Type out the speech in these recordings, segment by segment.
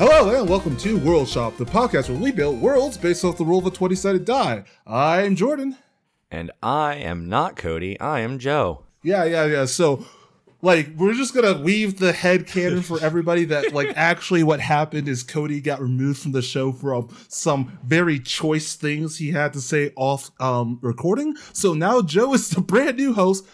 Hello and welcome to World Shop, the podcast where we build worlds based off the rule of a 20 sided die. I'm Jordan. And I am not Cody. I am Joe. Yeah, yeah, yeah. So, like, we're just gonna weave the head canon for everybody that, like, actually what happened is Cody got removed from the show from some very choice things he had to say off um recording. So now Joe is the brand new host.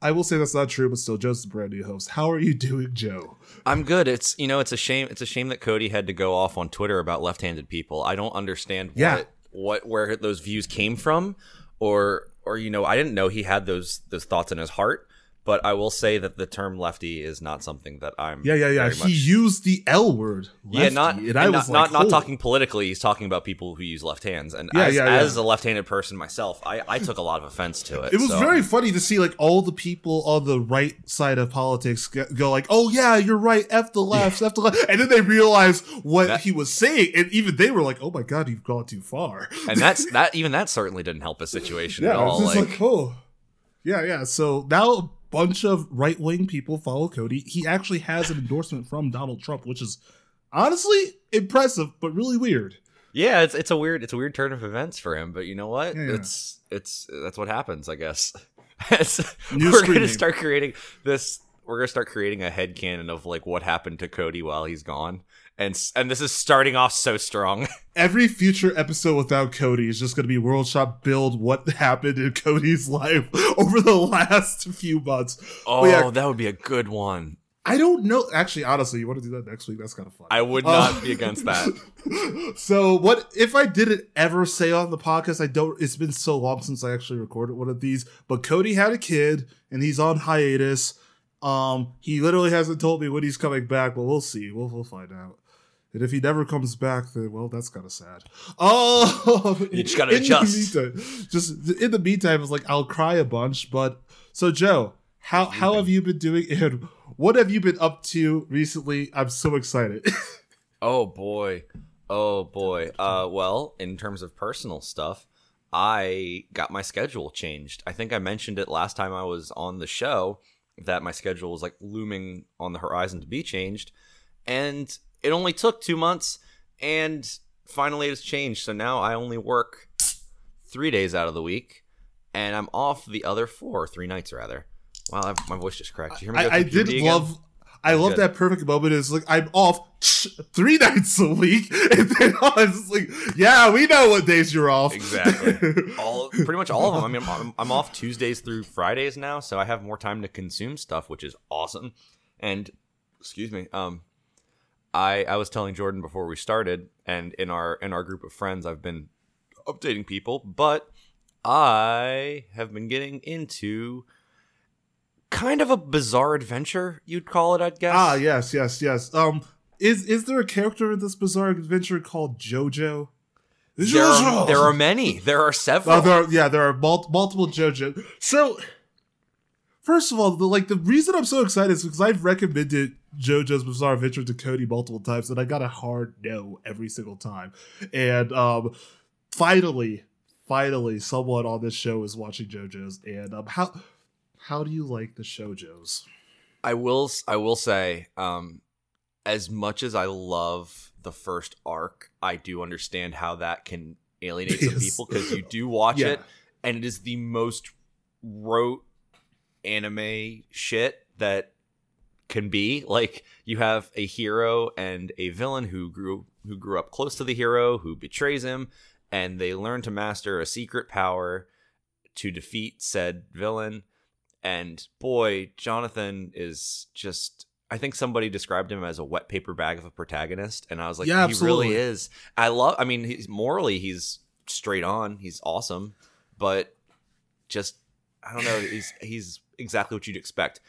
I will say that's not true, but still, Joe's the brand new host. How are you doing, Joe? I'm good. It's you know, it's a shame. It's a shame that Cody had to go off on Twitter about left-handed people. I don't understand Yeah. what what where those views came from, or or you know, I didn't know he had those those thoughts in his heart. But I will say that the term lefty is not something that I'm. Yeah, yeah, yeah. He much- used the L word. yeah, not and I not, was not, like, not "Holy." talking politically. He's talking about people who use left hands, and Yeah, as, yeah, yeah. as a left-handed person myself, I, I took a lot of offense to it. It was so- very funny to see like all the people on the right side of politics go like, "Oh yeah, you're right, f the left, f the left," and then they realize what That- he was saying, and even they were like, "Oh my god, you've gone too far." and that's that. Even that certainly didn't help his situation yeah, at all. Like, like, oh, yeah, yeah. So now bunch of right wing people follow Cody. He actually has an endorsement from Donald Trump, which is honestly impressive, but really weird. Yeah, it's it's a weird it's a weird turn of events for him, but you know what? Yeah. It's it's that's what happens, I guess. We're gonna start creating this. We're gonna start creating a head canon of like what happened to Cody while he's gone, and and this is starting off so strong. Every future episode without Cody is just going to be World Shop build what happened in Cody's life over the last few months. Oh, yeah. that would be a good one. I don't know. Actually, honestly, you want to do that next week? That's kind of fun. I would Uh, not be against that. so, what if I didn't ever say on the podcast? I don't. It's been so long since I actually recorded one of these. But Cody had a kid, and he's on hiatus. Um, he literally hasn't told me when he's coming back, but we'll see. We'll we'll find out. And if he never comes back, then well, that's kind of sad. Oh, You just gotta in adjust. meantime- just in the meantime, it's like I'll cry a bunch. But so, Joe, how how have you been doing? And what have you been up to recently? I'm so excited. Oh boy. Oh boy. Uh well, in terms of personal stuff, I got my schedule changed. I think I mentioned it last time I was on the show that my schedule was like looming on the horizon to be changed. And it only took 2 months and finally it's changed. So now I only work 3 days out of the week and I'm off the other 4, 3 nights rather. Wow, I've, my voice just cracked. You hear me I, I did again? love. I love that perfect moment. It's like I'm off three nights a week, and then I was like, "Yeah, we know what days you're off." Exactly. all pretty much all of them. I mean, I'm, I'm off Tuesdays through Fridays now, so I have more time to consume stuff, which is awesome. And excuse me, um, I I was telling Jordan before we started, and in our in our group of friends, I've been updating people, but I have been getting into kind of a bizarre adventure, you'd call it, I'd guess. ah, yes, yes, yes. Um, is is there a character in this bizarre adventure called JoJo? There are, there are many. There are several. Oh, there are, yeah, there are mul- multiple JoJo. So, first of all, the like the reason I'm so excited is because I've recommended JoJo's Bizarre Adventure to Cody multiple times, and I got a hard no every single time. And um, finally, finally, someone on this show is watching JoJo's. And um, how how do you like the JoJo's? I will I will say, um, as much as I love the first arc, I do understand how that can alienate some people because you do watch Yeah. it and it is the most rote anime shit that can be. Like you have a hero and a villain who grew who grew up close to the hero, who betrays him, and they learn to master a secret power to defeat said villain. And boy, Jonathan is just I think somebody described him as a wet paper bag of a protagonist, and I was like, Yeah, he absolutely. really is. I love. I mean, he's morally he's straight on. He's awesome, but just I don't know. He's he's exactly what you'd expect.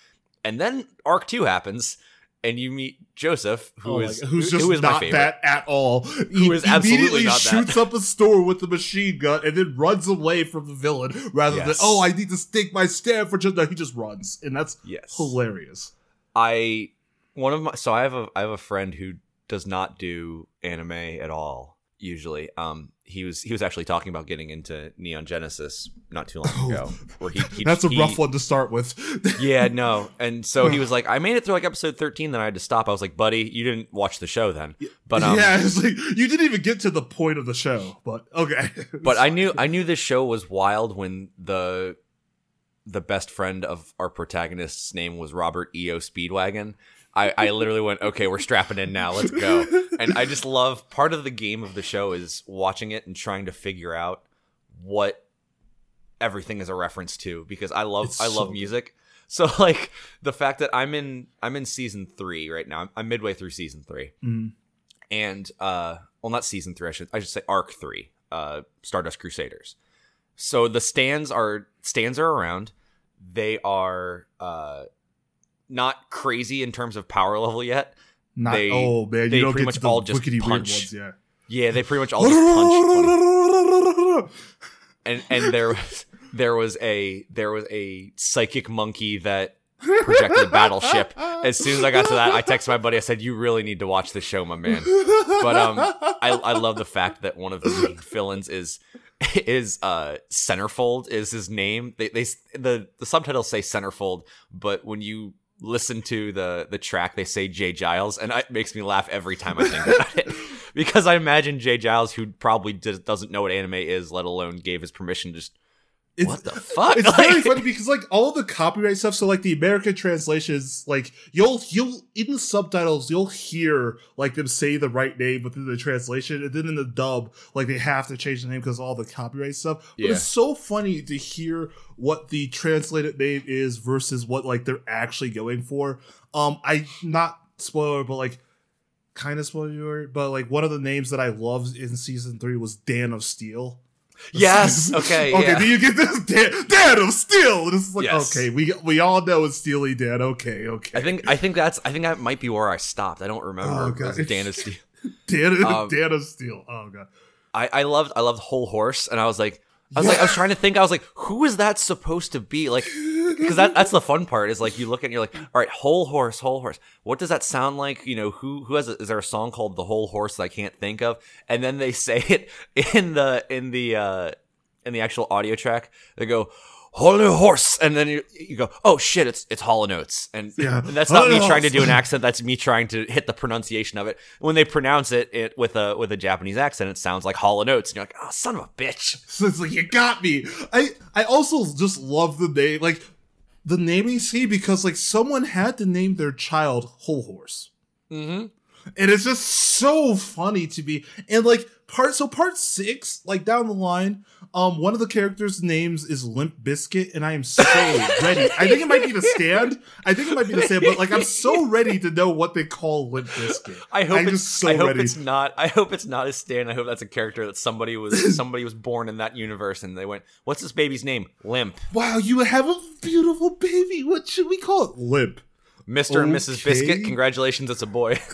And then arc two happens, and you meet Joseph, who Oh is who's just who is not that at all. Who is absolutely not that. shoots up a store with a machine gun and then runs away from the villain rather than oh I need to stake my stand for just no he just runs and that's Yes, hilarious. I one of my so I have a I have a friend who does not do anime at all, usually. Um, he was he was actually talking about getting into Neon Genesis not too long ago. Where he, he That's a he- rough one to start with. Yeah, no. And so he was like, I made it through like episode thirteen, then I had to stop. I was like, buddy, you didn't watch the show then. But um, yeah, it's like you didn't even get to the point of the show, but okay. but I knew I knew this show was wild when the the best friend of our protagonist's name was Robert E.O. Speedwagon. I, I literally went, okay, we're strapping in now, let's go. And I just love part of the game of the show is watching it and trying to figure out what everything is a reference to because I love It's I love so music. So like the fact that I'm in I'm in season three right now. I'm, I'm midway through season three Mm. and uh well not season three i should i should say arc three uh stardust crusaders so the stands are stands are around they are uh not crazy in terms of power level yet. Not They- oh man, they you don't pretty get much the all just punch. ones, yeah. yeah they pretty much all just punch and and there was there was a there was a psychic monkey that projected battleship. As soon as i got to that i texted my buddy. I said you really need to watch this show my man. But, um, I, I love the fact that one of the main villains is is uh centerfold is his name. They, they the the subtitles say centerfold but when you listen to the the track they say J. Geils and it makes me laugh every time i think about it. Because i imagine jay giles who probably just doesn't know what anime is let alone gave his permission to just It's- what the fuck? it's Like- very funny because like all the copyright stuff so like the american translations like you'll you'll in the subtitles you'll hear like them say the right name within the translation and then in the dub like they have to change the name because all the copyright stuff. But Yeah. it's so funny to hear what the translated name is versus what like they're actually going for. Um i not spoiler but like kind of spoiler but like one of the names that i loved in season three was dan of steel yes okay okay, yeah. do you get this? Dan, Dan of Steel. And it's like, Yes. okay, we we all know it's Steely Dan. Okay, okay. I think I think that's I think that might be where I stopped. I don't remember. Oh, God. Dan of Steel. Dan, um, Dan of Steel. Oh god. I, I loved I loved Hol Horse, and I was like, I was like, I was trying to think. I was like, who is that supposed to be? Like, because that that's the fun part is like you look at and you're like, all right, Hol Horse, Hol Horse. What does that sound like? You know, who who has a, is there a song called The Whole Horse that I can't think of? And then they say it in the in the uh in the actual audio track. They go. Holy horse, and then you, you go, oh shit, it's it's Hall & Oates, and, Yeah. and that's not me Holy trying to do an accent. That's me trying to hit the pronunciation of it. When they pronounce it, it with a with a Japanese accent, it sounds like Hall & Oates, and you're like, oh, son of a bitch. So it's like you got me. I I also just love the name, like the naming scheme because like someone had to name their child Hol Horse. Mm-hmm. and it's just so funny to me and like part so part six like down the line um one of the characters names is Limp Bizkit and i am so ready i think it might be the stand i think it might be the stand but like i'm so ready to know what they call Limp Bizkit I hope I'm it's so I hope ready. it's not I hope it's not a stand. I hope that's a character that somebody was somebody was born in that universe, and they went, "What's this baby's name? Limp, wow you have a beautiful baby what should we call it limp Mister and Mrs. Biscuit. Congratulations, it's a boy."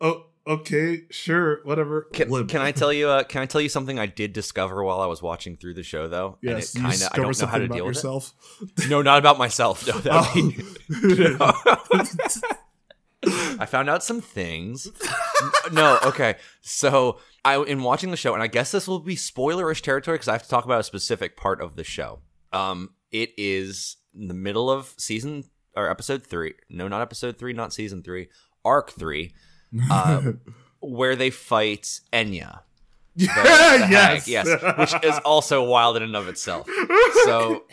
Oh okay sure whatever Can, can I tell you? Uh, can I tell you something I did discover while I was watching through the show, though? yes and it kind of I don't know how to deal with yourself it. No, not about myself. No, that'd be, oh. I found out some things. no, okay. So I in watching the show, and I guess this will be spoilerish territory because I have to talk about a specific part of the show. Um, it is in the middle of season or episode three. No, not episode three, not season three. Arc three, uh, where they fight Enya. the- Yeah, the yes, hag, yes, which is also wild in and of itself. So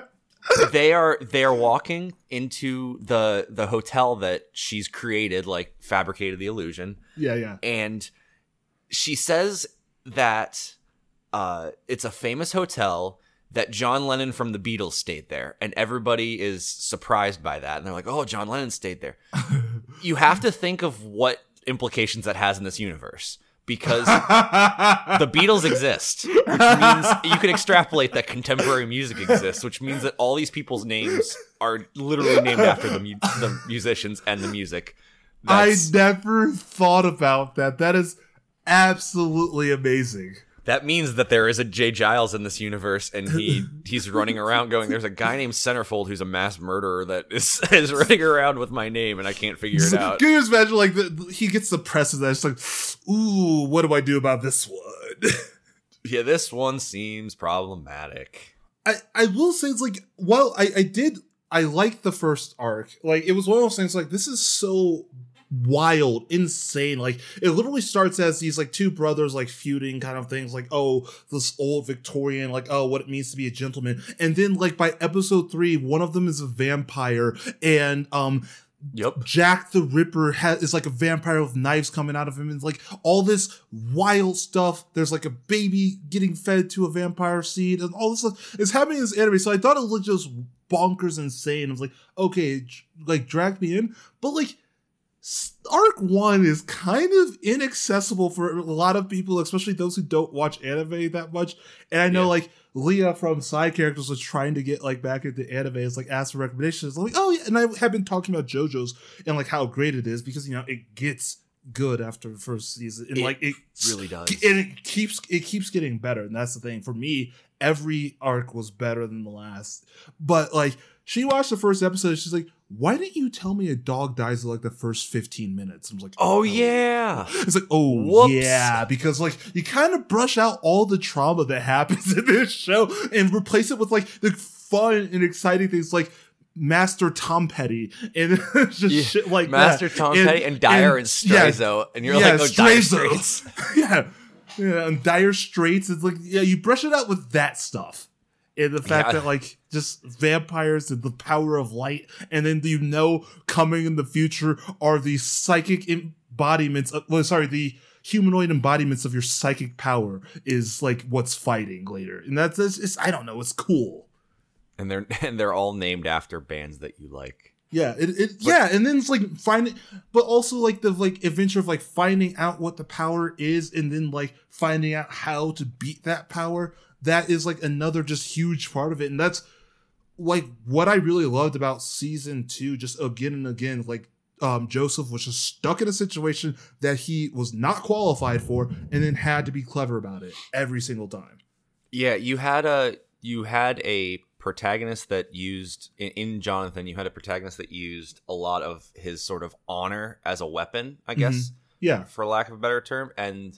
they are they are walking into the the hotel that she's created, like fabricated the illusion, yeah, yeah. and she says that uh, it's a famous hotel that John Lennon from the Beatles stayed there, and everybody is surprised by that, and they're like, "Oh, John Lennon stayed there." You have to think of what implications that has in this universe because the Beatles exist, which means you can extrapolate that contemporary music exists, which means that all these people's names are literally named after the, mu- the musicians and the music. I never thought about that. That is absolutely amazing. That means that there is a J. Geils in this universe, and he he's running around going, "There's a guy named Centerfold who's a mass murderer that is is running around with my name, and I can't figure it out." Can you just imagine like the, he gets the press and it's like, ooh, what do I do about this one? yeah, this one seems problematic. I I will say it's like, well, I I did I liked the first arc. Like it was one of those things like this is so wild, insane. Like it literally starts as these like two brothers like feuding kind of things, like oh this old Victorian, like oh what it means to be a gentleman, and then like by episode three, one of them is a vampire, and um Yep. Jack the Ripper has is like a vampire with knives coming out of him, and like all this wild stuff. There's like a baby getting fed to a vampire seed, and all this stuff is happening in this anime. So I thought it was just bonkers insane. I was like, okay, like drag me in, but like arc one is kind of inaccessible for a lot of people, especially those who don't watch anime that much. And I know yeah. like Leah from Side Characters was trying to get like back into anime. It's like asked for recommendations. I'm like, oh yeah, and I have been talking about JoJo's and like how great it is because you know it gets good after the first season and it like it really does and it keeps it keeps getting better and that's the thing for me every arc was better than the last but like she watched the first episode she's like why didn't you tell me a dog dies in like the first 15 minutes? I was like, oh, oh. yeah. It's like, oh Whoops. yeah, because like you kind of brush out all the trauma that happens in this show and replace it with like the fun and exciting things like Master Tom Petty and just yeah. shit like Master that. Tom and, Petty and Dire and, and Straizo. Yeah, and you're yeah, like, oh, Dire Straits. yeah. Yeah, and Dire Straits. It's like, yeah, you brush it out with that stuff and the fact yeah. that like just vampires and the power of light and then you know coming in the future are the psychic embodiments of, well sorry the humanoid embodiments of your psychic power is like what's fighting later and that's it's, i don't know it's cool and they're and they're all named after bands that you like yeah it, it but, yeah and then it's like finding but also like the like adventure of like finding out what the power is and then like finding out how to beat that power that is like another just huge part of it. And that's like what I really loved about season two, just again and again, like um, Joseph was just stuck in a situation that he was not qualified for and then had to be clever about it every single time. Yeah, you had a you had a protagonist that used in, in Jonathan, you had a protagonist that used a lot of his sort of honor as a weapon, I guess. Mm-hmm. Yeah. For lack of a better term. And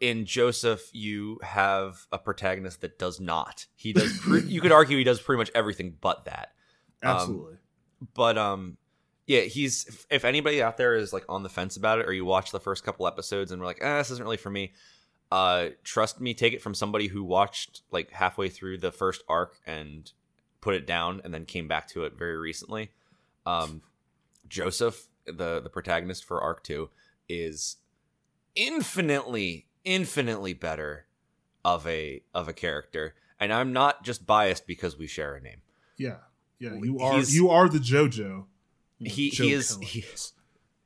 in Joseph, you have a protagonist that does not. He does. Pre- you could argue he does pretty much everything but that. Um, Absolutely. Um, but um, yeah, he's. If, if, anybody out there is like on the fence about it, or you watch the first couple episodes and we're like, ah, this isn't really for me. Uh, trust me, take it from somebody who watched like halfway through the first arc and put it down, and then came back to it very recently. Um, Joseph, the the protagonist for arc two, is infinitely infinitely better of a of a character, and I'm not just biased because we share a name. Yeah, yeah, you are He's, you are the JoJo. He he is he,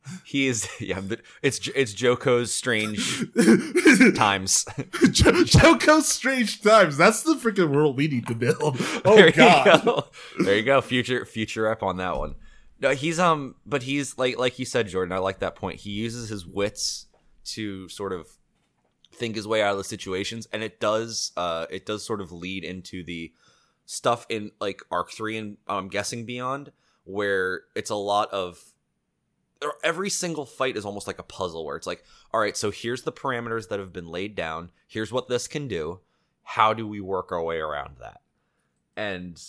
he is yeah. It's it's Joko's strange times. Joko's strange times. That's the freaking world we need to build. Oh there god. Go. There you go. Future future up on that one. No, he's um, but he's like like you said, Jordan. I like that point. He uses his wits to sort of think his way out of the situations, and it does uh it does sort of lead into the stuff in like arc three and I'm guessing beyond, where it's a lot of every single fight is almost like a puzzle where it's like, all right, so here's the parameters that have been laid down. Here's what this can do. How do we work our way around that? And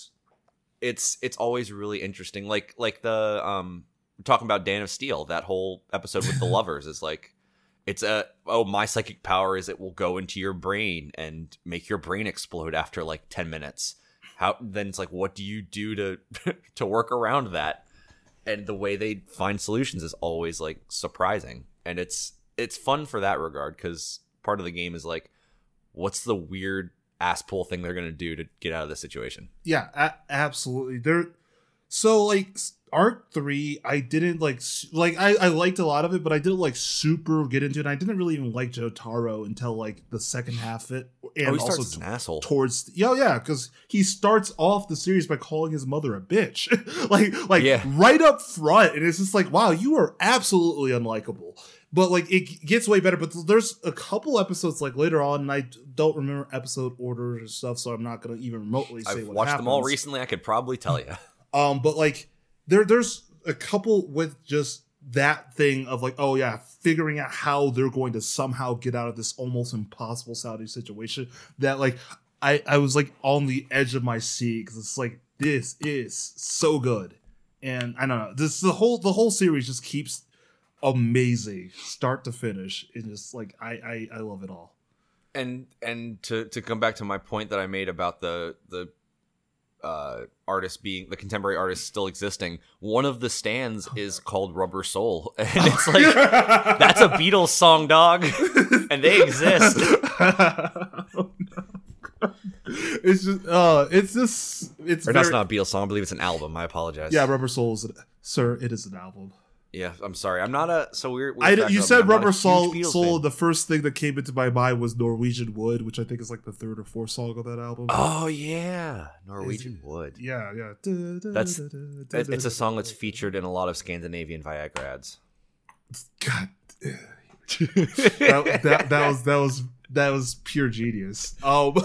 it's it's always really interesting. Like like the um talking about Dan of Steel, that whole episode with the lovers is like it's a oh my psychic power is it will go into your brain and make your brain explode after like 10 minutes how then it's like what do you do to to work around that and the way they find solutions is always like surprising. And it's it's fun for that regard because part of the game is like what's the weird ass pull thing they're gonna do to get out of this situation? Yeah a- absolutely. They're so like arc three, I didn't like like I, I liked a lot of it, but I didn't like super get into it. I didn't really even like Jotaro until like the second half of it, and oh, he also starts as an asshole. towards yeah yeah because he starts off the series by calling his mother a bitch like like Yeah. right up front and it's just like wow you are absolutely unlikable but like it gets way better but there's a couple episodes like later on and i don't remember episode orders and stuff so i'm not gonna even remotely say I've what watched them all recently. I could probably tell you. Um, but like there there's a couple with just that thing of like, oh yeah, figuring out how they're going to somehow get out of this almost impossible Saudi situation that like I I was like on the edge of my seat because it's like this is so good. And I don't know, this the whole the whole series just keeps amazing start to finish. and just like I I, I love it all. and and to to come back to my point that I made about the the uh artist being the contemporary artist still existing one of the stands is called rubber soul. And it's like that's a beatles song dog. And they exist. Oh, no. it's just uh it's just it's or very, that's not a beatles song. I believe it's an album. I apologize. Yeah rubber soul is sir it is an album yeah i'm sorry. I'm not a so we're, we're I, you said rubber soul soul the first thing that came into my mind was norwegian wood which i think is like the third or fourth song of that album. Oh yeah. Norwegian wood. Yeah yeah. That's- It- it's a song that's featured in a lot of scandinavian viagra ads. God that, that, that was that was that was pure genius. Um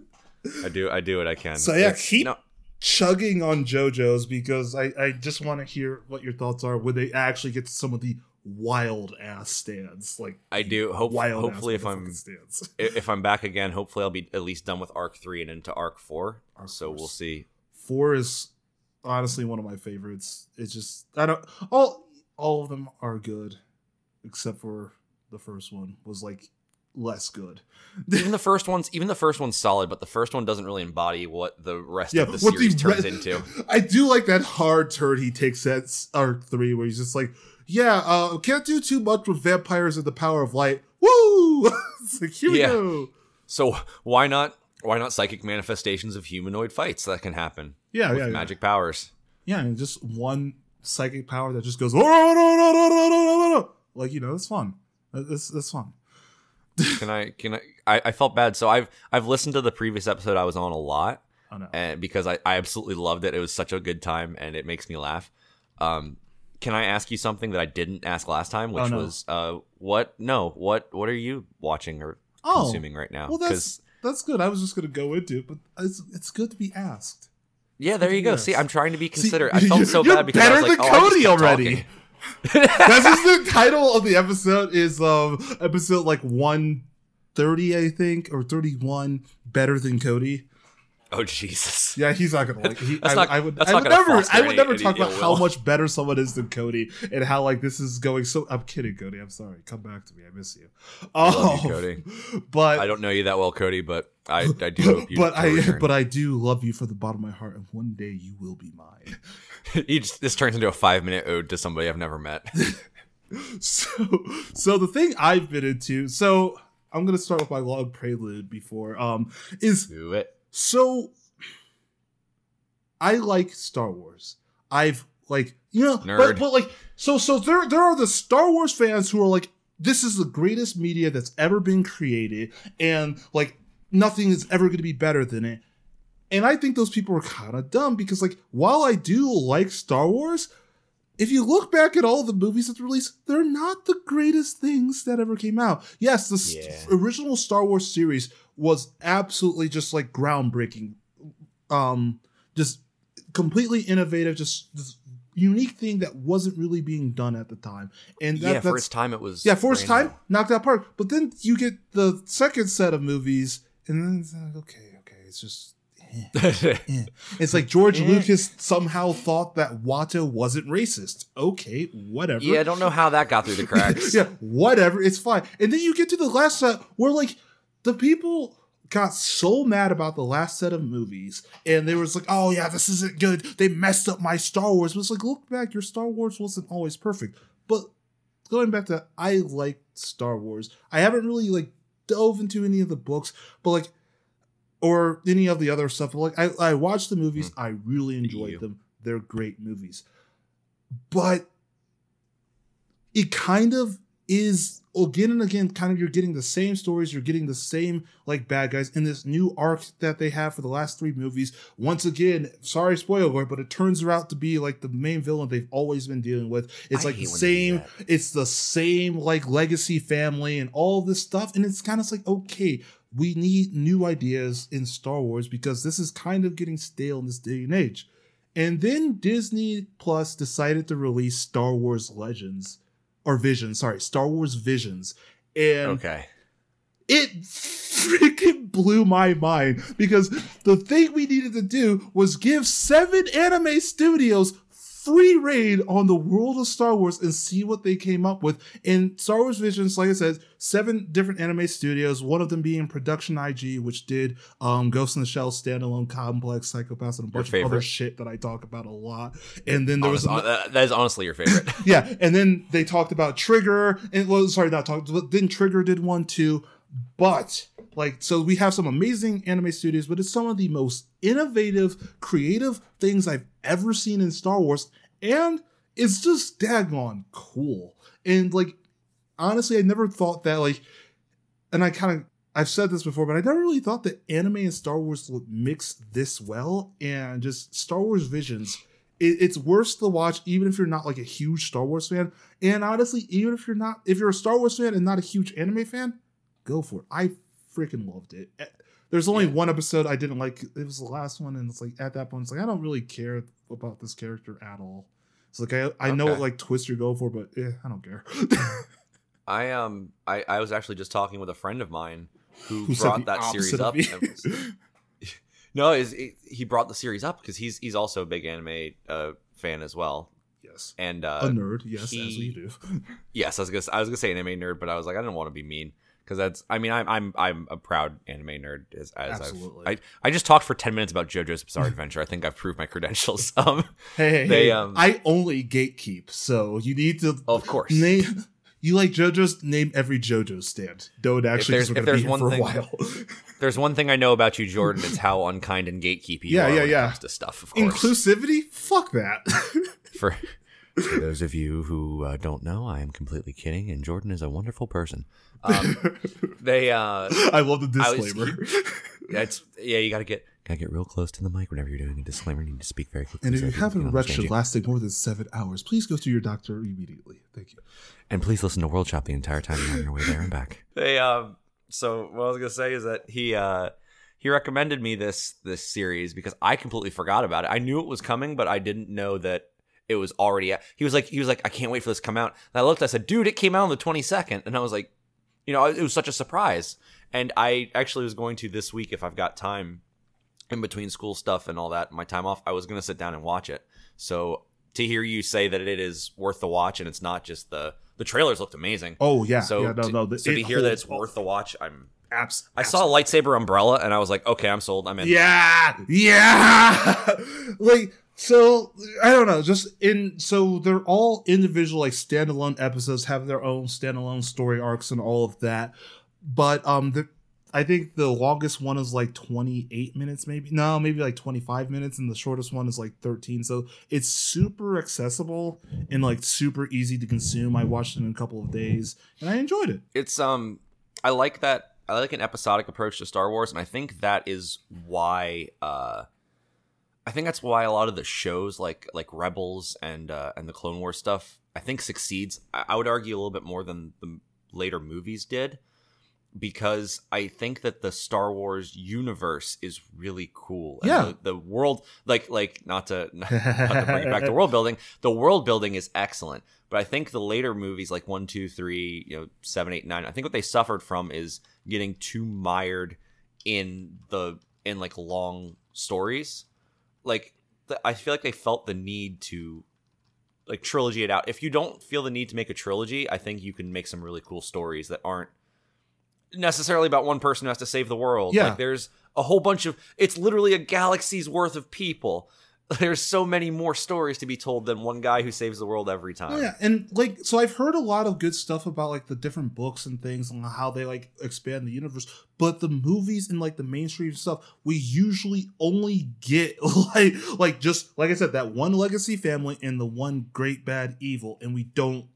i do i do what i can. So, yeah, It's- keep- no, chugging on JoJo's because I, I just want to hear what your thoughts are when they actually get to some of the wild ass stands. Like i do hope wild hopefully if i'm stands. if I'm back again, hopefully I'll be at least done with arc three and into arc four. Arc so four's- we'll see. Four is honestly one of my favorites. It's just I don't all all of them are good, except for the first one was like less good. even the first one's even the first one's solid, but the first one doesn't really embody what the rest yeah, of the series the, turns into. I do like that hard turn he takes at arc three, where he's just like, "Yeah, uh, can't do too much with vampires and the power of light." Woo! like, here yeah. we go. So why not why not psychic manifestations of humanoid fights that can happen? Yeah, yeah, magic powers. Yeah, and just one psychic power that just goes like you know it's fun. That's that's fun. Can I can I, I I felt bad. So I've I've listened to the previous episode I was on a lot. I know. and because I, I absolutely loved it. It was such a good time and it makes me laugh. Um, can I ask you something that I didn't ask last time, which Oh, no. was uh, what? No, what? What are you watching or Oh, consuming right now? well, that's that's good. I was just gonna go into it, but it's it's good to be asked. yeah, there you go. See. I'm trying to be See, considerate. I felt so bad because I was like, than oh, Cody already. talking. That's just the title of the episode is um episode like one thirty, I think, or thirty one. Better than Cody. oh Jesus. Yeah, he's not gonna like. He, I, not- I would. I would never. I would any- never talk about ill how much better someone is than Cody and how like this is going. So I'm kidding, Cody. I'm sorry. Come back to me. I miss you. Oh, you, Cody. But I don't know you that well, Cody, but I, I do hope you. but I return. but I do love you from the bottom of my heart, and one day you will be mine. Just- this turns into a five minute ode to somebody I've never met. so so the thing I've been into. So I'm gonna start with my long prelude before um is Do it. so I like Star Wars. I've like you know, but, but like so so there there are the Star Wars fans who are like this is the greatest media that's ever been created, and like nothing is ever going to be better than it. And I think those people are kind of dumb because like while I do like Star Wars, if you look back at all the movies that released, they're not the greatest things that ever came out. Yes, the Yeah. original Star Wars series was absolutely just like groundbreaking. Um just completely innovative, just this unique thing that wasn't really being done at the time. And that, yeah, for that's its time, it was. yeah, for its brand time, knocked out park. But then you get the second set of movies, and then it's like, okay, okay, it's just. Eh, eh. It's like George. Lucas somehow thought that Watto wasn't racist. Okay, whatever. yeah, I don't know how that got through the cracks. yeah, whatever. It's fine. And then you get to the last set where like the people got so mad about the last set of movies, and they was like, "Oh yeah, this isn't good. They messed up my Star Wars." But it's like, look back, your Star Wars wasn't always perfect. But going back to, I like Star Wars. I haven't really like dove into any of the books, but like. Or any of the other stuff. Like I, I watched the movies. Hmm. I really enjoyed You. them. They're great movies. But it kind of is again and again kind of you're getting the same stories you're getting the same like bad guys in this new arc that they have for the last three movies once again sorry spoiler but it turns out to be like the main villain they've always been dealing with it's I like the hate when they do same it's the same like legacy family and all this stuff and it's kind of like okay we need new ideas in star wars because this is kind of getting stale in this day and age and then disney plus decided to release star wars legends or visions sorry star wars visions and Okay. it freaking blew my mind because the thing we needed to do was give seven anime studios free reign on the world of Star Wars and see what they came up with. In Star Wars Visions, like I said, seven different anime studios, one of them being Production IG, which did um, Ghost in the Shell, Standalone Complex, Psycho-Pass, and a bunch of other shit that I talk about a lot. And then there was Honest- hon- that- that is honestly your favorite. yeah, and then they talked about Trigger, and well, sorry, not talked. But then Trigger did one too. But like, so we have some amazing anime studios, but it's some of the most innovative, creative things I've ever seen in Star Wars, and it's just daggone cool. And like, honestly, I never thought that like, and I kind of. I've said this before, but I never really thought that anime and Star Wars would mix this well. And just Star Wars Visions it, it's worth to watch even if you're not like a huge Star Wars fan. And honestly, even if you're not, if you're a Star Wars fan and not a huge anime fan, go for it. I freaking loved it. Eh, There's only Yeah. one episode I didn't like. It was the last one, and it's like at that point, it's like I don't really care about this character at all. It's like I I know Okay. what like twist you're going for, but yeah, I don't care. I um I, I was actually just talking with a friend of mine who, Who brought that series up. was- no, is he brought the series up because he's he's also a big anime uh, fan as well. yes, And a uh, nerd. Yes, as he- we do. yes, I was gonna I was gonna say anime nerd, but I was like I didn't want to be mean because that's I mean I'm I'm I'm a proud anime nerd as, as Absolutely. I've I, I just talked for ten minutes about JoJo's Bizarre Adventure. I think I've proved my credentials. Um, Hey, hey, They, hey, um, I only gatekeep, so you need to of course, Name you like JoJo's name every JoJo stand. Don't actually. there's- if there's be one for a thing- while. there's one thing I know about you, Jordan. It's how unkind and gatekeepy you Yeah, are yeah, yeah. to stuff. Of course, Inclusivity? Fuck that. for for those of you who uh, don't know, I am completely kidding, and Jordan is a wonderful person. Um, they, uh, I love the disclaimer. that's yeah, you gotta get gotta get real close to the mic whenever you're doing a disclaimer. You need to speak very quickly. and if so you have an can erection understand lasting more than seven hours, please go to your doctor immediately. Thank you. and please listen to World Shop the entire time you're on your way there and back. They, um, so what I was gonna say is that he, uh, he recommended me this this series because I completely forgot about it. I knew it was coming, but I didn't know that it was already. Out. He was like, he was like, I can't wait for this to come out. And I looked, I said, dude, it came out on the twenty second, and I was like, you know, it was such a surprise. And I actually was going to this week if I've got time in between school stuff and all that, my time off. I was gonna sit down and watch it. So to hear you say that it is worth the watch and it's not just the the trailers looked amazing. Oh yeah. so yeah, no, to, no. the- so to hear that it's worth the watch, I'm. Abs- I saw a lightsaber umbrella and I was like, okay, I'm sold. I'm in. Yeah, yeah. like so, I don't know. Just in so they're all individual, like standalone episodes, have their own standalone story arcs and all of that. But um, the, I think the longest one is like 28 minutes, maybe. No, maybe like 25 minutes, and the shortest one is like 13. So it's super accessible and like super easy to consume. I watched it in a couple of days, and I enjoyed it. It's um, I like that. I like an episodic approach to Star Wars, and I think that is why. uh I think that's why a lot of the shows like like Rebels and uh, and the Clone Wars stuff I think succeeds. I, I would argue a little bit more than the later movies did because I think that the Star Wars universe is really cool. And Yeah. the, the world like like not to not to bring it back to world building. The world building is excellent, but I think the later movies like one, two, three, you know, seven, eight, nine. I think what they suffered from is getting too mired in the in like long stories. Like the, I feel like they felt the need to like trilogy it out. If you don't feel the need to make a trilogy, I think you can make some really cool stories that aren't necessarily about one person who has to save the world. Yeah. Like there's a whole bunch of it's literally a galaxy's worth of people. There's so many more stories to be told than one guy who saves the world every time. Yeah, and like so I've heard a lot of good stuff about like the different books and things and how they like expand the universe, but the movies and like the mainstream stuff, we usually only get like like just like I said that one legacy family and the one great bad evil and we don't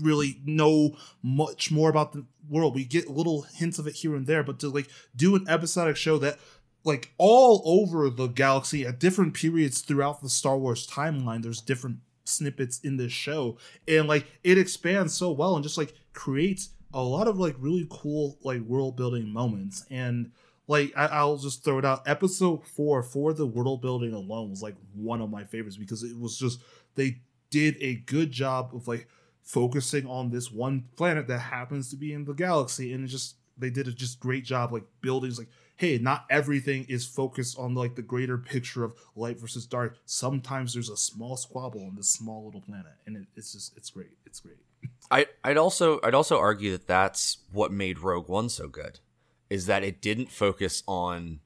really know much more about the world. We get little hints of it here and there, but to like do an episodic show that like all over the galaxy at different periods throughout the Star Wars timeline, there's different snippets in this show, and like it expands so well and just like creates a lot of like really cool like world building moments. And like I, will just throw it out. Episode four for the world building alone was like one of my favorites because it was just they did a good job of like focusing on this one planet that happens to be in the galaxy. And just they did a just great job like buildings like hey not everything is focused on like the greater picture of light versus dark. Sometimes there's a small squabble on this small little planet and it, it's just it's great. It's great. I, I'd also I'd also argue that that's what made Rogue One so good, is that it didn't focus on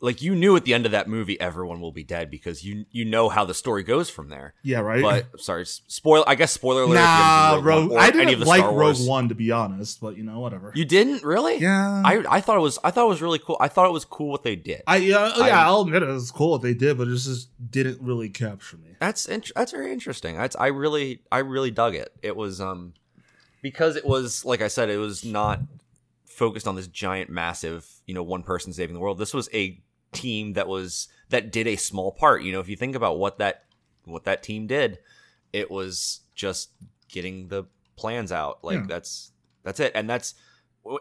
like you knew at the end of that movie everyone will be dead because you you know how the story goes from there. Yeah, right. But sorry, spoil. I guess spoiler alert. Nah, Rogue. Rogue I didn't like Rogue One to be honest, but you know whatever. You didn't really? Yeah. I I thought it was I thought it was really cool. I thought it was cool what they did. I uh, yeah, I, will admit it was cool what they did, but it just didn't really capture me. That's int- that's very interesting. That's I really I really dug it. It was um because it was like I said, it was not focused on this giant, massive, you know, one person saving the world. This was a team that was that did a small part. You know, if you think about what that what that team did, it was just getting the plans out. Like yeah. that's that's it, and that's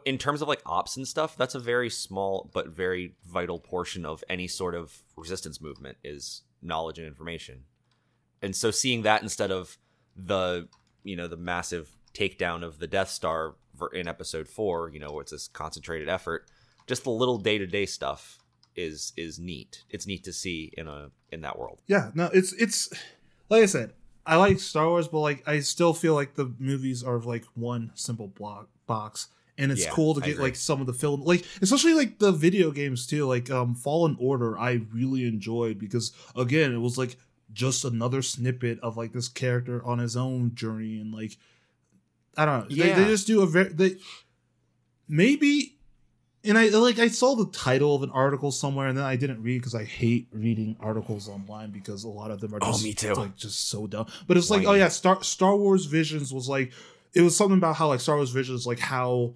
in terms of like ops and stuff. That's a very small but very vital portion of any sort of resistance movement is knowledge and information. And so seeing that instead of the you know the massive takedown of the Death Star in Episode Four, you know, it's this concentrated effort. Just the little day to day stuff is is neat. It's neat to see in a in that world. Yeah, no, it's it's like I said, I like Star Wars, but like I still feel like the movies are like one simple block box. And it's yeah, cool to get like some of the film like especially like the video games too. Like um Fallen Order I really enjoyed because again it was like just another snippet of like this character on his own journey and like I don't know. Yeah. They, they just do a very they maybe and I like I saw the title of an article somewhere and then I didn't read because I hate reading articles online because a lot of them are oh, just oh, me too. like just so dumb. But it's like, oh yeah, Star Star Wars Visions was like it was something about how like Star Wars Visions like how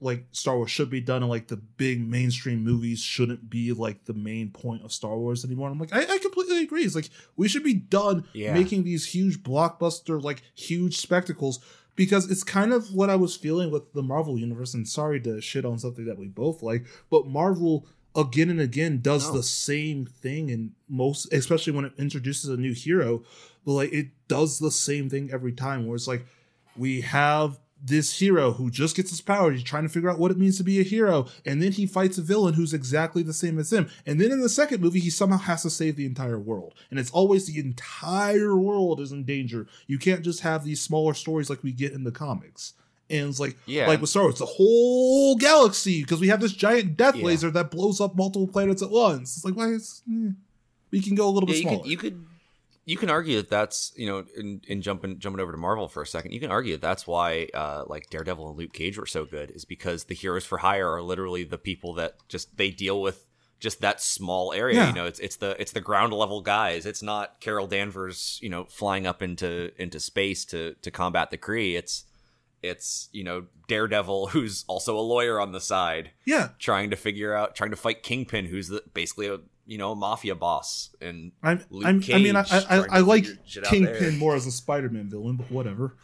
like Star Wars should be done and like the big mainstream movies shouldn't be like the main point of Star Wars anymore. I'm like, I, I completely agree. It's like we should be done yeah. making these huge blockbuster, like huge spectacles because it's kind of what I was feeling with the Marvel universe. And sorry to shit on something that we both like, but Marvel again and again does no. the same thing and most especially when it introduces a new hero but like it does the same thing every time where it's like we have this hero who just gets his power. He's trying to figure out what it means to be a hero. And then he fights a villain who's exactly the same as him. And then in the second movie, he somehow has to save the entire world. And it's always the entire world is in danger. You can't just have these smaller stories like we get in the comics. And it's like, yeah. like with Star Wars, the whole galaxy, because we have this giant death yeah. laser that blows up multiple planets at once. It's like, why is, eh. we can go a little bit yeah, you smaller. Could, you could you can argue that that's you know in, in jumping jumping over to Marvel for a second. You can argue that that's why uh, like Daredevil and Luke Cage were so good is because the heroes for hire are literally the people that just they deal with just that small area. Yeah. You know, it's it's the it's the ground level guys. It's not Carol Danvers, you know, flying up into into space to to combat the Kree. It's it's you know Daredevil, who's also a lawyer on the side. Yeah, trying to figure out, trying to fight Kingpin, who's the, basically a you know, mafia boss. And I'm, I'm i mean, I, I, I like Kingpin more as a Spider-Man villain, but whatever.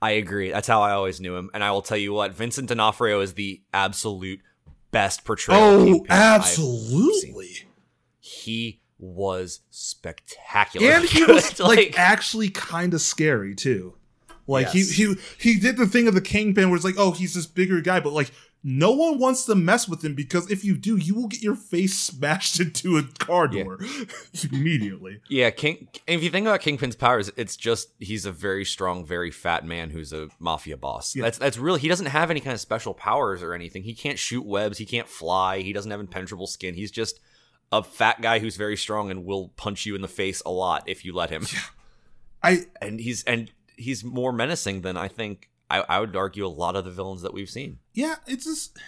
I agree. That's how I always knew him. And I will tell you what, Vincent D'Onofrio is the absolute best portrayal. Oh, absolutely. He was spectacular. And he was like, like actually kind of scary too. Like yes. he he he did the thing of the kingpin where it's like, oh, he's this bigger guy, but like no one wants to mess with him because if you do, you will get your face smashed into a car door yeah. immediately. Yeah, King. If you think about Kingpin's powers, it's just he's a very strong, very fat man who's a mafia boss. Yeah. That's that's really he doesn't have any kind of special powers or anything. He can't shoot webs. He can't fly. He doesn't have impenetrable skin. He's just a fat guy who's very strong and will punch you in the face a lot if you let him. Yeah. I and he's and he's more menacing than I think I, I would argue a lot of the villains that we've seen. Yeah, it's just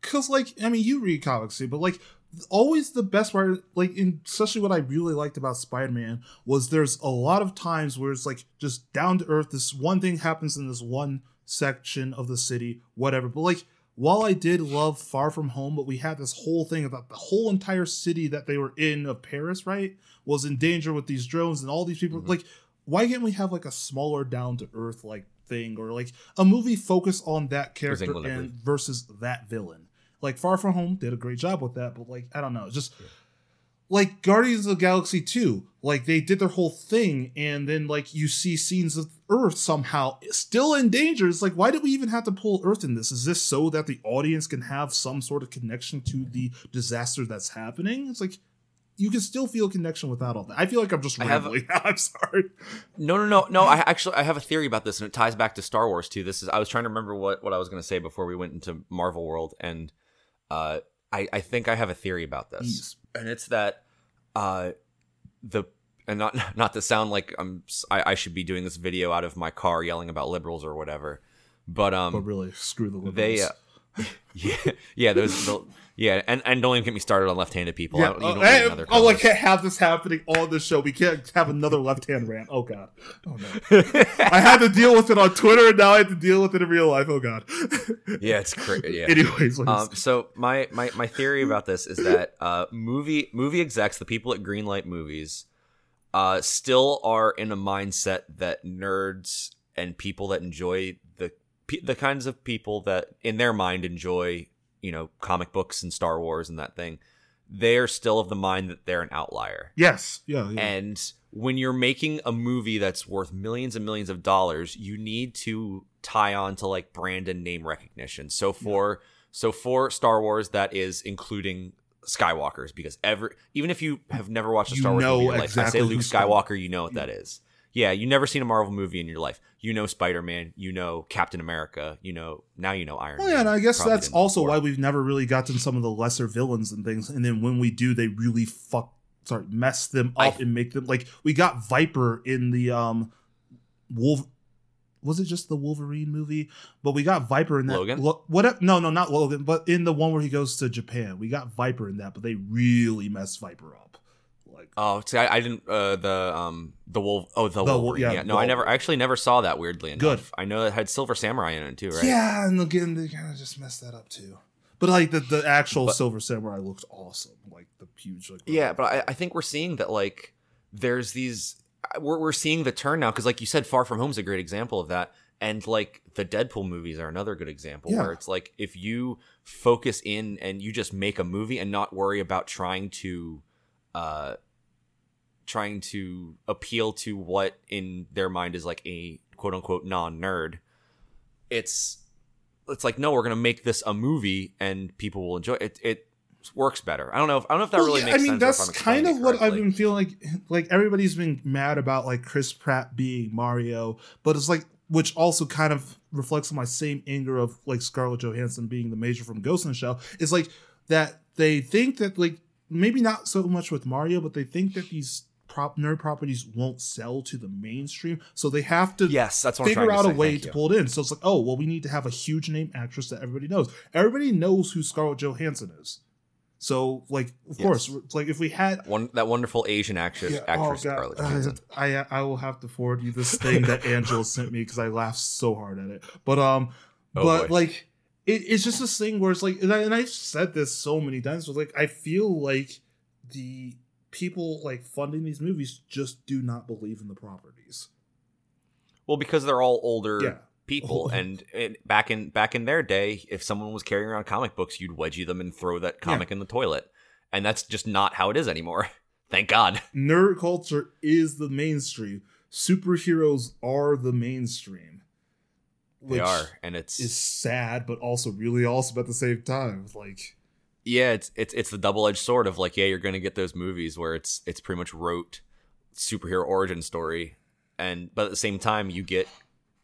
because like I mean you read comics too, but like always the best part, like, in, especially what I really liked about Spider Man was there's a lot of times where it's like just down to earth. This one thing happens in this one section of the city, whatever. But like, while I did love Far From Home, but we had this whole thing about the whole entire city that they were in of Paris, right, was in danger with these drones and all these people. Mhm. Like, why can't we have like a smaller down to earth like thing or like a movie focus on that character and versus that villain? Like Far From Home did a great job with that, but like I don't know, it's just like Guardians of the Galaxy 2, like they did their whole thing, and then like you see scenes of Earth somehow still in danger. It's like, why did we even have to pull Earth in this? Is this so that the audience can have some sort of connection to the disaster that's happening? It's like you can still feel connection without all that. I feel like I'm just I have- I'm sorry. No, no, no, no. I actually I have a theory about this, and it ties back to Star Wars too. This is I was trying to remember what what I was going to say before we went into Marvel World, and uh, I I think I have a theory about this, and it's that uh, the and not not to sound like I'm I should be doing this video out of my car yelling about liberals or whatever, but um, But really, screw the liberals. they uh, yeah yeah those the, yeah and and don't even get me started on left-handed people. Yeah, don't, you oh, don't hey, need another oh, I can't have this happening on the show. We can't have another left hand rant. Oh god. Oh no. I had to deal with it on Twitter, and now I have to deal with it in real life. Oh god. yeah, it's crazy. Yeah. Anyways. Um, so my, my my theory about this is that uh, movie movie execs, the people at Greenlight Movies, uh, still are in a mindset that nerds and people that enjoy pe- the kinds of people that in their mind enjoy you know comic books and Star Wars and that thing, they are still of the mind that they're an outlier. yes. Yeah. yeah. And when you're making a movie that's worth millions and millions of dollars, you need to tie on to like brand and name recognition. So for so for Star Wars, that is including Skywalkers because every even if you have never watched a You Star Wars know movie life, I say Luke Skywalker, you know what that is. Yeah, you never seen a Marvel movie in your life. You know Spider Man, you know Captain America, you know now you know Iron Well, Man. yeah, and I guess Probably that's also before. why we've never really gotten some of the lesser villains and things. And then when we do, they really fuck, sorry, mess them I- up and make them like we got Viper in the um, Wolf. Was it just the Wolverine movie? But we got Viper in that. Logan? Lo- what? No, no, not Logan. But in the one where he goes to Japan, we got Viper in that. But they really messed Viper up. Like, Oh, see, I, I didn't. Uh, the um, the wolf. Oh, the, The Wolverine. yeah, Yeah, no, I never. I actually never saw that. Weirdly enough, Good. I know it had Silver Samurai in it too, right? yeah, and again, they kind of just messed that up too. But like the the actual But- Silver Samurai looked awesome. Like the huge. Like, Yeah, but I, I think we're seeing that like there's these. We're we're seeing the turn now because, like you said, Far From Home is a great example of that, and like the Deadpool movies are another good example Yeah. where it's like if you focus in and you just make a movie and not worry about trying to, uh, trying to appeal to what in their mind is like a quote unquote non nerd. It's it's like no, we're gonna make this a movie and people will enjoy it. It works better. I don't know. If, I don't know if that Well, really yeah, I mean, that's kind of what I've been feeling like. Like everybody's been mad about like Chris Pratt being Mario, but it's like which also kind of reflects on my same anger of like Scarlett Johansson being the Major from Ghost in the Shell. Is like that they think that like maybe not so much with Mario, but they think that these prop nerd properties won't sell to the mainstream, so they have to Yes, that's what I'm figure out a say. way Thank to you. pull it in. So it's like, oh, well, we need to have a huge name actress that everybody knows. Everybody knows who Scarlett Johansson is. So, like, of Yes. course, like if we had One that wonderful Asian actress, Yeah, actress oh, Scarlett Johansson. I, I I will have to forward you this thing that Angela sent me because I laughed so hard at it. But um, Oh, but boy. like it, it's just this thing where it's like, and, I, and I've said this so many times. But like, I feel like the people like funding these movies just do not believe in the properties. Well, because they're all older Yeah. people, and it, back in back in their day, if someone was carrying around comic books, you'd wedgie them and throw that comic in the toilet, and that's just not how it is anymore. Thank God. Nerd culture is the mainstream. Superheroes are the mainstream. They are, and it's Is sad, but also really awesome at the same time. Like, yeah, it's it's it's the double edged sword of like, yeah, you're gonna get those movies where it's it's pretty much rote superhero origin story, and but at the same time, you get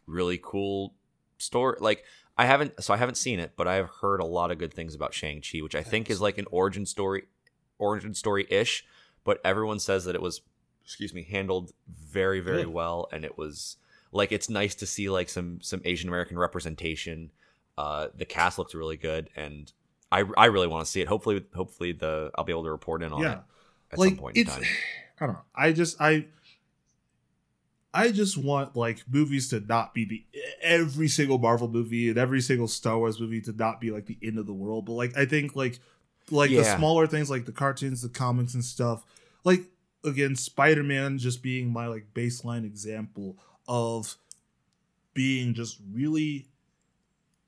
really cool story. Like I haven't, so I haven't seen it, but I have heard a lot of good things about Shang Chi, which I think is like an origin story, origin story ish. But everyone says that it was, excuse me, handled very very well, and it was like it's nice to see like some some Asian American representation. Uh, the cast looks really good, and I I really want to see it. Hopefully, hopefully the I'll be able to report in on yeah. it at like some point in it's time. I don't know. I just I I just want like movies to not be the every single Marvel movie and every single Star Wars movie to not be like the end of the world. But like I think like like the smaller things like the cartoons, the comics and stuff. Like again, Spider Man just being my like baseline example of being just really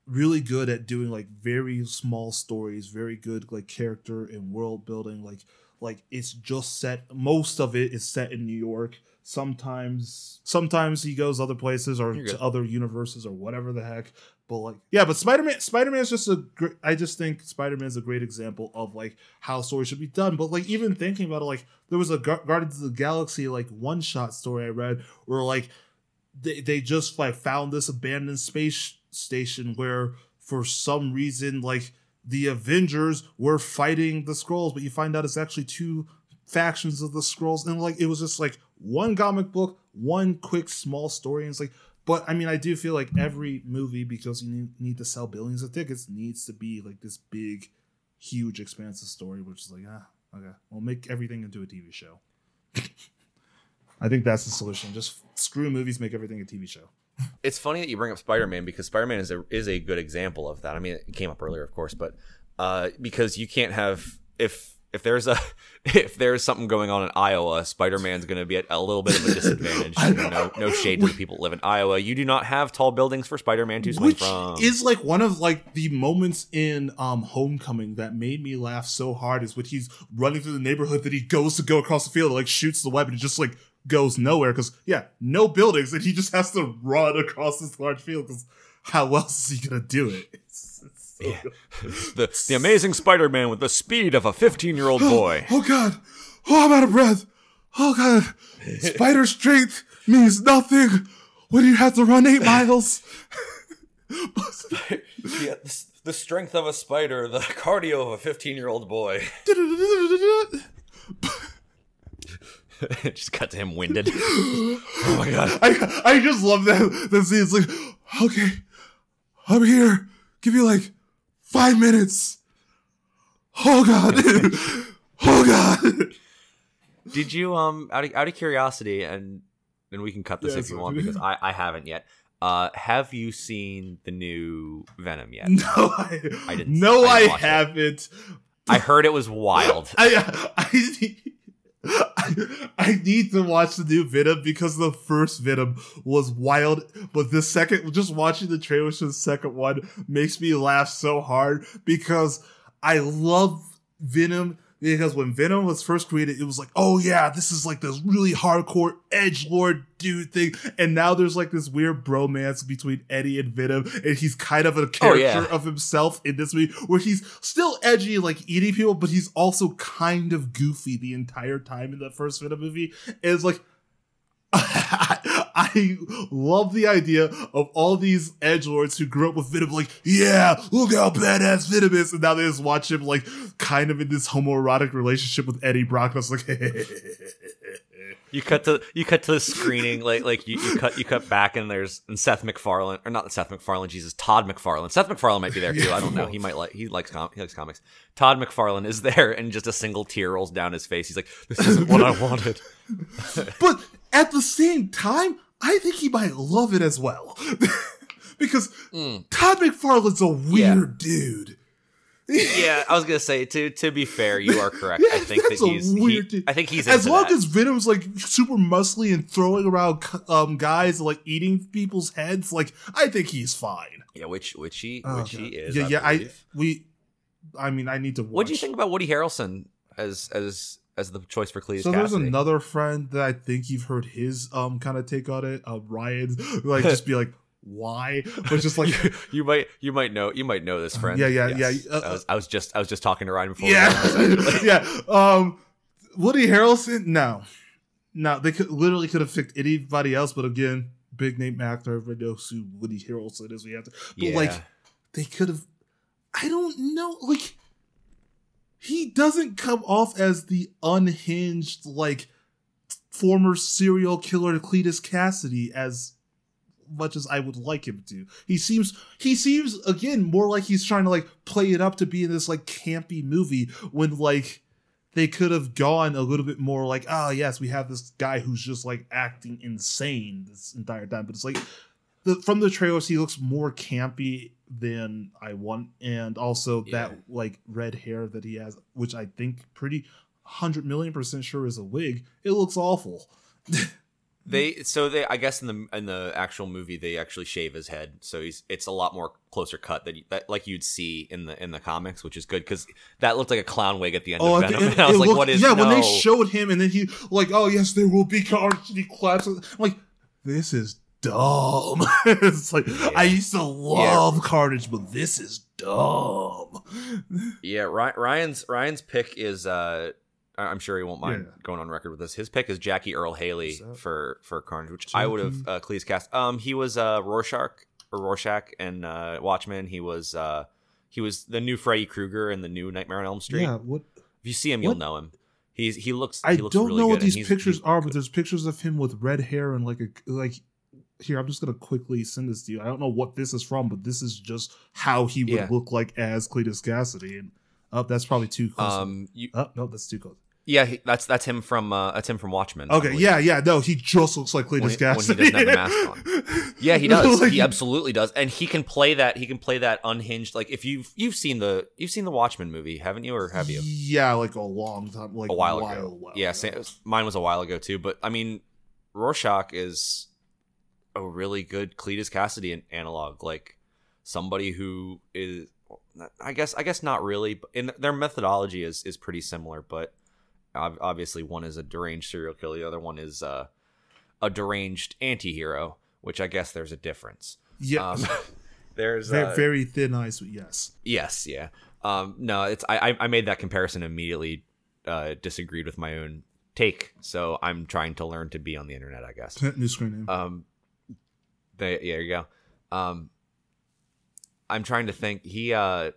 really good at doing like very small stories, very good like character and world building. Like like it's just set most of it is set in New York. Sometimes sometimes he goes other places or to other universes or whatever the heck. But like yeah, but Spider Man Spider Man is just a great. I just think Spider Man is a great example of like how stories should be done. But like even thinking about it, like there was a Gar- Guardians of the Galaxy like one shot story I read where like they they just like found this abandoned space station where for some reason like the Avengers were fighting the Skrulls, but you find out it's actually two factions of the Skrulls, and like it was just like one comic book, one quick small story, and it's like. But I mean, I do feel like every movie, because you need, to sell billions of tickets, needs to be like this big, huge, expansive story, which is like, ah, okay, we'll make everything into a TV show. I think that's the solution. Just screw movies, make everything a TV show. It's funny that you bring up Spider Man because Spider Man is a is a good example of that. I mean, it came up earlier, of course, but uh, because you can't have if if there's a if there's something going on in Iowa, Spider Man's going to be at a little bit of a disadvantage. No no shade to the people that live in Iowa. You do not have tall buildings for Spider Man to swing which from. is like one of like the moments in um homecoming that made me laugh so hard is when he's running through the neighborhood that he goes to go across the field and like shoots the web, and just like goes nowhere because yeah no buildings and he just has to run across this large field because how else is he gonna do it It's- it's so Yeah. the the amazing Spider Man with the speed of a 15 year old boy. oh god oh i'm out of breath oh god spider strength means nothing when you have to run eight miles yeah, the, the strength of a spider, the cardio of a 15 year old boy. Just cut to him winded. oh my god. I I just love that that scene. It's like, okay, I'm here. Give you like five minutes. Oh god. oh god. Did you um out of, out of curiosity and and we can cut this Yes, if you want because I I haven't yet. Uh, have you seen the new Venom yet? No, I, I didn't- No, I I, didn't it. haven't. I heard it was wild. I I, I I need to watch the new Venom because the first Venom was wild, but the second, just watching the trailers for the second one makes me laugh so hard because I love Venom. Because when Venom was first created, it was like, oh yeah, this is like this really hardcore edge lord dude thing, and now there's like this weird bromance between Eddie and Venom, and he's kind of a character Oh, yeah. of himself in this movie where he's still edgy, like eating people, but he's also kind of goofy the entire time in the first Venom movie. And it's like I love the idea of all these edge lords who grew up with Venom, like, yeah, look how badass Venom is, and now they just watch him like kind of in this homoerotic relationship with Eddie Brock. And I was like, You cut to you cut to the screening like like you, you cut you cut back and there's and Seth MacFarlane or not Seth MacFarlane Jesus Todd McFarlane Seth MacFarlane might be there too. I don't know. He might like he likes com- he likes comics. Todd McFarlane is there and just a single tear rolls down his face. He's like this isn't what I wanted. But at the same time, I think he might love it as well. because Mm. Todd McFarlane's a weird dude. yeah I was gonna say to to be fair you are correct I Yeah, think that that's a he's weird he, dude. I think he's as long that. as Venom's like super muscly and throwing around um guys and like eating people's heads, like I think he's fine. yeah which which he Oh, which he is Yeah, I yeah. I we. I mean, I need to. Watch. what do you think about Woody Harrelson as as as the choice for Cletus So there's Kasady? another friend that I think you've heard his um kind of take on it. Uh, Ryan, like just be like, why? But just like, you, you might you might know you might know this friend. Yeah, yeah, Yes. yeah, uh, I, was, I was just I was just talking to Ryan before. we got on this, yeah, yeah. Um, Woody Harrelson, no, no, they could literally could have picked anybody else, but again, big name actor, everybody knows who Woody Harrelson is. We have to, but Yeah. like, they could have. I don't know, like. He doesn't come off as the unhinged, like former serial killer Cletus Kasady as much as I would like him to. He seems he seems again more like he's trying to like play it up to be in this like campy movie when like they could have gone a little bit more like, oh yes, we have this guy who's just like acting insane this entire time. But it's like the from the trailers, he looks more campy than I want, and also Yeah. that like red hair that he has, which I think pretty hundred million percent sure is a wig. It looks awful. They so they I guess in the in the actual movie they actually shave his head, so he's it's a lot more closer cut that, that like you'd see in the in the comics, which is good because that looked like a clown wig at the end Oh, of Venom. think- and I was it like, looked- what is yeah? When they showed him, and then he like, oh yes, there will be carnage. And he claps. I'm like, this is dumb. it's like I used to love Carnage, but this is dumb. Yeah, Ryan's Ryan's pick is uh I'm sure he won't mind Yeah. going on record with this. His pick is Jackie Earle Haley for for Carnage, which I would have Jackie? uh, Cleese cast. Um, he was uh Rorschach or Rorschach and uh, Watchmen. He was uh he was the new Freddy Krueger in the new Nightmare on Elm Street. Yeah, what If you see him, you'll What? know him. He's he looks. I he looks don't really know what good, these pictures are, but there's pictures of him with red hair and like a like. Here, I'm just gonna quickly send this to you. I don't know what this is from, but this is just how he would Yeah. look like as Cletus Kasady. And oh, that's probably too close. um you, oh no, that's too close. yeah he, that's that's him from uh that's him from Watchmen. Okay, yeah, yeah, no, he just looks like Cletus When he- when he Kasady. doesn't have the mask on. Yeah, he does. Like- he absolutely does, and he can play that. He can play that unhinged. Like if you've you've seen the you've seen the Watchmen movie, haven't you, or have you? Yeah, like a long time, like a while, while ago. while yeah, ago. sa- mine was a while ago too. But I mean, Rorschach is a really good Cletus Kasady analog. Like somebody who is, I guess, I guess not really. But in their methodology is is pretty similar, but obviously one is a deranged serial killer, the other one is uh, a deranged anti-hero, which I guess there's a difference. yeah, Um, there's very, uh, very thin ice, yes. Yes, yeah. Um, no, it's I, I I made that comparison immediately. Uh, disagreed with my own take, so I'm trying to learn to be on the internet. I guess. New screen name. Um, they, yeah, there you go. Um, I'm trying to think. He uh,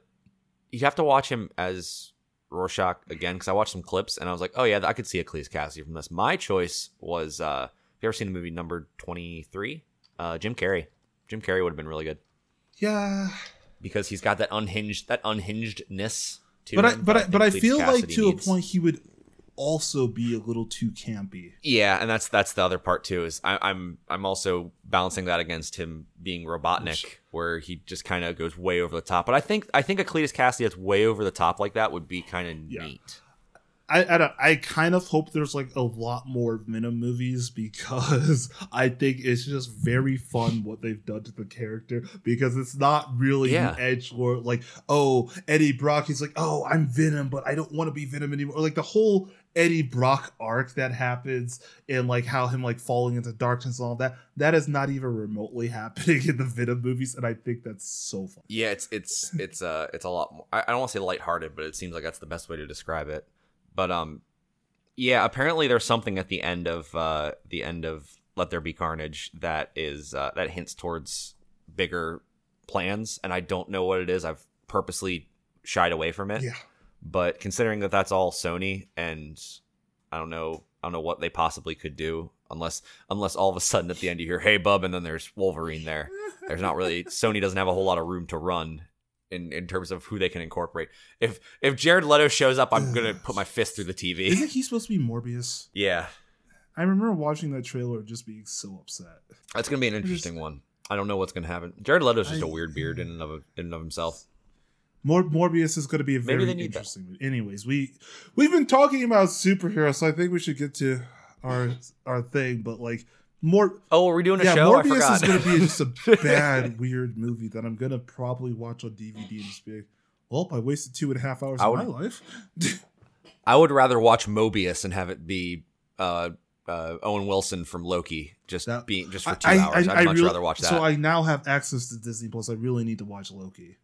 you'd have to watch him as Rorschach again because I watched some clips and I was like, oh yeah, I could see a Cletus Kasady from this. My choice was uh, have you ever seen the movie number twenty three? Uh, Jim Carrey. Jim Carrey would have been really good yeah, because he's got that unhinged that unhingedness to but I but I but I think feel Cletus like to needs. a point he would also be a little too campy. Yeah, and that's that's the other part too. Is I, I'm I'm also balancing that against him being Robotnik, where he just kind of goes way over the top. But I think I think a Cletus Kasady that's way over the top like that would be kind of Yeah. neat. I I, don't, I kind of hope there's like a lot more Venom movies because I think it's just very fun what they've done to the character because it's not really Yeah. the edge or like oh Eddie Brock he's like oh I'm Venom but I don't want to be Venom anymore like the whole Eddie Brock arc that happens and like how him like falling into darkness and all that that is not even remotely happening in the Venom movies and I think that's so fun. Yeah, it's it's it's uh it's a lot more. I, I don't want to say lighthearted, but it seems like that's the best way to describe it. But um, yeah, apparently there's something at the end of uh the end of Let There Be Carnage that is uh, that hints towards bigger plans, and I don't know what it is. I've purposely shied away from it. Yeah. But considering that that's all Sony, and I don't know, I don't know what they possibly could do unless unless all of a sudden at the end you hear "Hey, bub," and then there's Wolverine there. There's not really Sony doesn't have a whole lot of room to run in in terms of who they can incorporate. If if Jared Leto shows up, I'm gonna put my fist through the TV. Isn't he supposed to be Morbius? yeah, I remember watching that trailer and just being so upset. that's gonna be an interesting one. I don't know what's gonna happen. Jared Leto's just a I- weird beard in and of in and of himself. Mor- Morbius is going to be a very need that. interesting. Anyways, we we've been talking about superheroes, so I think we should get to our our thing. But like more, Oh, are we doing a yeah, show? I Morbius is going to be just a bad, weird movie that I'm going to probably watch on DVD and just be like, well, I wasted two and a half hours I of would- my life. I would rather watch Mobius and have it be uh, uh, Owen Wilson from Loki, just That- being just for two hours. I'd much really- rather watch that. So I now have access to Disney Plus. I really need to watch Loki.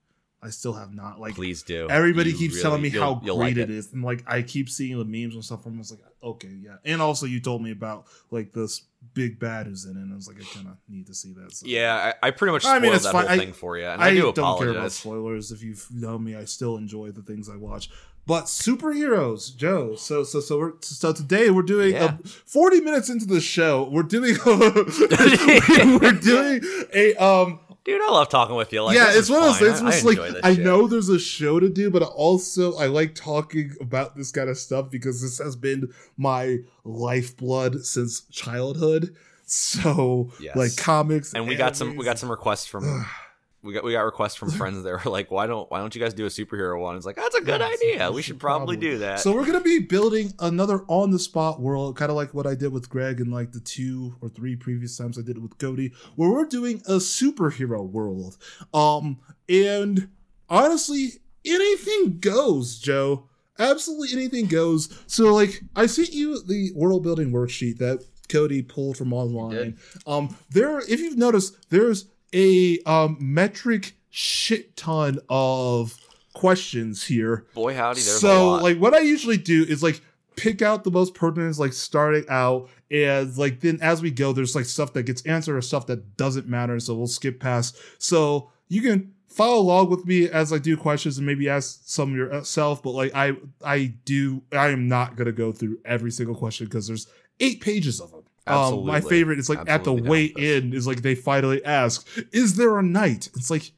I still have not. Like Please do. everybody You keeps really- telling me how great like it is, and like I keep seeing the memes and stuff. I'm just like, okay, yeah. And also, you told me about like this big bad who's in it. and I was like, I kind of need to see that. So. Yeah, I, I pretty much I spoiled mean, it's that fine. whole I- thing for you, and I, I, do don't care about apologize. spoilers. If you've known me, I still enjoy the things I watch. But superheroes, Joe. So so so we're so today we're doing Yeah. a, 40 minutes into the show. We're doing a, we're doing a um Dude, I love talking with you. Like, yeah, it's one of those things I, where I like I shit. know there's a show to do, but also I like talking about this kind of stuff because this has been my lifeblood since childhood. So Yes. like comics, and we got some we got some requests from we got we got requests from friends that were like, why don't why don't you guys do a superhero one? It's like that's a good Yes, idea. we We should should probably probably. do that. So we're gonna be building another on the spot world, kind of like what I did with Greg and like the two or three previous times I did it with Cody, where we're doing a superhero world. Um, and honestly, anything goes, Joe. Absolutely anything goes. So like, I sent you the world building worksheet that Cody pulled from online. Um, there, if you've noticed, there's a um metric shit ton of questions here. Boy howdy, so like what i usually do is like pick out the most pertinent like starting out and like then as we go there's like stuff that gets answered or stuff that doesn't matter so we'll skip past. So you can follow along with me as i do questions and maybe ask some yourself but like i i do i am not going to go through every single question because there's eight pages of them um, my favorite is like at the way in is like they finally ask is there a knight?" it's like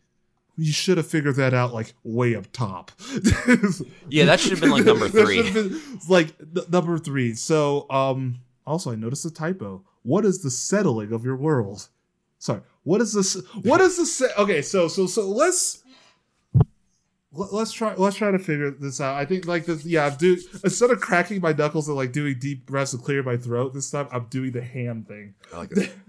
you should have figured that out like way up top. Yeah, that should have been, like, number three. been, like th- number three. So um also i noticed a typo. What is the settling of your world? Sorry what is this what is the se- okay so so so let's let- Let's try. Let's try to figure this out. I think like this. Yeah, do instead of cracking my knuckles and like doing deep breaths to clear my throat this time, I'm doing the hand thing. I like it.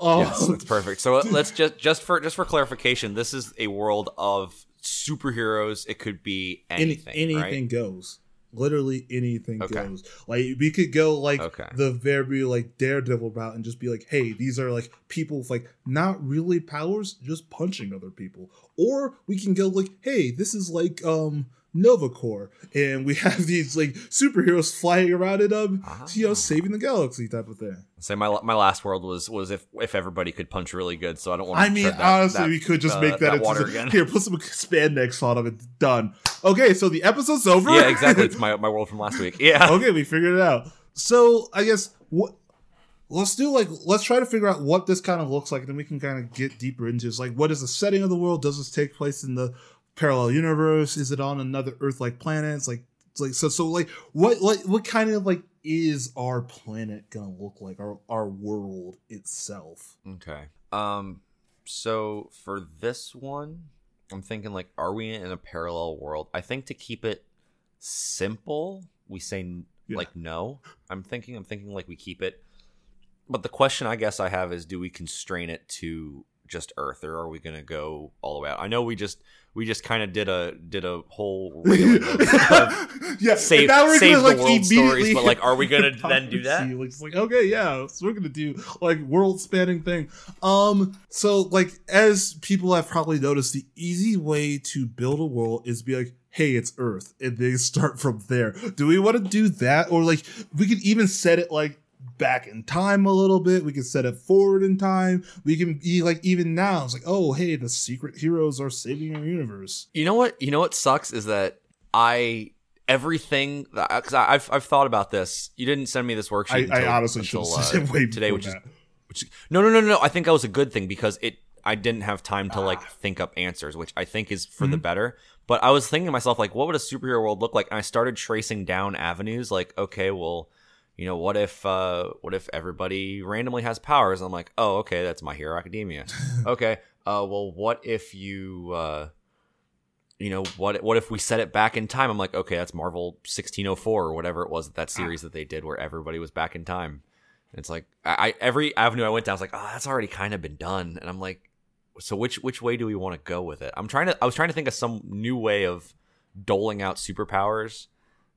Oh, yes, that's perfect. So uh, let's just just for just for clarification, this is a world of superheroes. It could be any, anything. anything right? goes. Literally anything Okay. goes. Like we could go like Okay. the very like daredevil route and just be like, hey, these are like people with like not really powers, just punching other people. Or we can go like, hey, this is like um Nova Corps, and we have these like superheroes flying around in them, you know, saving the galaxy type of thing. Say my my last world was was if if everybody could punch really good. So I don't want. to I mean, honestly, we could just uh, make that, into water again. Here, put some spandex on them. It's done. Okay, so the episode's over. Yeah, exactly. It's my my world from last week. Yeah. okay, we figured it out. So I guess what let's do like let's try to figure out what this kind of looks like, and then we can kind of get deeper into it. It's like what is the setting of the world? Does this take place in the parallel universe? Is it on another Earth-like planet? It's like it's like so so like what like what kind of like is our planet gonna look like? Our our world itself. Okay. Um. So for this one, I'm thinking like, are we in a parallel world? I think to keep it simple, we say Yeah. like no. I'm thinking. I'm thinking like we keep it. But the question I guess I have is, do we constrain it to just Earth, or are we gonna go all the way out? I know we just we just kind of did a did a whole railing of, of yeah, save, now we're save the world stories, but like, are we gonna then do that? Like, it's like, okay, yeah, so we're gonna do like world spanning thing. Um, so like as people have probably noticed, the easy way to build a world is be like, hey, it's Earth, and they start from there. Do we want to do that, or like we could even set it like back in time a little bit. We can set it forward in time. We can be like even now. It's like, oh, hey, the secret heroes are saving our universe. You know what? You know what sucks is that I everything because I've I've thought about this. You didn't send me this worksheet. I, I honestly should until, have uh, today, which is which is- no no no no. I think that was a good thing because it I didn't have time to like Ah. think up answers, which I think is for the Mhm. better. But I was thinking to myself like, what would a superhero world look like? And I started tracing down avenues. Like, okay, well. You know what if uh, what if everybody randomly has powers? I'm like, oh, okay, that's My Hero Academia. okay, uh, well, what if you uh, you know what what if we set it back in time? I'm like okay that's marvel 1604 or whatever it was that series that they did where everybody was back in time. And it's like I, I every avenue i went down i was like oh that's already kind of been done. And i'm like so which which way do we want to go with it? I'm trying to i was trying to think of some new way of doling out superpowers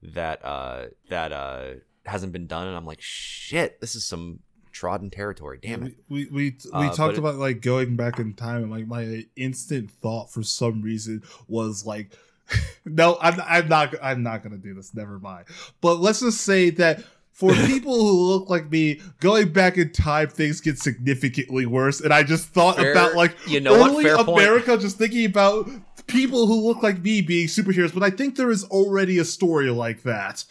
that uh that uh hasn't been done and i'm like shit this is some trodden territory. Damn it. We we we, Uh, talked it- about like going back in time, and like my instant thought for some reason was like, no, I'm I'm not I'm not gonna do this. Never mind. But let's just say that. For people who look like me, going back in time, things get significantly worse. And I just thought Fair- about like you know what? early Fair point. America, just thinking about people who look like me being superheroes. But I think there is already a story like that.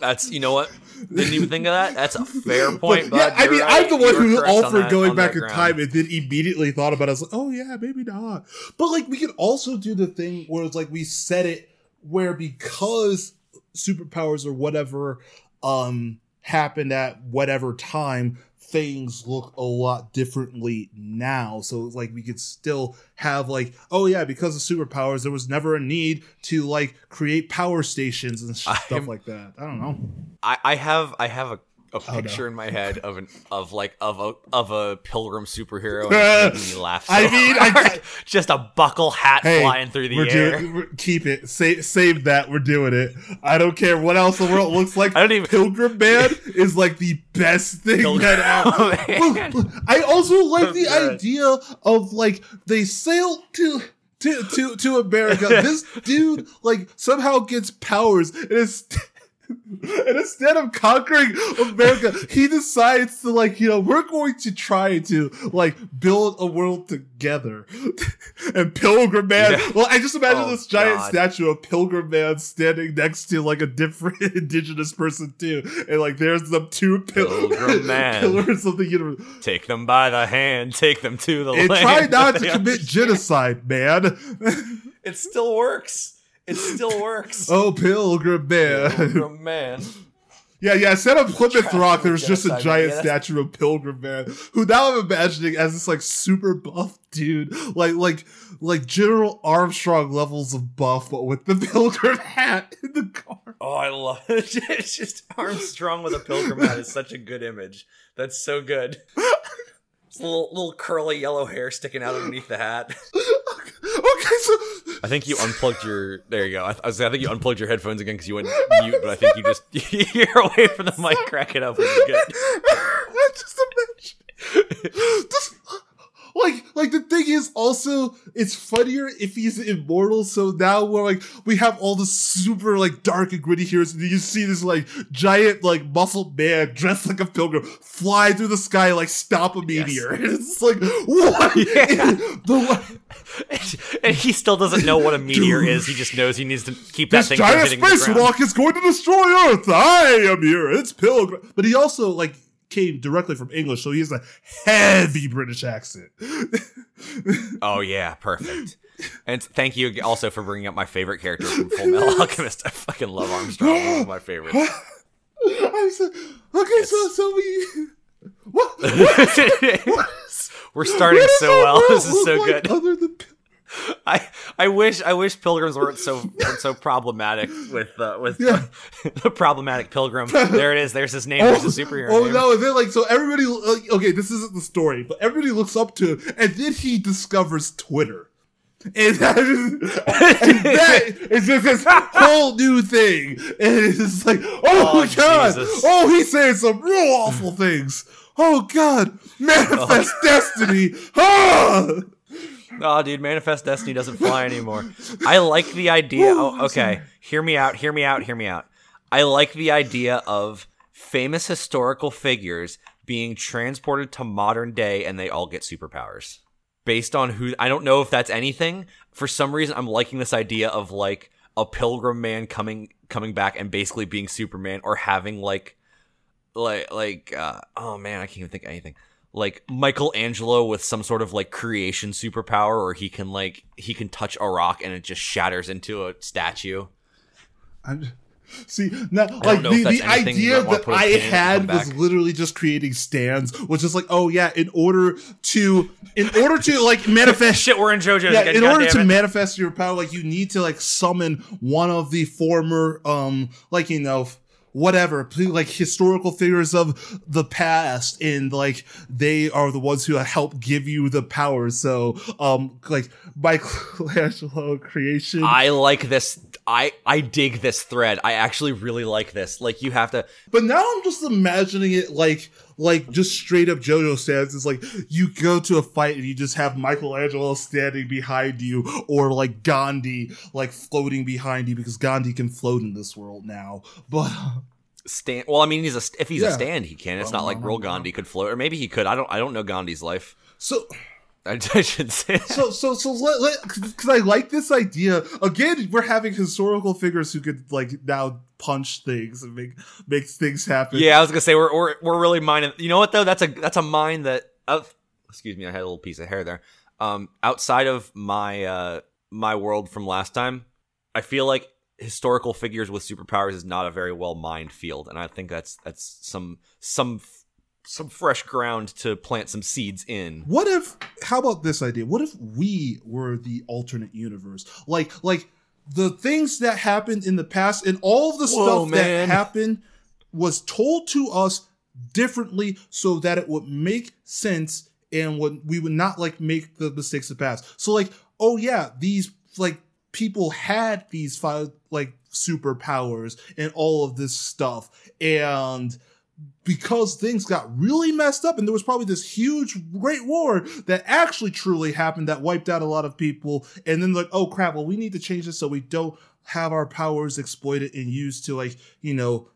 That's you know what? Didn't even think of that. That's a fair point. But, yeah. I mean, right. I'm the one who offered that- going back in time and then immediately thought about it. I was like, oh yeah, maybe not. But like, we could also do the thing where it's like we set it where because superpowers or whatever um happened at whatever time things look a lot differently now. So like we could still have like oh yeah because of superpowers there was never a need to like create power stations and stuff I'm- like that. I don't know. I, I have I have a, a Oh, no. picture in my head of an of like of a of a pilgrim superhero and making me laugh. So I mean, I- just a buckle hat Hey, flying through the we're air. we're- keep it save save that we're doing it i don't care what else the world looks like I don't even- pilgrim man is like the best thing Pilgrim- that Oh, i also like oh, the idea of like they sail to to to, to america this dude like somehow gets powers and it's and instead of conquering America, he decides to like, you know, we're going to try to like build a world together. and Pilgrim Man, Yeah. well, I just imagine Oh, this giant God. statue of Pilgrim Man standing next to like a different indigenous person too, and like there's the two pil- Pilgrim Man. pillars of the universe. Take them by the hand, take them to the And land. try not to commit genocide, man. It still works. It still works. oh, Pilgrim Man. Pilgrim man. Yeah, yeah. Instead of Plymouth Rock, to there was just a giant yeah, statue of Pilgrim Man, who now I'm imagining as this like super buff dude, like like like General Armstrong levels of buff, but with the Pilgrim hat in the car. Oh, I love it. It's just Armstrong with a pilgrim hat is such a good image. That's so good. It's little, little curly yellow hair sticking out underneath the hat. okay, so I think you unplugged your. There you go. I, I, I think you unplugged your headphones again because you went mute, but I think you just you're away from the mic. Crack it up, which is good. just imagine. Just, like, like the thing is also, it's funnier if he's immortal. So now we're like, we have all the super like dark and gritty heroes, and you see this like giant like muscled man dressed like a pilgrim fly through the sky, like stop a meteor. And it's like, what? Yeah. the, and he still doesn't know what a meteor Dude. is. He just knows he needs to keep that this thing from giant hitting the space rock is going to destroy Earth. I am here. It's Pilgrim. But he also like came directly from English, so he has a heavy British accent. Oh yeah, perfect. And thank you also for bringing up my favorite character from Full Metal Alchemist. I fucking love Armstrong. One of my favorites. I'm so, okay, so so we what? We're starting so well. This is so like good. Other than I I wish I wish pilgrims weren't so weren't so problematic with uh, with Yeah. the problematic pilgrim. There it is. There's his name. There's his superhero oh name. no! And then like so everybody. Like, okay, this isn't the story, but everybody looks up to him, and then he discovers Twitter. And that is, and that is just this whole new thing. And it's just like, oh, Oh, my god. Jesus. Oh, he's saying some real awful things. Oh god. Manifest destiny. Ah! Oh, dude, Manifest Destiny doesn't fly anymore. I like the idea. Oh, okay, hear me out. Hear me out. Hear me out. I like the idea of famous historical figures being transported to modern day, and they all get superpowers based on who. I don't know if that's anything. For some reason, I'm liking this idea of like a pilgrim man coming coming back and basically being Superman, or having like like like uh, oh man, I can't even think of anything like Michelangelo with some sort of like creation superpower, or he can like he can touch a rock and it just shatters into a statue. I'm, see, now, like the, the idea that I pin in and had was literally just creating stands, which is like, oh yeah, in order to, in order to like manifest Shit, we're in JoJo's yeah, again. in order to it. manifest your power, like you need to like summon one of the former, um, like you know, whatever, like historical figures of the past, and like they are the ones who help give you the power. So, um, like Michelangelo creation. I like this. I I dig this thread. I actually really like this. Like you have to But now I'm just imagining it like like just straight up JoJo stands. It's like you go to a fight and you just have Michelangelo standing behind you, or like Gandhi like floating behind you because Gandhi can float in this world now. But uh, stand. Well, I mean, he's a if he's Yeah. a stand, he can. It's not like real Gandhi could float, or maybe he could. I don't. I don't know Gandhi's life. so I, I should say. that. so so so let, because I like this idea. Again, we're having historical figures who could like now punch things and make make things happen. Yeah, I was gonna say we're we're, we're really mining. You know what though? That's a that's a mine that. Uh, excuse me, I had a little piece of hair there. Um, outside of my uh my world from last time, I feel like historical figures with superpowers is not a very well mined field, and I think that's that's some some some fresh ground to plant some seeds in. What if how about this idea? What if we were the alternate universe? Like like the things that happened in the past and all the Whoa, stuff that happened was told to us differently so that it would make sense and would we would not like make the mistakes of the past. So like, oh yeah, these like people had these five like superpowers and all of this stuff and because things got really messed up and there was probably this huge great war that actually truly happened that wiped out a lot of people and then like oh crap well we need to change this so we don't have our powers exploited and used to like you know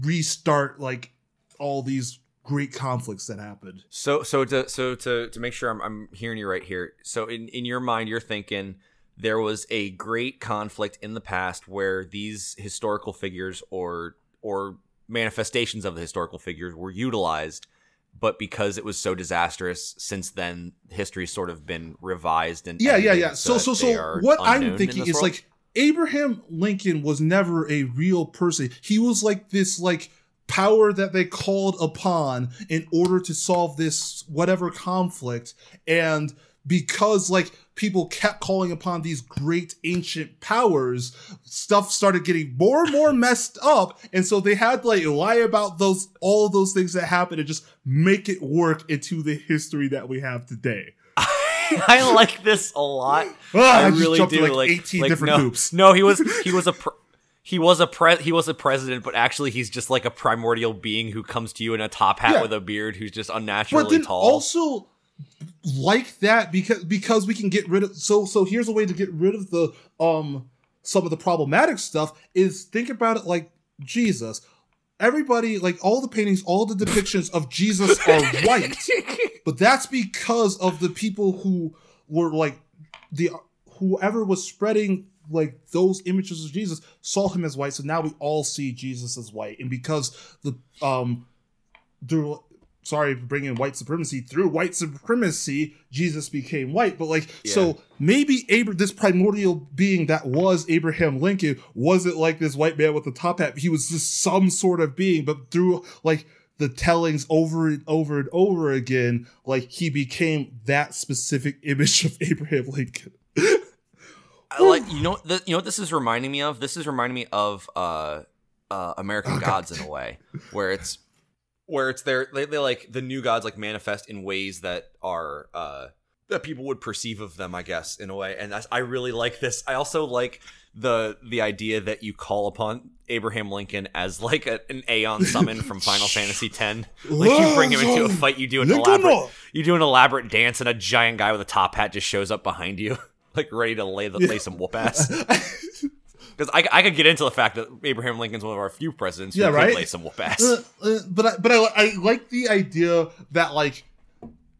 restart like all these great conflicts that happened So so to so to to make sure I'm I'm hearing you right here. So in in your mind you're thinking there was a great conflict in the past where these historical figures or or manifestations of the historical figures were utilized but because it was so disastrous since then history's sort of been revised and yeah yeah yeah. so so so what i'm thinking is world? like abraham lincoln was never a real person. He was like this like power that they called upon in order to solve this whatever conflict. And because like people kept calling upon these great ancient powers stuff started getting more and more messed up and so they had to like lie about those all of those things that happened and just make it work into the history that we have today I like this a lot. Ah, I just really do. through, like 18 like, different no, hoops. No, he was he was a pr- he was a pre he was a president, but actually he's just like a primordial being who comes to you in a top hat Yeah. with a beard, who's just but unnaturally then tall. also like that because because we can get rid of so so here's a way to get rid of the um some of the problematic stuff is think about it like Jesus. Everybody like all the paintings, all the depictions of Jesus are white, but that's because of the people who were like the whoever was spreading like those images of Jesus saw him as white. So now we all see Jesus as white, and because the um through sorry for bringing white supremacy through white supremacy jesus became white but like Yeah. so maybe Abra- this primordial being that was abraham lincoln wasn't like this white man with the top hat he was just some sort of being but through like the tellings over and over and over again like he became that specific image of abraham lincoln I like you know the, you know what this is reminding me of. This is reminding me of uh, uh, American Oh, God. Gods in a way, where it's where it's their they, they like the new gods like manifest in ways that are uh, that people would perceive of them, I guess, in a way. And that's, I really like this. I also like the the idea that you call upon Abraham Lincoln as like a, an Aeon summon from Final Fantasy X. Like you bring him into a fight, you do an elaborate you do an elaborate dance, and a giant guy with a top hat just shows up behind you, like ready to lay the lay some whoop ass. Because I, I could get into the fact that Abraham Lincoln's one of our few presidents who Yeah, right? lay some whoop ass. Uh, uh, but I, but I, I like the idea that like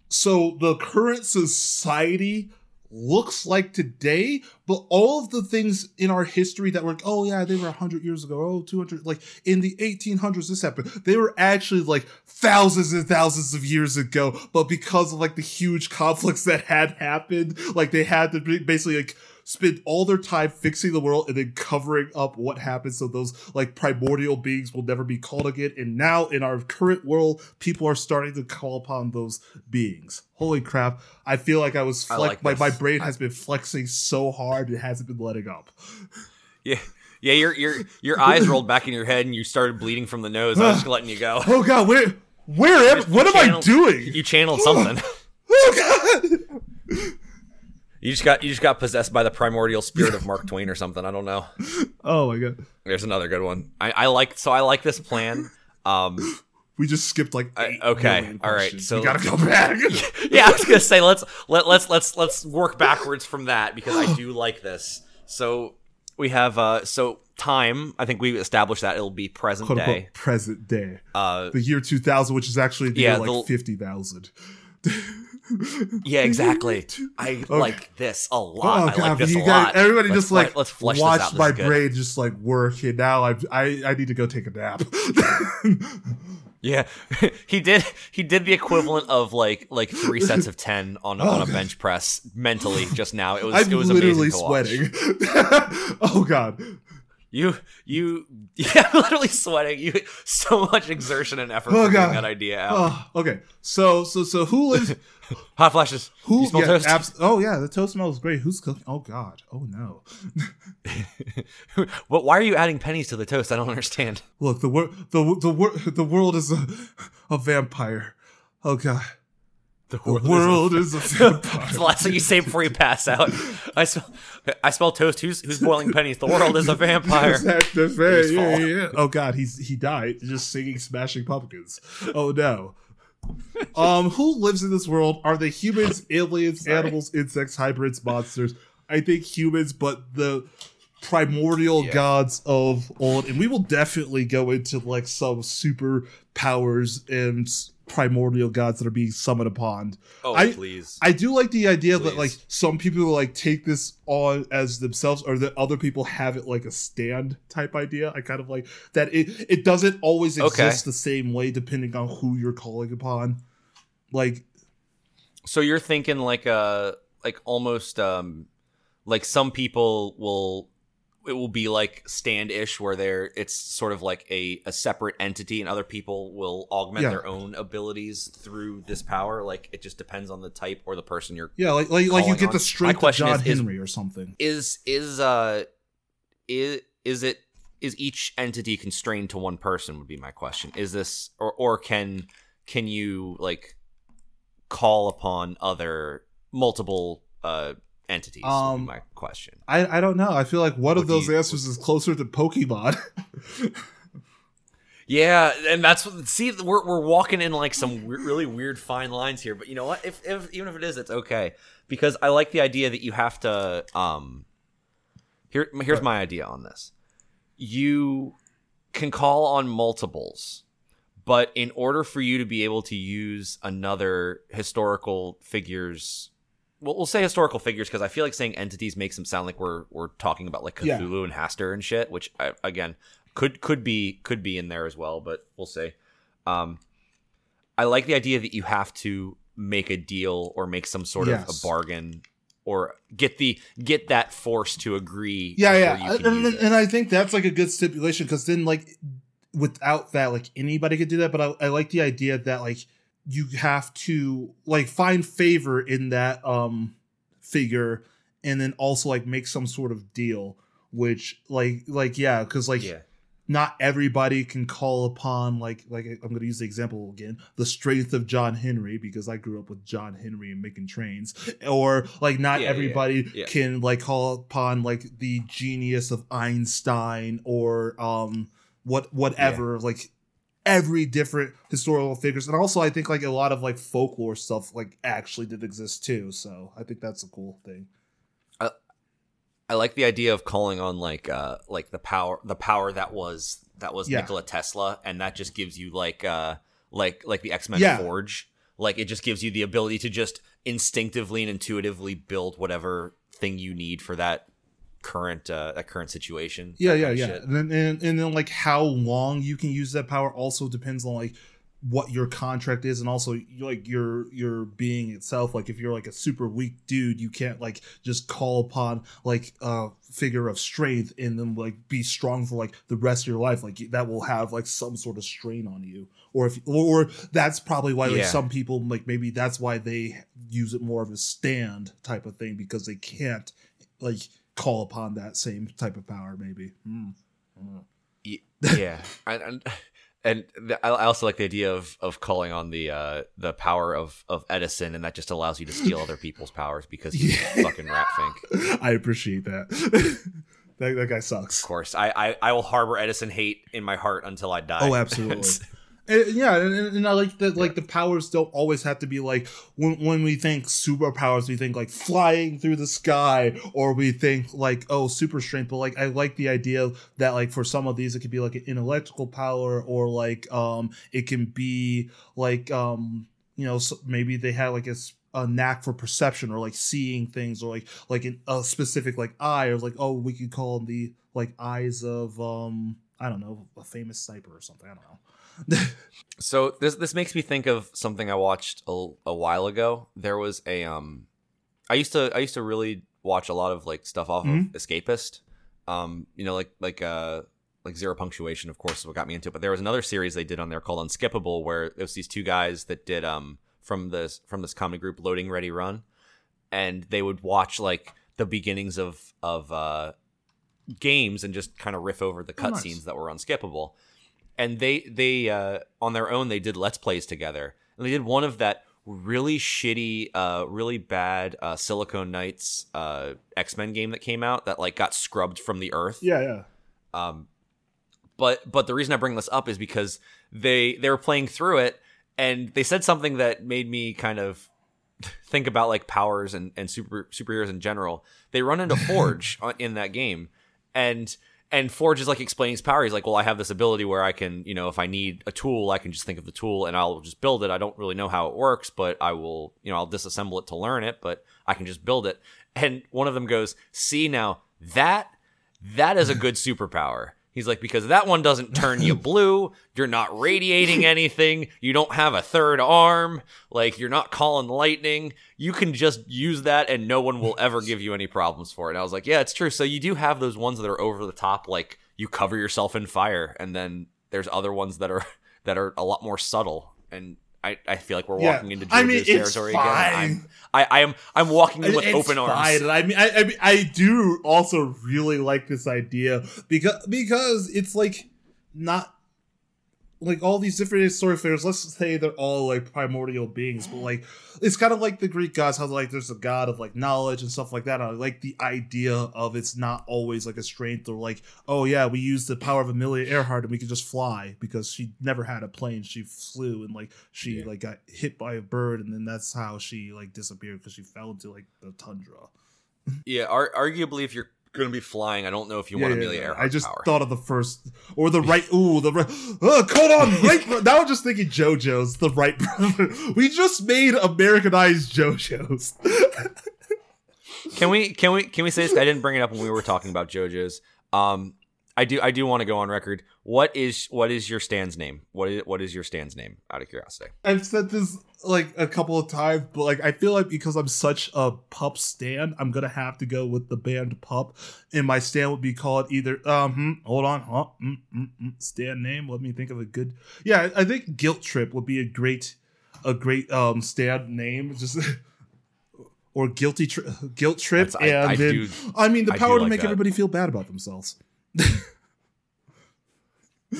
so the current society looks like today but all of the things in our history that were like oh yeah they were 100 years ago oh 200 like in the 1800s this happened they were actually like thousands and thousands of years ago but because of like the huge conflicts that had happened like they had to basically like spend all their time fixing the world and then covering up what happened so those like primordial beings will never be called again and now in our current world people are starting to call upon those beings holy crap i feel like i was I like my, my brain has been flexing so hard it hasn't been letting up yeah, yeah. Your your your eyes rolled back in your head, and you started bleeding from the nose. I was just letting you go. oh god where where am what am i doing You channeled something. oh god You just got you just got possessed by the primordial spirit of Mark Twain or something. I don't know. Oh my god. There's another good one. I, I like so I like this plan. Um, We just skipped like I- okay, all right, so- we gotta go back. yeah, I was gonna say let's let let's let's let's work backwards from that because I do like this. So we have uh so time. I think we established that it'll be present Quote day. unquote present day. Uh, The year 2000, which is actually the Yeah, year like the- 50,000. yeah, exactly. I Okay. like this a Oh lot. I god, like this you a guys, lot. everybody Let's just like let's flesh this watch out. My brain just like work, and now I I I need to go take a nap. Yeah, he did. He did the equivalent of like like three sets of ten on, oh, on a God. bench press mentally just now. It was I'm it was literally amazing to watch. sweating. oh god. You you yeah, literally sweating. You so much exertion and effort Oh, for getting God. that idea out. Oh, okay. So so so who lives Hot flashes. who You smell yeah, toast? abs- oh yeah, the toast smells great. Who's cooking? Oh god. Oh no. but why are you adding pennies to the toast? I don't understand. Look, the wor- the the wor- the world is a a vampire. Oh god. The The world is a vampire. That's the last thing you say before you pass out. I smell, I smell toast. Who's who's boiling pennies? The world is a vampire. That's, that's very, yeah, yeah, yeah. Oh god, he's he died just singing Smashing Pumpkins. Oh no. um, who lives in this world? Are they humans, aliens, Sorry. animals, insects, hybrids, monsters? I think humans, but the primordial Yeah. gods of old, and we will definitely go into like some super powers and primordial gods that are being summoned upon. Oh I- please. I do like the idea that like some people will like take this on as themselves, or that other people have it like a stand type idea. I kind of like that it it doesn't always exist Okay. the same way depending on who you're calling upon. Like So you're thinking like uh like almost um like some people will it will be like stand-ish where they're it's sort of like a, a separate entity and other people will augment Yeah. their own abilities through this power like it just depends on the type or the person you're yeah, like like, like you get on- the strength of John is- is- Henry or something. is is uh is is it is each entity constrained to one person would be my question is this or or can can you like call upon other multiple uh entities Um, my question. I I don't know. I feel like one of What do those you- answers is closer to Pokemon. yeah and that's what see we're, we're walking in like some really weird fine lines here but you know what? If, if even if it is it's okay. Because i like the idea that you have to um here here's my idea on this. You can call on multiples but in order for you to be able to use another historical figures well, we'll say historical figures because I feel like saying entities makes them sound like we're we're talking about like Yeah. Cthulhu and Hastur and shit, which I, again could could be could be in there as well, but we'll see. Um, I like the idea that you have to make a deal or make some sort of a bargain or get the get that force to agree. yeah, yeah, and, and, and I think that's like a good stipulation because then like without that, like anybody could do that. But I, I like the idea that like you have to like find favor in that um figure, and then also like make some sort of deal. Which like like yeah, because like yeah, not everybody can call upon like like I'm going to use the example again the strength of John Henry because I grew up with John Henry and making trains or like not yeah, everybody yeah. can like call upon like the genius of Einstein or um what whatever like every different historical figures and also I think like a lot of like folklore stuff like actually did exist too so I think that's a cool thing I like the idea of calling on like uh like the power the power that was that was Yeah. Nikola Tesla, and that just gives you like uh like like the X Men Yeah. Forge. Like it just gives you the ability to just instinctively and intuitively build whatever thing you need for that current uh that current situation. Yeah, yeah, yeah. And then and, and then like how long you can use that power also depends on like what your contract is and also like your your being itself like if you're like a super weak dude you can't like just call upon like a figure of strength and then like be strong for like the rest of your life like that will have like some sort of strain on you or if or, or that's probably why like Yeah. some people like maybe that's why they use it more of a stand type of thing because they can't like call upon that same type of power maybe. Y- yeah I, and I also like the idea of of calling on the uh, the power of of Edison, and that just allows you to steal other people's powers because he's a fucking rat fink. I appreciate that. that. That guy sucks. Of course, I, I I will harbor Edison hate in my heart until I die. Oh, absolutely. And, yeah, and, and I like that. Like the powers don't always have to be like when when we think superpowers, we think like flying through the sky, or we think like oh super strength. But like I like the idea that like for some of these, it could be like an intellectual power, or like um it can be like um you know maybe they have like a knack for perception or like seeing things or like like in a specific like eye or like oh we could call them the like eyes of um I don't know a famous sniper or something I don't know. So this this makes me think of something I watched a, a while ago. There was a um, I used to I used to really watch a lot of like stuff off Mhm. of Escapist. Um, you know, like like uh like zero punctuation, of course, is what got me into it. But there was another series they did on there called Unskippable, where it was these two guys that did um from this from this comedy group Loading Ready Run, and they would watch like the beginnings of of uh games and just kind of riff over the Oh, nice. cutscenes that were unskippable and they they uh, on their own they did let's plays together. And they did one of that really shitty uh really bad uh silicon knights uh x-men game that came out that like got scrubbed from the earth. Yeah, yeah. um but but the reason i bring this up is because they they were playing through it and they said something that made me kind of think about like powers and and super superheroes in general. They run into forge in that game. And and Forge is like explaining his power. He's like, "Well, I have this ability where I can, you know, if I need a tool, I can just think of the tool and I'll just build it. I don't really know how it works, but I will, you know, I'll disassemble it to learn it, but I can just build it." And one of them goes, "See now, that that is a good superpower." He's like, because that one doesn't turn you blue. You're not radiating anything. You don't have a third arm. Like, you're not calling lightning. You can just use that and no one will ever give you any problems for it. And I was like, yeah, it's true. So you do have those ones that are over the top, like you cover yourself in fire. And then there's other ones that are, that are a lot more subtle. And I, I feel like we're Yeah. walking into JoJo's I mean, territory again. fine. I'm, I, I am, I'm walking in with It's open arms. fine. I mean, I, I mean, I do also really like this idea because because it's like not like all these different story figures. Let's say they're all like primordial beings, but like it's kind of like the Greek gods, how like there's a god of like knowledge and stuff like that. I like the idea of it's not always like a strength or like oh yeah, we use the power of Amelia Earhart and we can just fly because she never had a plane. She flew and like she Yeah. like got hit by a bird and then that's how she like disappeared because she fell into like the tundra. Yeah, ar- arguably, if you're going to be flying, I don't know if you want Amelia Earhart I just power. thought of the first or the right. Ooh, the right. Uh, hold on, right. Now I'm just thinking JoJo's the Wright brother. We just made Americanized JoJo's. Can we can we can we say this? I didn't bring it up when we were talking about JoJo's. Um, I do I do want to go on record. What is what is your stand's name? What is what is your stand's name? Out of curiosity. I've said this like a couple of times, but like I feel like because I'm such a pup stand, I'm gonna have to go with the band Pup, and my stand would be called either um. hmm, hold on, huh? Mm, mm, mm, stand name. Let me think of a good. Yeah, I I think Guilt Trip would be a great, a great um stand name. Just. Or guilty tri- guilt trip, That's- I- and I then do- I mean the I power to like make that. everybody feel bad about themselves.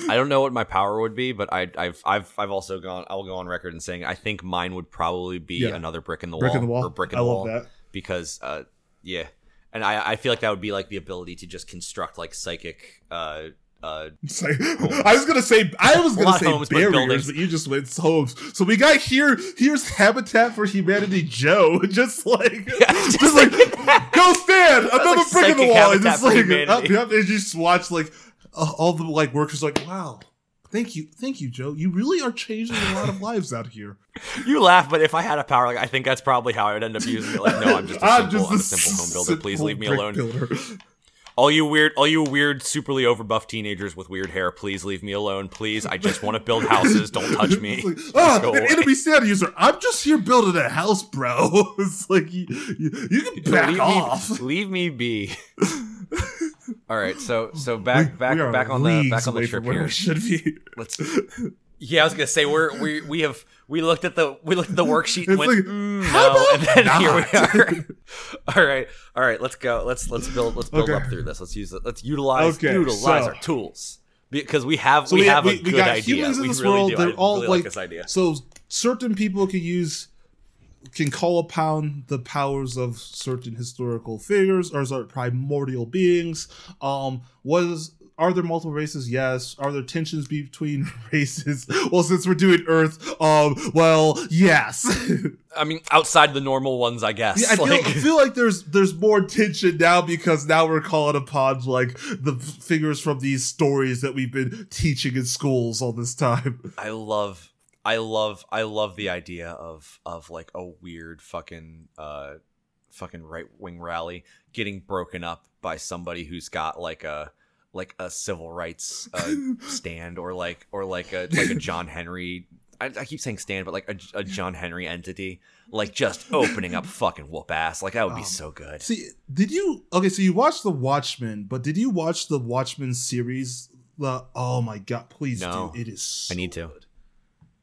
I don't know what my power would be, but I, I've I've I've also gone. I'll go on record and saying I think mine would probably be Yeah. another brick in the Brick wall in the wall. or brick in I the love wall that. because uh yeah, and I I feel like that would be like the ability to just construct like psychic uh uh like- I was gonna say I was gonna say homes, barriers, buildings. but you just went homes. So we got here. Here's Habitat for Humanity, Joe. Just like, just, just like, like- go stand another like brick in the wall, and just like, Humanity. up, and you just watch like uh, all the like workers like, wow, thank you, thank you, Joe. You really are changing a lot of lives out here. you laugh, but if I had a power, like I think that's probably how I would end up using it. Like no, I'm just a simple, I'm a simple home builder. Please simple leave me alone. builder. All you weird, all you weird, superly overbuffed teenagers with weird hair, please leave me alone. Please, I just want to build houses. Don't touch me. It's like, Just ah, go an enemy stand user. I'm just here building a house, bro. it's like you, you, you can back leave off. Me, leave me be. All right, so so back back back on the back on the trip from where here. we should be. Let's. Yeah, I was gonna say we're we we have we looked at the we looked at the worksheet and went like, "Mm, no, and then here we are. all right, all right, let's go. Let's let's build let's build Okay. up through this. Let's use it. Let's utilize Okay, utilize so- our tools. because we have So we, we- have we- a we good idea. humans in we this really world, do. they're I all, really like- like this idea. So certain people can use can call upon the powers of certain historical figures or primordial beings. Um, was are there multiple races? Yes. Are there tensions between races? Well, since we're doing Earth, um, well, yes. I mean, outside the normal ones, I guess. Yeah, I feel, Like- I feel like there's there's more tension now because now we're calling upon like the figures from these stories that we've been teaching in schools all this time. I love I love I love the idea of of like a weird fucking uh fucking right wing rally getting broken up by somebody who's got like a like a civil rights uh, stand or like or like a like a John Henry I, I keep saying stand but like a, a John Henry entity like just opening up fucking whoop ass like that would be Um, so good. See, did you? Okay, so you watched the Watchmen, but did you watch the Watchmen series? The oh my god, please No. do! It is. So I need to. good.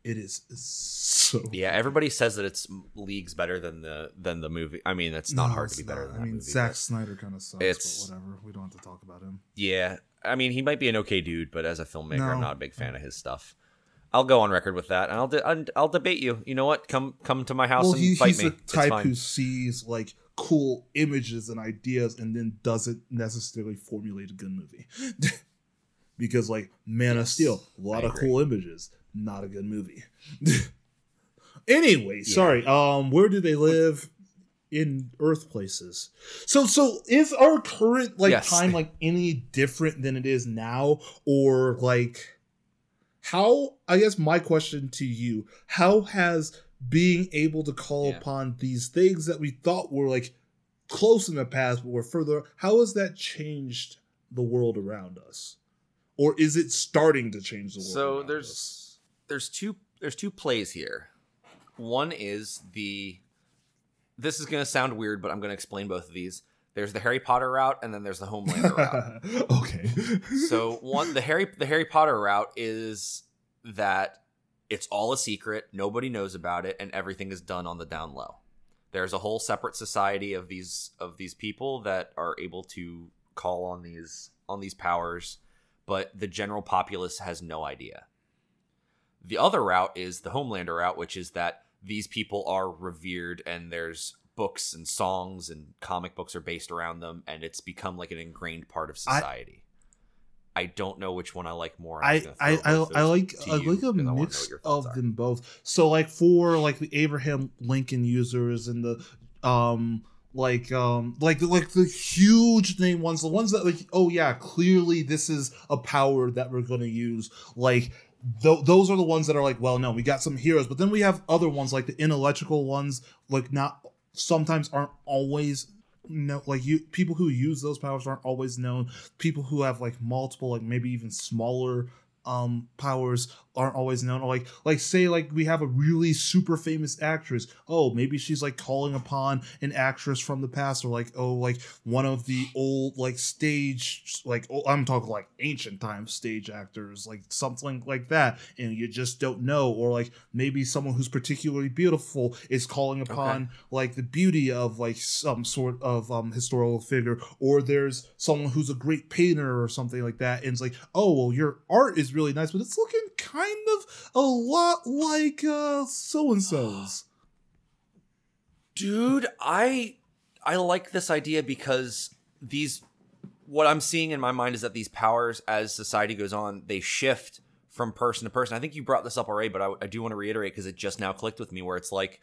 It is so. Yeah, everybody says that it's leagues better than the than the movie. I mean, it's not No, hard to it's be better not. than I mean, movie. Zack Snyder kind of sucks, It's- but whatever. We don't have to talk about him. Yeah, I mean, he might be an okay dude, but as a filmmaker, I'm not a big fan of his stuff. I'll go on record with that, and I'll de- I'll, debate you. You know what? Come come to my house Well, and he, fight he's me. the It's type who sees like cool images and ideas and then doesn't necessarily formulate a good movie. because like Man of Steel, a lot I of agree. cool images, not a good movie. anyway, Yeah. sorry. Um, where do they live? In Earth places. So, so is our current like Yes. time like any different than it is now, or like how? I guess my question to you: How has being able to call Yeah. upon these things that we thought were like close in the past but were further? How has that changed the world around us, or is it starting to change the world? So there's us? There's two there's two plays here. One is the this is gonna sound weird, but I'm gonna explain both of these. There's the Harry Potter route, and then there's the Homelander route. okay. so one the harry the harry potter route is that it's all a secret nobody knows about it and everything is done on the down low there's a whole separate society of these of these people that are able to call on these on these powers but the general populace has no idea the other route is the homelander route which is that these people are revered and there's books and songs and comic books are based around them and it's become like an ingrained part of society i, don't know which one i like more I I I, I like I like a because I wanna know mix what your thoughts of are. them both. So like for like the Abraham Lincoln users and the um like um like like the huge name ones, the ones that like oh yeah, clearly this is a power that we're going to use. Like th- those are the ones that are like well no, we got some heroes, but then we have other ones like the intellectual ones like not sometimes aren't always no like you people who use those powers aren't always known. People who have like multiple like maybe even smaller um powers aren't always known. Or like like say like we have a really super famous actress. Oh maybe she's like calling upon an actress from the past or like oh like one of the old like stage like oh, i'm talking like ancient times stage actors like something like that. And you just don't know. Or like maybe someone who's particularly beautiful is calling upon like the beauty of like some sort of um historical figure. Or there's someone who's a great painter or something like that. And it's like oh well your art is really nice but it's looking kind of a lot like uh so and so's dude i i like this idea because these what i'm seeing in my mind is that these powers as society goes on they shift from person to person. I think you brought this up already but i, I do want to reiterate because it just now clicked with me where it's like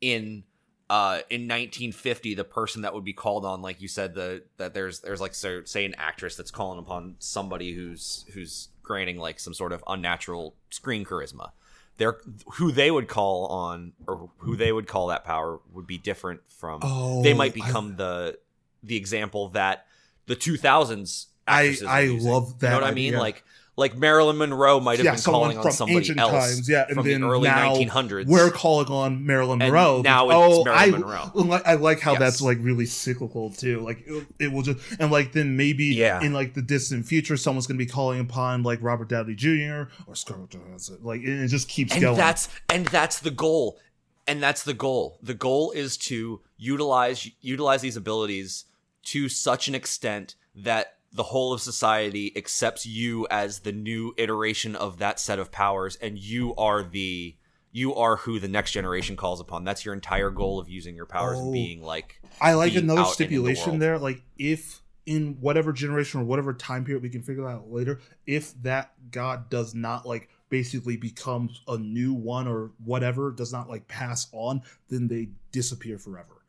in uh in 1950 the person that would be called on like you said the that there's there's like so, say an actress that's calling upon somebody who's who's granting like some sort of unnatural screen charisma they're who they would call on or who they would call that power would be different from oh they might I- become the the example that the 2000s I I using. love that. you know what I mean like like Marilyn Monroe might have Yeah, been calling on somebody else times, yeah, and from then the early now 1900s we're calling on Marilyn And Monroe. now oh, it's Marilyn I, Monroe. I, I like how Yes. that's like really cyclical too. Like it, it will just and like then maybe Yeah. in like the distant future, someone's gonna be calling upon like Robert Downey Jr. or Scarlett Johansson. Like and it just keeps and going. that's and that's the goal and that's the goal the goal is to utilize utilize these abilities to such an extent that the whole of society accepts you as the new iteration of that set of powers and you are the you are who the next generation calls upon that's your entire goal of using your powers Oh. and being like I like another in the stipulation there. Like if in whatever generation or whatever time period we can figure that out later, if that god does not like basically become a new one or whatever, does not like pass on, then they disappear forever.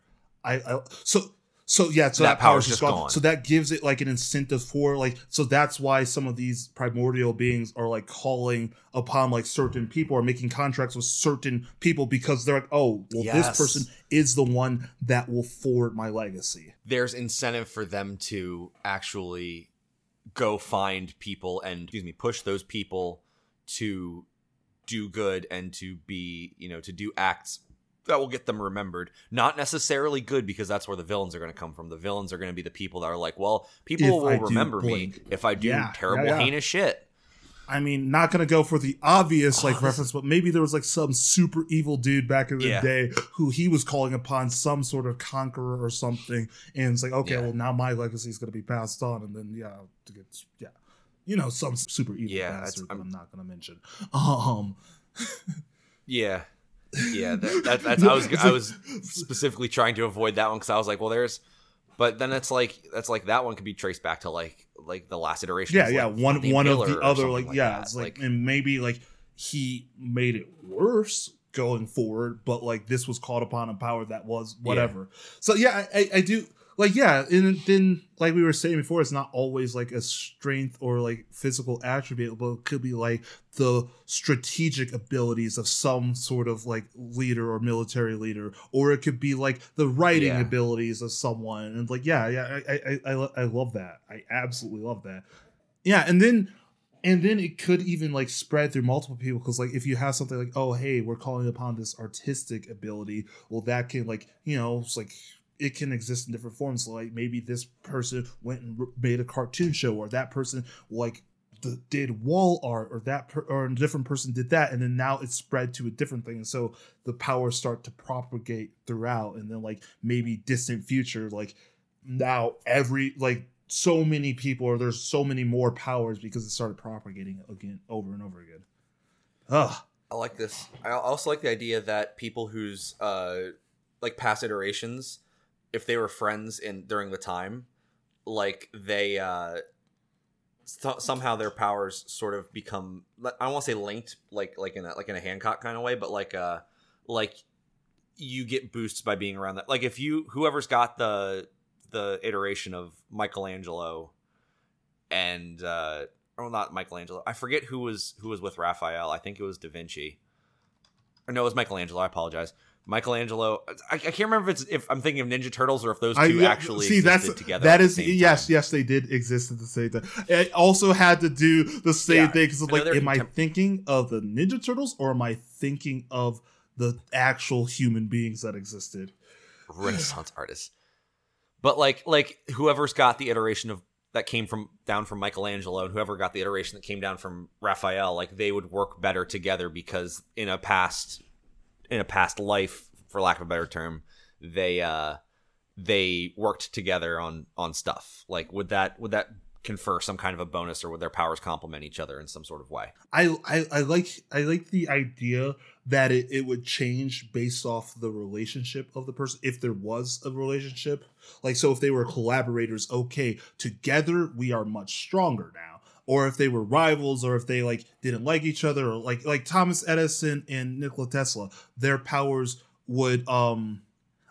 I, I so so yeah, so That that, power's power's just just gone. gone. So that gives it like an incentive for like so that's why some of these primordial beings are like calling upon like certain people or making contracts with certain people because they're like, oh, well, Yes. this person is the one that will forward my legacy. there's incentive for them to actually go find people and excuse me push those people to do good and to be you know to do acts that will get them remembered. Not necessarily good because that's where the villains are going to come from. The villains are going to be the people that are like well people If will I remember me if i do Yeah, terrible yeah, yeah. heinous shit. I mean, not gonna go for the obvious like reference, but maybe there was like some super evil dude back in the day who he was calling upon some sort of conqueror or something, and it's like, okay, well now my legacy is gonna be passed on, and then yeah, to get yeah, you know, some super evil Yeah, bastard that I'm- I'm not gonna mention. Um, yeah yeah that, that, that's i was i was specifically trying to avoid that one because i was like well there's but then it's like that's like that one could be traced back to like like the last iteration yeah, yeah, like, one one of the other, something like, yeah, that. it's like, and maybe like he made it worse going forward, but like this was called upon a power that was whatever. So yeah, I, I, I do like yeah, and then like we were saying before, it's not always like a strength or like physical attribute, but it could be like the strategic abilities of some sort of like leader or military leader, or it could be like the writing Yeah. abilities of someone, and like yeah, yeah, I I, I, I- love that. I absolutely love that. Yeah, and then and then it could even like spread through multiple people because like if you have something like oh hey we're calling upon this artistic ability well that can like you know it's like it can exist in different forms like maybe this person went and made a cartoon show or that person like th- did wall art or that per- or a different person did that and then now it's spread to a different thing and so the powers start to propagate throughout and then like maybe distant future like now every like so many people or there's so many more powers because it started propagating again over and over again. Ugh. I like this. I also like the idea that people whose uh like past iterations, if they were friends in during the time, like they uh so- somehow their powers sort of become I don't want to say linked like like in a like in a Hancock kind of way, but like uh like you get boosts by being around that. Like if you whoever's got the the iteration of Michelangelo and uh or not Michelangelo. I forget who was who was with Raphael. I think it was Da Vinci. Or no, it was Michelangelo. I apologize. Michelangelo. I, I can't remember if it's if I'm thinking of Ninja Turtles or if those two I actually see existed that's together. that at is yes time. yes they did exist at the same time. It also had to do the same Yeah, thing because like am I thinking of the Ninja Turtles or am I thinking of the actual human beings that existed? Renaissance artists. But like like whoever's got the iteration of that came from down from Michelangelo and whoever got the iteration that came down from Raphael, like they would work better together because in a past in a past life, for lack of a better term, they uh they worked together on on stuff. Like would that would that confer some kind of a bonus or would their powers complement each other in some sort of way? I, I I like I like the idea that it, it would change based off the relationship of the person if there was a relationship. Like so if they were collaborators, okay, together we are much stronger now. Or if they were rivals or if they like didn't like each other or like like Thomas Edison and Nikola Tesla, their powers would um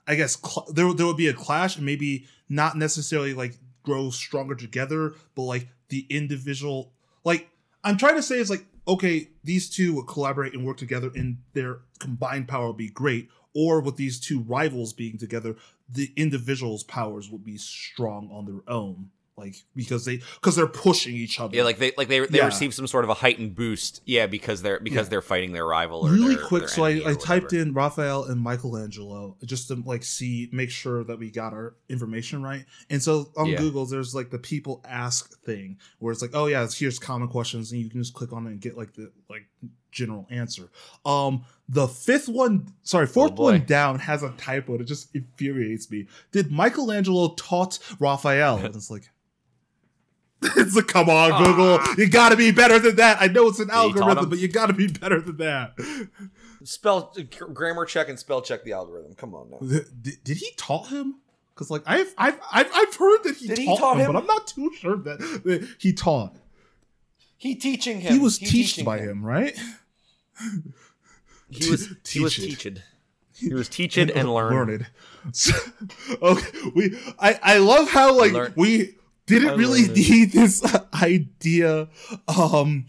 I guess cl- there there would be a clash and maybe not necessarily like grow stronger together, but like the individual like I'm trying to say is like okay, these two would collaborate and work together and their combined power would be great. Or with these two rivals being together, the individual's powers would be strong on their own. Like because they because they're pushing each other. Yeah, like they like they they Yeah. receive some sort of a heightened boost. Yeah, because they're because Yeah. they're fighting their rival. Or really their- quick their so i, I typed whatever. in raphael and michelangelo just to like see make sure that we got our information right and so on Yeah. google there's like the people ask thing where it's like oh yeah here's common questions and you can just click on it and get like the like general answer um the fifth one sorry fourth Oh, one down has a typo that just infuriates me did michelangelo taught raphael and it's like it's like, come on, Ah. Google. You gotta be better than that. I know it's an algorithm, but you gotta be better than that. Spell grammar check and spell check the algorithm. Come on now. Did, did he taught him? Because like I've I've I've, I've heard that he Did he taught, taught him, him? but I'm not too sure that, that he taught. He teaching him. He was He taught teaching by him, right? He was he was Teached. teached. He was teached and learned. learned. So, okay, we I I love how like Learn- we didn't really it. need this idea. Um,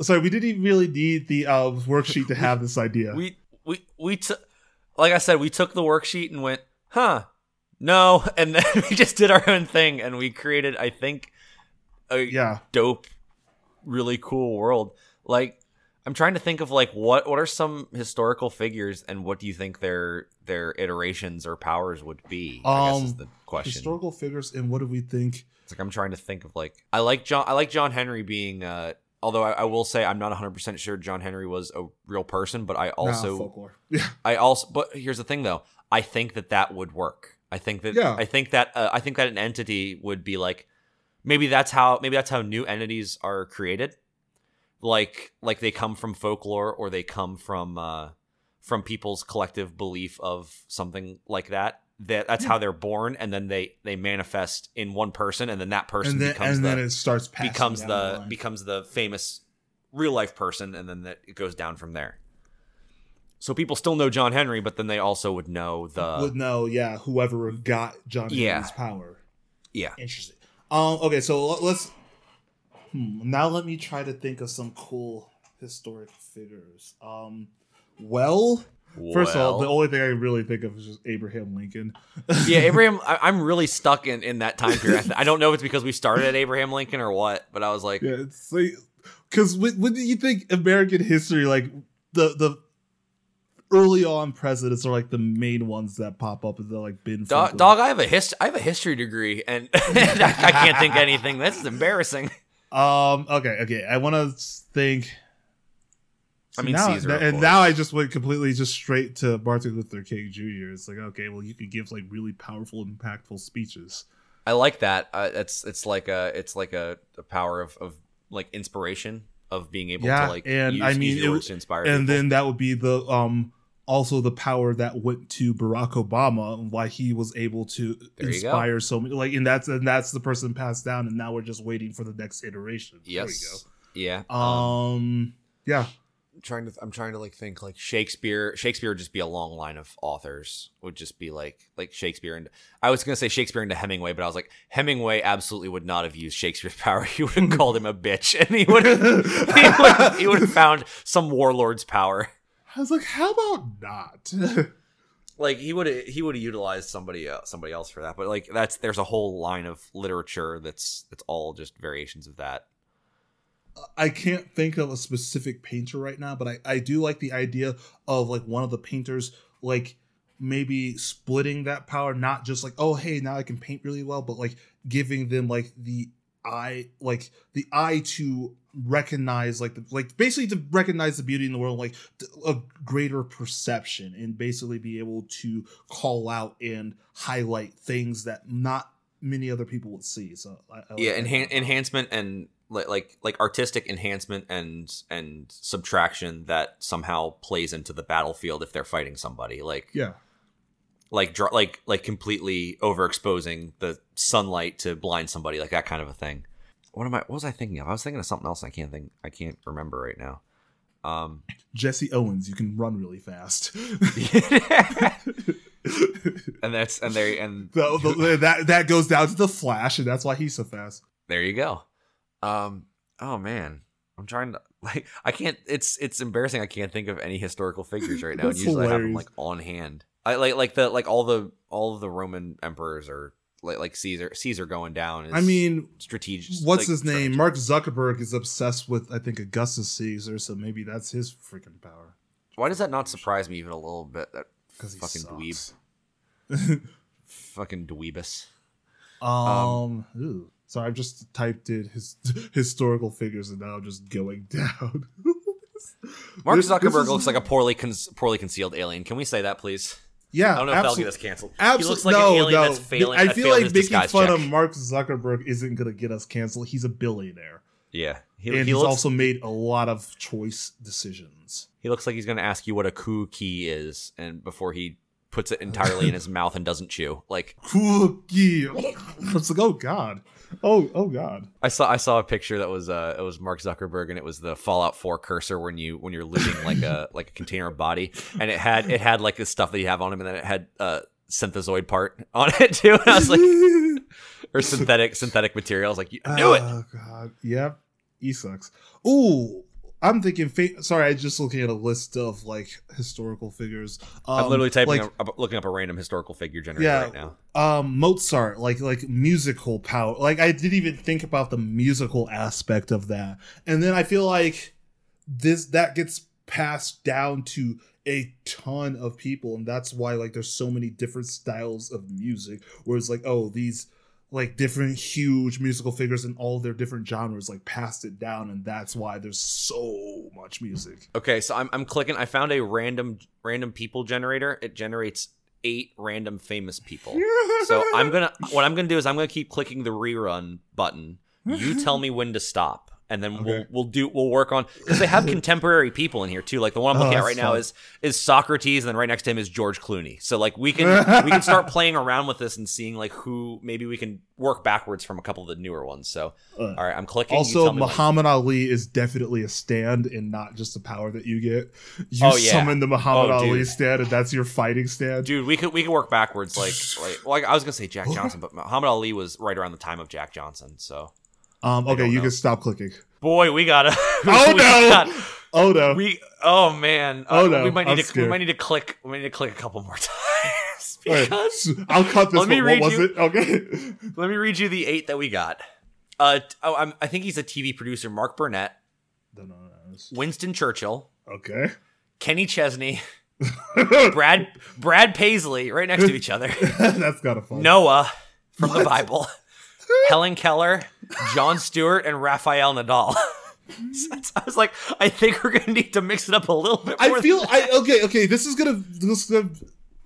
sorry, we didn't really need the uh, worksheet to have this idea. We we we took like I said, we took the worksheet and went, huh? No, and then we just did our own thing and we created, I think, a yeah, dope, really cool world. Like I'm trying to think of like what what are some historical figures and what do you think their their iterations or powers would be? I guess is Um, the question. historical figures, and what do we think? It's like I'm trying to think of like I like John I like John Henry being uh although I, I will say I'm not 100% sure John Henry was a real person but I Nah, also folklore. Yeah, I also but here's the thing though. I think that that would work. I think that Yeah. I think that uh, I think that an entity would be like maybe that's how maybe that's how new entities are created. Like like they come from folklore or they come from uh from people's collective belief of something like that that that's how they're born and then they they manifest in one person and then that person and then becomes and the then it starts becomes down the becomes the famous real life person and then that it goes down from there so people still know john henry but then they also would know the would know. Yeah, whoever got John Yeah. Henry's power. yeah Interesting. Um. Okay. So let's. Hmm, now let me try to think of some cool historic figures. Um. Well, first of all, the only thing I really think of is just Abraham Lincoln. yeah abraham I, i'm really stuck in in that time period I don't know if it's because we started at abraham lincoln or what but i was like yeah, it's like because when, when do you think American history like the the early on presidents are like the main ones that pop up they're like Ben dog, dog i have a hist- i have a history degree and I, can't think of anything this is embarrassing Um. Okay. Okay. I want to think. I mean, now, Caesar, and now I just went completely just straight to Martin Luther King Jr. It's like, okay, well, you could give like really powerful, impactful speeches. I like that. Uh, it's it's like a it's like a, a power of, of like inspiration of being able Yeah, to like and use, I mean, it- words to inspire. and people. then that would be the um also the power that went to Barack Obama and why he was able to There inspire so many like and that's and that's the person passed down and now we're just waiting for the next iteration. yes, yeah. Go. Um yeah. I'm trying to I'm trying to like think like Shakespeare. Shakespeare would just be a long line of authors. Would just be like like Shakespeare and I was gonna say Shakespeare into Hemingway, but I was like Hemingway absolutely would not have used Shakespeare's power. He would have called him a bitch, and he would have he would have, he would have found some warlord's power. I was like, how about not? like he would he would have utilized somebody else, somebody else for that but like that's there's a whole line of literature that's that's all just variations of that I can't think of a specific painter right now, but I, I do like the idea of like one of the painters like maybe splitting that power, not just like, oh hey, now I can paint really well, but like giving them like the eye like the eye to recognize like the like basically to recognize the beauty in the world like a greater perception and basically be able to call out and highlight things that not many other people would see so I, I yeah enhan- enhancement and like like like artistic enhancement and and subtraction that somehow plays into the battlefield if they're fighting somebody like yeah. like dr- like like completely overexposing the sunlight to blind somebody like that kind of a thing. What am i what was i thinking of? I was thinking of something else and i can't think i can't remember right now. Um Jesse Owens, you can run really fast. and that's and they and The- the- that that goes down to the Flash, and that's why he's so fast. there you go um oh man i'm trying to like i can't it's it's embarrassing i can't think of any historical figures right now and usually i have them like on hand i like like the like all the all of the roman emperors are like like caesar caesar going down is I mean, strategic what's like, his name? strategy. Mark Zuckerberg is obsessed with, I think, Augustus Caesar, so maybe that's his freaking power. why does that not surprise me even a little bit that Because Fucking sucks. fucking dweebus Um, ooh. Sorry, I've just typed in his historical figures, and now I'm just going down. mark This- this zuckerberg is- looks like a poorly con- poorly concealed alien can we say that please Yeah, I don't know if that'll get us canceled. Abso- he looks like no, an alien no. that's failing. I feel like making fun check. of Mark Zuckerberg isn't going to get us canceled. He's a billionaire, Yeah, he, and he he's looks also made a lot of choice decisions. he looks like he's going to ask you what a coup key is, and before he puts it entirely in his mouth and doesn't chew. Like Cookie. It's like, oh god, oh oh god. I saw I saw a picture that was uh it was Mark Zuckerberg and it was the Fallout 4 cursor when you when you're looting like a like a container of body and it had it had like the stuff that you have on him and then it had uh synthezoid part on it too and I was like or synthetic synthetic materials like you knew it Oh god, yep. He sucks. Ooh, I'm thinking. Fa- Sorry, I just looking at a list of like historical figures. Um, I'm literally typing like, up, looking up a random historical figure generator Yeah. right now um Mozart, like like musical power. Like I didn't even think about the musical aspect of that. And then I feel like this that gets passed down to a ton of people and that's why like there's so many different styles of music where it's like oh these like different huge musical figures in all their different genres like passed it down and that's why there's so much music Okay, so I'm I'm clicking. I found a random random people generator. It generates eight random famous people. So I'm gonna what I'm gonna do is I'm gonna keep clicking the rerun button. You tell me when to stop, and then we'll we'll do we'll work on because they have contemporary people in here too. Like the one I'm Oh, looking at that's right now is is Socrates, and then right next to him is George Clooney. So like we can we can start playing around with this and seeing like who maybe we can work backwards from a couple of the newer ones. So Uh, all right, I'm clicking. Also. Muhammad Ali is definitely a stand and not just a power that you get. You Oh, yeah. summon the Muhammad Oh, Ali dude. stand, and that's your fighting stand. Dude, we could we could work backwards. Like, like, like I was gonna say Jack Johnson, but Muhammad Ali was right around the time of Jack Johnson. So, Um, okay, you know. can stop clicking. boy, we gotta. Oh, we no! got- Oh no! we oh man. Oh, Uh, no, We might I'm need to. We might need to click. We need to click a couple more times All right, because. I'll cut this. Let me one. read what was you- it? Okay. Let me read you the eight that we got. Uh, oh, I'm, I think he's a TV producer. Mark Burnett, no, no. Winston Churchill, Okay. Kenny Chesney, Brad Brad Paisley, right next to each other. that's kind of fun. Noah from the Bible, Helen Keller, Jon Stewart, and Rafael Nadal. So I was like, I think we're gonna need to mix it up a little bit more. I feel I okay okay. This is gonna this is gonna.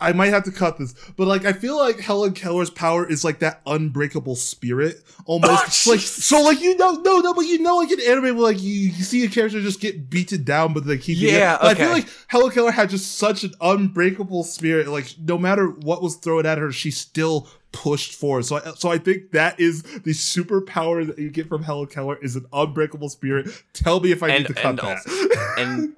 I might have to cut this, but like I feel like Helen Keller's power is like that unbreakable spirit almost. Oh, like so, like you know, no, no, but you know, like in anime, where like you, you see a character just get beaten down, but they keep. Yeah, it. But I feel like Helen Keller had just such an unbreakable spirit. Like no matter what was thrown at her, she still pushed forward. So, I, so I think that is the superpower that you get from Helen Keller is an unbreakable spirit. Tell me if I And- need to cut and that. and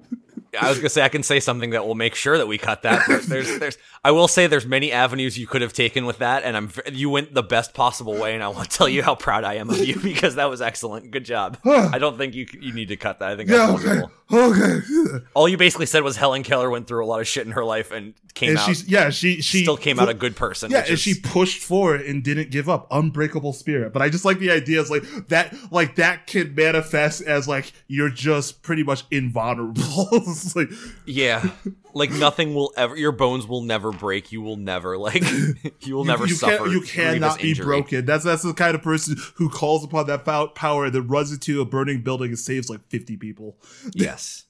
I was gonna say I can say something that will make sure that we cut that. There's, there's, there's I will say there's many avenues you could have taken with that, and I'm you went the best possible way, and I want to tell you how proud I am of you because that was excellent. Good job. I don't think you you need to cut that. I think yeah. that's Okay. Okay. All you basically said was Helen Keller went through a lot of shit in her life and came and out she's yeah she she still came out a good person. yeah and is- she pushed forward and didn't give up unbreakable spirit but i just like the idea is like that like that can manifest as like you're just pretty much invulnerable like yeah, like nothing will ever. Your bones will never break. You will never like. You will never you, you suffer. can't, you cannot be injury. broken that's that's the kind of person who calls upon that power then runs into a burning building and saves like 50 people Yes.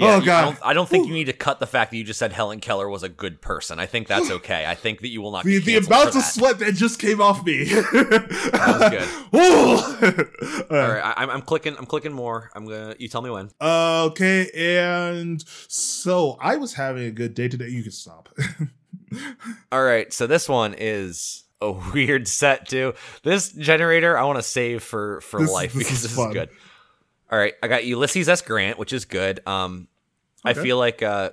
Oh, Yeah, you- God. I don't, I don't think you need to cut the fact that you just said Helen Keller was a good person. I think that's okay. I think that you will not. the, the amount of that. sweat that just came off me That was good All right, I, I'm, I'm clicking. I'm clicking more. I'm gonna. You tell me when. Okay, and so I was having a good day today. You can stop. All right, so this one is a weird set too. This generator I want to save for for This- life this because is this fun. is good. All right, I got Ulysses S. Grant, which is good. Um, I feel like uh,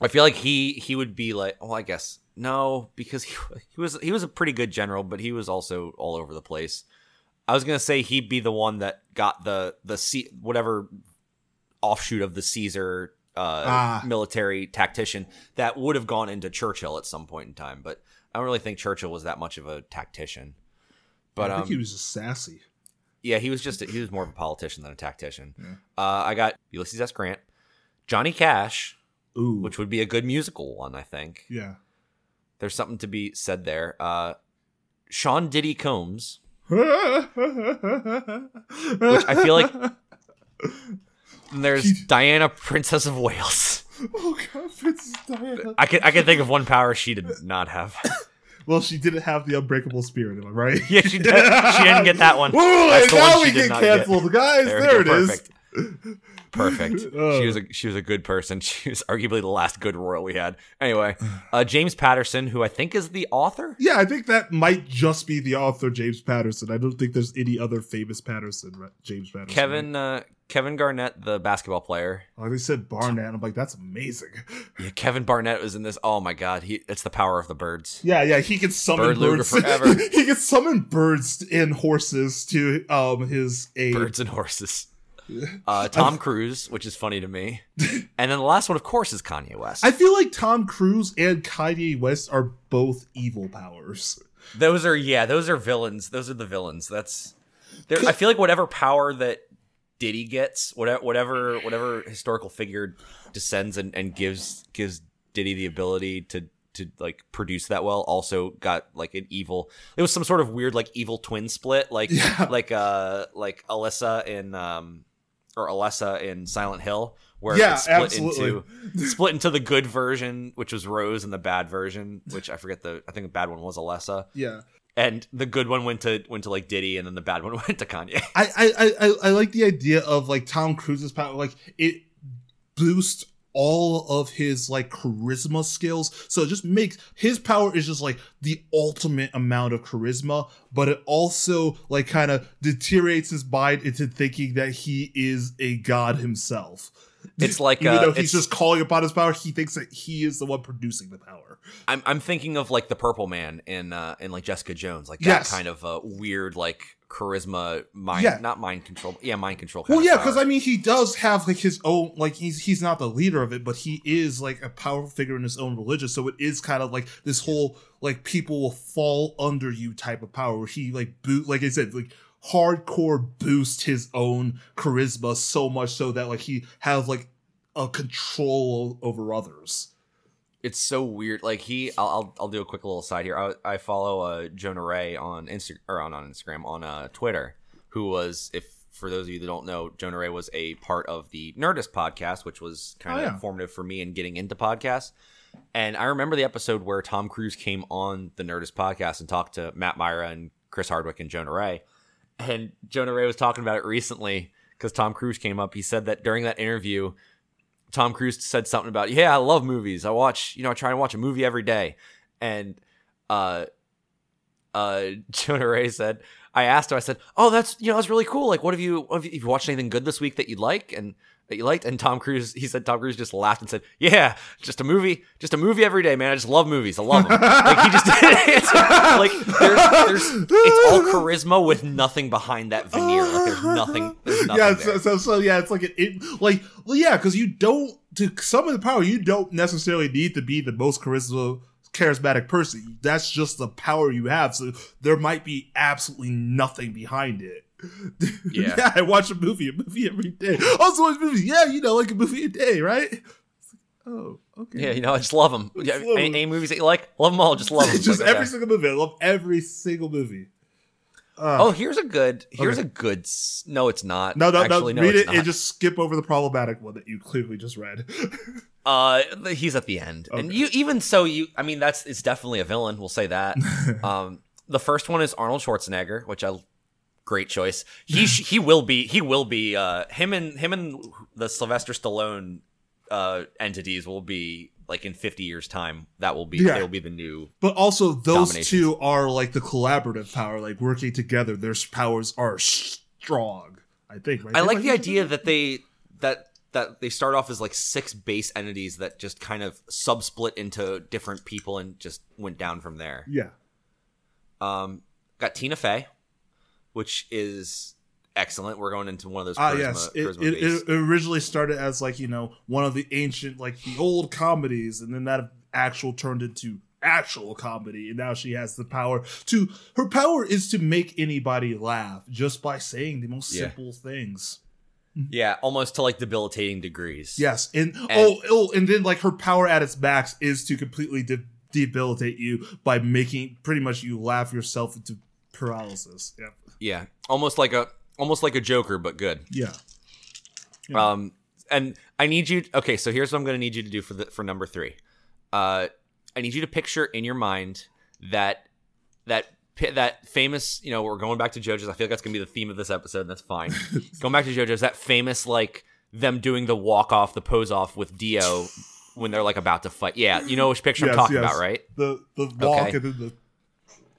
I feel like he he would be like. Well, I guess no, because he he was he was a pretty good general, but he was also all over the place. I was gonna say he'd be the one that got the the C, whatever offshoot of the Caesar uh, Ah. military tactician that would have gone into Churchill at some point in time, but I don't really think Churchill was that much of a tactician. But I think um, he was just sassy. Yeah, he was just a, he was more of a politician than a tactician. Yeah. Uh, I got Ulysses S. Grant, Johnny Cash, Ooh, which would be a good musical one. I think yeah. there's something to be said there. Uh, Sean Diddy Combs, Which I feel like- and there's Diana, Princess of Wales. oh god, Princess Diana! I can I can think of one power she did not have. Well, she didn't have the unbreakable spirit, am I right? yeah, she did. She didn't get that one. Woo, That's and now we get not get. canceled, guys. There There, we go, it is. perfect. Perfect. Oh. She was a she was a good person. She was arguably the last good royal we had. Anyway, uh, James Patterson, who I think is the author. Yeah, I think that might just be the author James Patterson. I don't think there's any other famous Patterson. James Patterson. Kevin uh, Kevin Garnett, the basketball player. Oh, they said Barnett. I'm like, that's amazing. Yeah, Kevin Barnett was in this. Oh my god, he it's the power of the birds. Yeah, yeah, he can summon Bird birds. forever. he can summon birds and horses to um his aid. Birds and horses. Uh, Tom Cruise, which is funny to me, and then the last one, of course, is Kanye West. I feel like Tom Cruise and Kanye West are both evil powers. Those are yeah, those are villains. Those are the villains. That's there. I feel like whatever power that Diddy gets, whatever whatever whatever historical figure descends and, and gives gives Diddy the ability to to like produce that well, also got like an evil. It was some sort of weird like evil twin split, like Yeah. like uh like Alyssa in um or Alessa in Silent Hill, where Yeah, it split absolutely. into split into the good version, which was Rose, and the bad version, which I forget the I think the bad one was Alessa Yeah. And the good one went to went to like Diddy, and then the bad one went to Kanye. I, I, I, I- like the idea of like Tom Cruise's power. Like it boosts all of his like charisma skills. So it just makes his power is just like the ultimate amount of charisma, but it also like kind of deteriorates his mind into thinking that he is a god himself. It's like Even uh, though he's just calling upon his power, he thinks that he is the one producing the power. I'm I'm thinking of like the Purple Man in uh in like Jessica Jones, like that Yes. kind of uh, weird like charisma mind, Yeah. not mind control, yeah, mind control. Kind Well, yeah, because I mean, he does have like his own, like he's he's not the leader of it, but he is like a powerful figure in his own religion. So it is kind of like this whole like people will fall under you type of power, where he like boot, like I said, like hardcore boost his own charisma so much so that like he has like a control over others. it's so weird. Like he, I'll I'll, I'll do a quick little side here. I, I follow uh, Jonah Ray on Insta or on, on Instagram on uh, Twitter, who was if for those of you that don't know, Jonah Ray was a part of the Nerdist podcast, which was kind Oh, of yeah. informative for me in getting into podcasts. And I remember the episode where Tom Cruise came on the Nerdist podcast and talked to Matt Mira and Chris Hardwick and Jonah Ray. And Jonah Ray was talking about it recently because Tom Cruise came up. He said that during that interview, Tom Cruise said something about, yeah, I love movies. I watch, you know, I try and watch a movie every day. And uh uh Jonah Ray said, I asked him, I said, Oh, that's you know, that's really cool. Like what have you have you, watched anything good this week that you'd like and that you liked? And Tom Cruise he said Tom Cruise just laughed and said, Yeah, just a movie, just a movie every day, man. I just love movies. I love them. like he just it's like there's, there's it's all charisma with nothing behind that veneer. Like there's nothing there's nothing yeah, so, so so yeah, it's like it, it like well, yeah, because you don't to summon the power, you don't necessarily need to be the most charisma charismatic person. That's just the power you have. So there might be absolutely nothing behind it. Yeah. I watch a movie, a movie every day. Also watch movies. Yeah, you know, like a movie a day, right? Like, oh, okay. Yeah, you know, I just love them. Yeah, Just love any, any movies that you like, love them all. Just love them. just every single movie. I love every single movie. Uh, Oh, here's a good. Here's Okay. a good. No, it's not. no, no, Actually, no. Read it not. and just skip over the problematic one that you clearly just read. Uh, he's at the end, and you even so you. I mean, that's it's definitely a villain. We'll say that. um, the first one is Arnold Schwarzenegger, which I great choice. He sh- he will be he will be uh him and him and the Sylvester Stallone uh entities will be like in 50 years time that will be Yeah. they will be the new But also, those two are like the collaborative power, like working together. Their powers are strong. I think. Right? I They like the idea that they that that they start off as like six base entities that just kind of subsplit into different people and just went down from there. Yeah. Um, got Tina Fey, which is excellent. We're going into one of those. Ah, charisma, yes. It, it, it originally started as like you know one of the ancient, like the old comedies, and then that actual turned into actual comedy, and now she has the power to. Her power is to make anybody laugh just by saying the most Yeah. simple things. yeah, almost to like debilitating degrees. Yes, and, oh, oh, and then like her power at its max is to completely de- debilitate you by making pretty much you laugh yourself into paralysis. Yeah, yeah, almost like a almost like a Joker, but good. yeah, Yeah. Um, and I need you. Okay, so here's what I'm going to need you to do for the for number three. Uh, I need you to picture in your mind that that that famous. You know, we're going back to JoJo's. I feel like that's gonna be the theme of this episode. And that's fine. going back to JoJo's. That famous like them doing the walk off, the pose off with Dio when they're like about to fight. Yeah, you know which picture Yes, I'm talking yes. about, right? The the walk Okay. and then the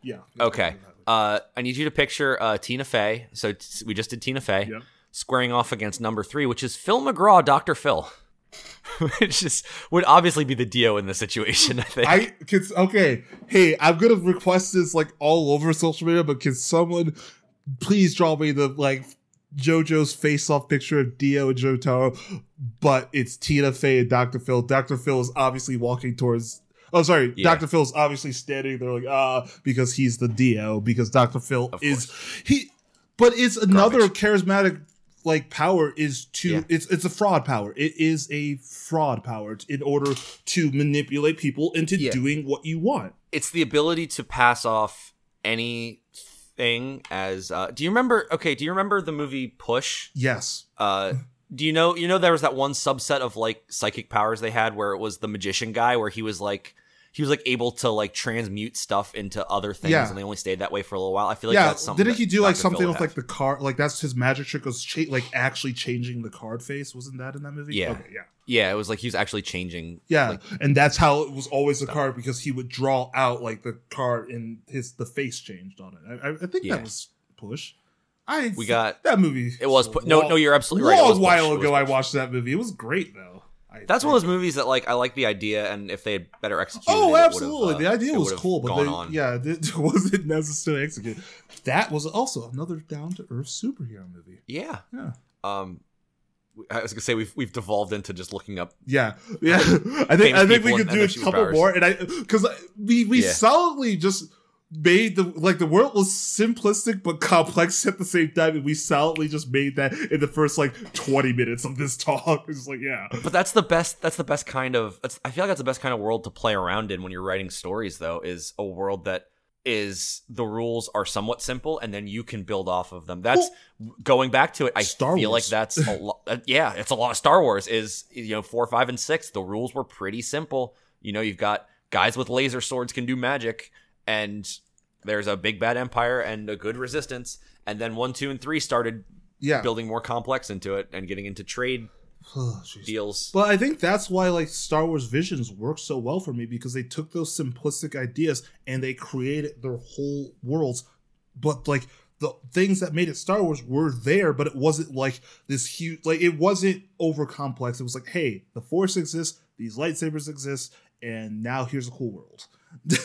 yeah. Okay. Uh, I need you to picture uh, Tina Fey. So t- we just did Tina Fey Yep. squaring off against number three, which is Phil McGraw, Doctor Phil, which is would obviously be the Dio in this situation. I think. I can okay. Hey, I'm gonna request this like all over social media, but can someone please draw me the like JoJo's face-off picture of Dio and Jotaro, but it's Tina Fey and Dr. Phil. Dr. Phil is obviously walking towards. Oh, sorry. Yeah. Dr. Phil is obviously standing there like ah because he's the Dio because Dr. Phil Of is he. But it's another Garbage. charismatic like power is to Yeah. it's it's a fraud power. It is a fraud power in order to manipulate people into Yeah. doing what you want. it's the ability to pass off anything as. Uh, do you remember? Okay, do you remember the movie Push? Yes. Uh, do you know? You know there was that one subset of like psychic powers they had where it was the magician guy, where he was like. He was like able to like transmute stuff into other things, Yeah. and they only stayed that way for a little while. I feel like yeah. that's something. Didn't that he do like Dr. Something with like the card? Like that's his magic trick was cha- like actually changing the card face. Wasn't that in that movie? Yeah. Okay, yeah. Yeah, it was like he was actually changing. Yeah, like, and that's how it was always the card because he would draw out like the card and his the face changed on it. I, I, I think Yeah. that was push. I We got- that movie. it was so pu- no, no. You're absolutely right. It was a while ago, I watched that movie. It was great though. I That's one of those movies that like I like the idea, and if they had better executed, Oh, it absolutely. uh, the idea was cool, but they, on. yeah, it wasn't necessarily executed. That was also another down to earth superhero movie. yeah. Yeah. Um, I was gonna say we've we've devolved into just looking up. Yeah, yeah. I think I think we could do a couple superpowers. more, and I because we we Yeah. solidly just made the like the world was simplistic but complex at the same time, and we solidly just made that in the first like twenty minutes of this talk. It's like yeah, But that's the best. That's the best kind of. That's, I feel like that's the best kind of world to play around in when you're writing stories. Though, is a world that is the rules are somewhat simple, and then you can build off of them. That's going back to it. I Star feel Wars. like that's a lot. Uh, yeah, it's a lot of Star Wars. Is you know four, five, and six. The rules were pretty simple. You know, you've got guys with laser swords can do magic, and there's a big bad empire and a good resistance. And then one, two, and three started yeah. building more complex into it and getting into trade Oh, deals. But I think that's why like Star Wars Visions worked so well for me because they took those simplistic ideas and they created their whole worlds. But like the things that made it Star Wars were there, but it wasn't like this huge like it wasn't over complex. It was like, hey, the Force exists, these lightsabers exist, and now here's a cool world.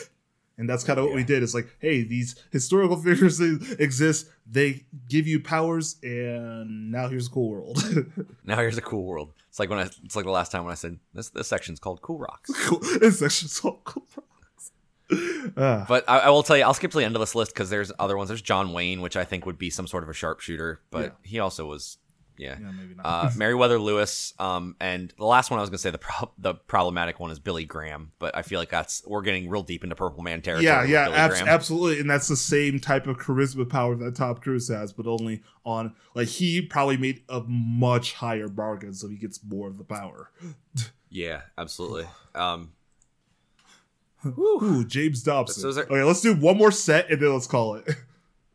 and that's kind of what we did. It's like, hey, these historical figures exist, they give you powers, and now here's a cool world. Now here's a cool world. It's like when I. It's like the last time when I said this. This section's called Cool Rocks. cool. It's actually so cool. Ah, But I, I will tell you, I'll skip to the end of this list because there's other ones. There's John Wayne, which I think would be some sort of a sharpshooter, but Yeah. he also was, yeah. yeah, maybe not. Uh, Meriwether Lewis, um, and the last one I was gonna say the pro- the problematic one is Billy Graham, but I feel like that's we're getting real deep into Purple Man territory. yeah, yeah, Graham. absolutely, and that's the same type of charisma power that Tom Cruise has, but only on like he probably made a much higher bargain, so he gets more of the power. Yeah, absolutely. Um, Ooh, James Dobson. Okay, let's do one more set and then let's call it.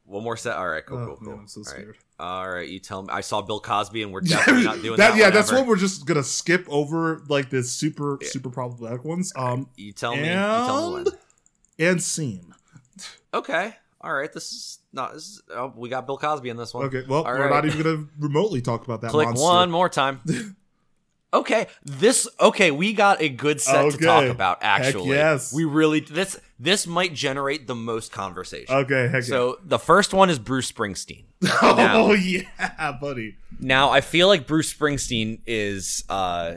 one more set. All right, cool, Oh, cool, cool. man, I'm so All right. scared. All right, you tell me. I saw Bill Cosby, and we're definitely not doing that. yeah, one that's what we're just gonna skip over, like the super Yeah. super problematic ones. Um, You tell me. You tell me when. and and scene. Okay. All right. This is not. This is. Oh, we got Bill Cosby in this one. Okay, well, All we're right. not even gonna remotely talk about that. Click monster. one more time. okay. This. Okay. We got a good set to talk about. Heck Actually, yes. We really. This. This might generate the most conversation. Okay, heck So the first one is Bruce Springsteen. yeah. now- Oh yeah, buddy. Now I feel like Bruce Springsteen is uh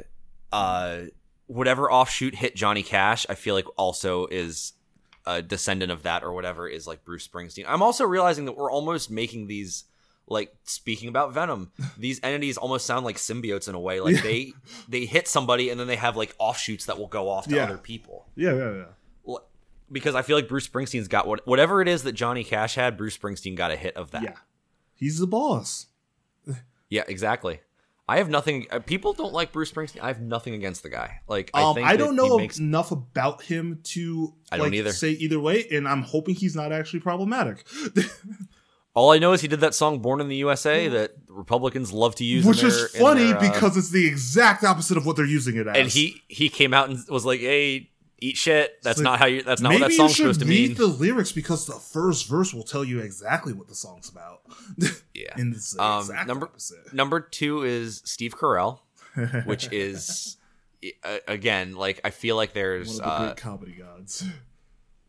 uh whatever offshoot hit Johnny Cash, I feel like also is a descendant of that or whatever is like Bruce Springsteen. I'm also realizing that we're almost making these like speaking about Venom, these entities almost sound like symbiotes in a way. Like Yeah. they they hit somebody and then they have like offshoots that will go off to Yeah. other people. Yeah, yeah, yeah. Because I feel like Bruce Springsteen's got what whatever it is that Johnny Cash had, Bruce Springsteen got a hit of that. Yeah. He's the boss. Yeah, exactly. I have nothing. uh, People don't like Bruce Springsteen. I have nothing against the guy. Like I Um, think I don't know makes- enough about him to I don't like, either. say either way, and I'm hoping he's not actually problematic. All I know is he did that song "Born in the USA" that Republicans love to use, in Which their- is funny their, uh, because it's the exact opposite of what they're using it as. and he he came out and was like, "Hey, eat shit." That's like, not how you. That's not what that song's supposed to read mean. the lyrics because the first verse will tell you exactly what the song's about. yeah. and it's the Um, exact number- opposite. Number two is Steve Carell, which is uh, again like I feel like there's one of the uh, great comedy gods.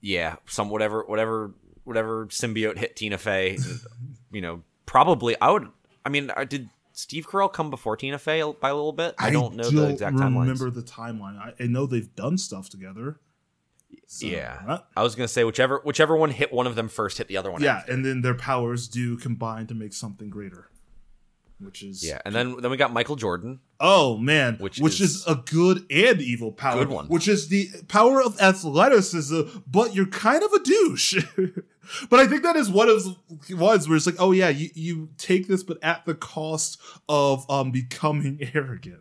yeah some whatever whatever whatever symbiote hit Tina Fey. you know, probably I would. I mean, did Steve Carell come before Tina Fey by a little bit? I, don't know the exact timeline. remember the timeline. I, I know they've done stuff together. So, Yeah. uh, I was gonna say whichever whichever one hit one of them first hit the other one. yeah, after. and then their powers do combine to make something greater, which is yeah, and then then we got Michael Jordan. Oh man, Which which, is- is, a good and evil power. Good one. Which is the power of athleticism, but you're kind of a douche. but I think that is one of the ones where it's like, oh yeah, you, you take this, but at the cost of um becoming arrogant.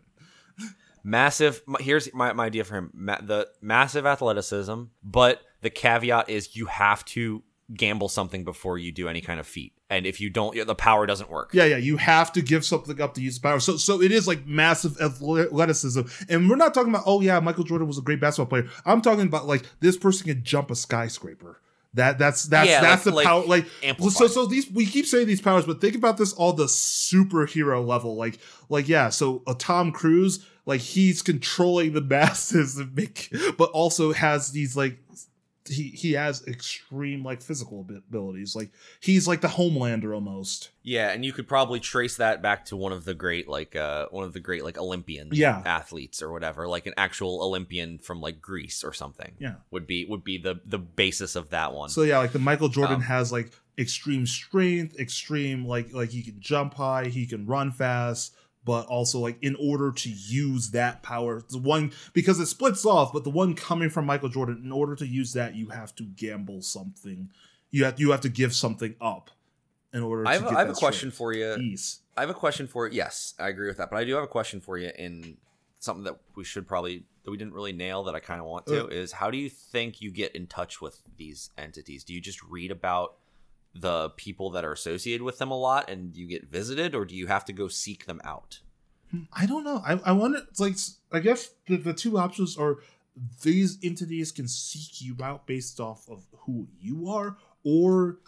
Massive. Here's my, my idea for him: Ma- the massive athleticism, but the caveat is you have to gamble something before you do any kind of feat, and if you don't, the power doesn't work. Yeah, yeah, you have to give something up to use the power. So, so it is like massive athleticism, and we're not talking about oh yeah, Michael Jordan was a great basketball player. I'm talking about like this person can jump a skyscraper. That that's that's Yeah, that's like- the power. Like amplified. so so these we keep saying these powers, but think about this all the superhero level. Like like yeah, so a Tom Cruise like he's controlling the masses make, but also has these like he he has extreme like physical abilities. Like he's like the Homelander almost. Yeah, and you could probably trace that back to one of the great, like, uh, one of the great, like, Olympian Yeah. athletes or whatever, like an actual Olympian from like Greece or something. Yeah. would be would be the the basis of that one. So yeah, like the Michael Jordan Um, has like extreme strength, extreme like like he can jump high, he can run fast, but also like in order to use that power, the one because it splits off, but the one coming from Michael Jordan, in order to use that, you have to gamble something. You have you have to give something up in order. I to have, I have a question for you. Ease. I have a question for you Yes, I agree with that, but I do have a question for you in something that we should probably that we didn't really nail that I kind of want to Uh. is how do you think you get in touch with these entities? Do you just read about the people that are associated with them a lot and you get visited, or do you have to go seek them out? I don't know. I I wonder. It's like I guess the, the two options are these entities can seek you out based off of who you are, or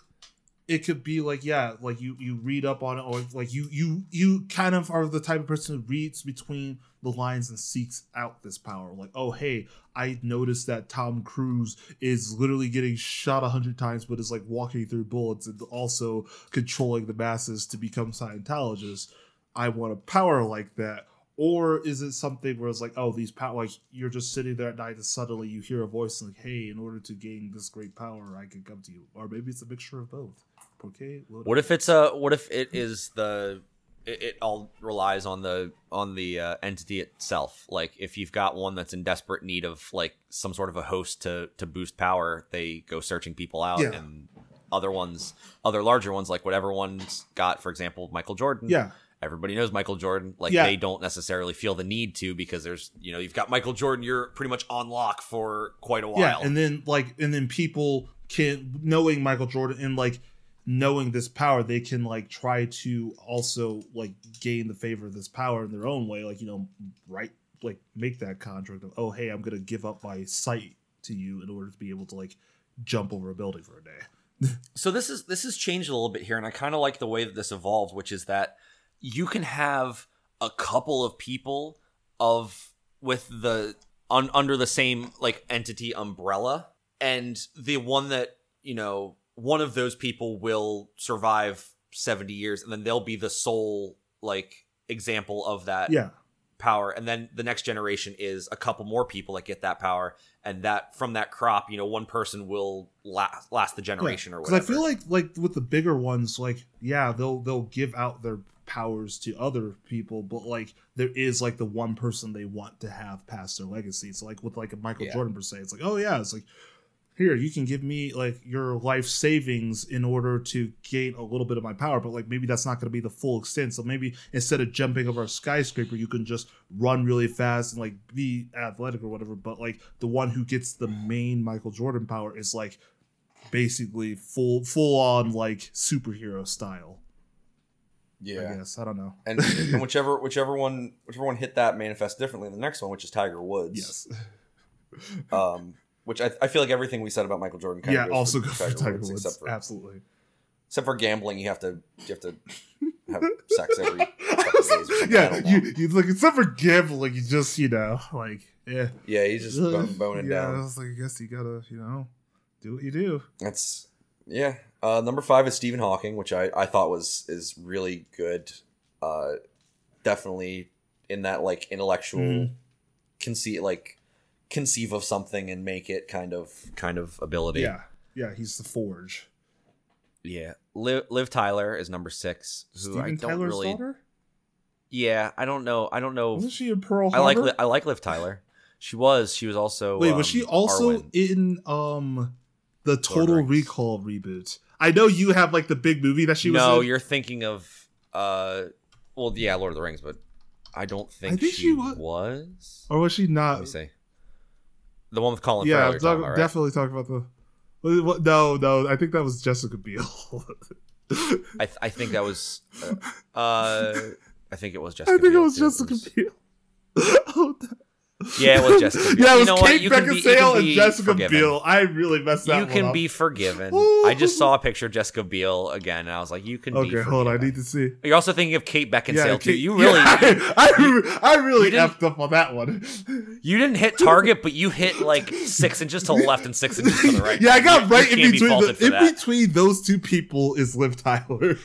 it could be like yeah, like you you read up on it, or like you you you kind of are the type of person who reads between the lines and seeks out this power. Like oh hey, I noticed that Tom Cruise is literally getting shot a hundred times, but is like walking through bullets and also controlling the masses to become Scientologists. I want a power like that? Or is it something where it's like, oh, these power, like you're just sitting there at night and suddenly you hear a voice like, hey, in order to gain this great power, I can come to you. Or maybe it's a mixture of both. Okay. What if it's a what if it is the it, it all relies on the on the uh, entity itself like if you've got one that's in desperate need of like some sort of a host to to boost power they go searching people out Yeah. and other ones other larger ones like whatever one's got for example michael jordan Yeah. everybody knows michael jordan like Yeah. they don't necessarily feel the need to because there's you know you've got michael jordan you're pretty much on lock for quite a while Yeah. And then, like, and then people can, knowing Michael Jordan and like knowing this power, they can like try to also like gain the favor of this power in their own way. Like, you know, right, like make that contract of, oh, hey, I'm to give up my sight to you in order to be able to like jump over a building for a day. so this is this has changed a little bit here and i kind of like the way that this evolved which is that you can have a couple of people of with the un, under the same like entity umbrella and the one that you know one of those people will survive 70 years and then they'll be the sole like example of that Yeah. power and then the next generation is a couple more people that get that power and that from that crop you know one person will last last the generation or whatever. Because whatever I feel like like with the bigger ones, like yeah, they'll they'll give out their powers to other people, but like there is like the one person they want to have pass their legacy. So like with like a Michael Yeah. Jordan per se, it's like oh yeah, it's like here you can give me like your life savings in order to gain a little bit of my power but like maybe that's not going to be the full extent. So maybe instead of jumping over a skyscraper you can just run really fast and like be athletic or whatever but like the one who gets the main michael jordan power is like basically full full on like superhero style. Yeah. i guess. I don't know. And, and whichever whichever one whichever one hit that manifests differently in the next one, which is Tiger Woods. yes. Um, which I, I feel like everything we said about Michael Jordan. Kind yeah of also goes for tiger woods, except for absolutely except for gambling. You have to you have to have sex every days or something. I yeah you, you like except for gambling you just you know like yeah yeah, he's just bone, boning yeah, I down. was like, I guess you gotta, you know, do what you do. That's yeah. Uh, number five is Stephen Hawking, which I, I thought was is really good. Uh, definitely in that like intellectual Mhm. conceive like conceive of something and make it kind of kind of ability. Yeah, yeah, he's the Forge. Yeah, Liv, Liv Tyler is number six. Who Steven I don't Tyler's really. daughter? Yeah, I don't know. I don't know. Wasn't she in Pearl Harbor? I like I like Liv Tyler. She was. She was also. Wait, um, was she also Arwen. in um the Total Rings. Recall reboot? I know you have like the big movie that she was no, in. you're thinking of. uh Well, yeah, Lord of the Rings, but I don't think, think she, she wa- was. or was she Let not? me see. The one with Colin yeah, Farrell. I'm you're talking talking- about, right? definitely talking about the. what- No, no, I think that was Jessica Biel. I, th- I think that was. Uh, uh, I think it was Jessica. I think it was too. Jessica Biel. oh, that- Yeah, it was Jessica Biel. Yeah, it You was know? Kate You can be- Beckinsale and Jessica forgiven. Biel. I really messed that up. You can up. be forgiven. I just saw a picture of Jessica Biel again, and I was like, "You can be Okay, forgiven." hold on. I need to see. You're also thinking of Kate Beckinsale too. Kate- You really, yeah, I, I, I really effed up on that one. you didn't hit target, but you hit like six inches to the left and six inches to the right. Yeah, I got You- right in can't be between. The, in that. between those two people is Liv Tyler.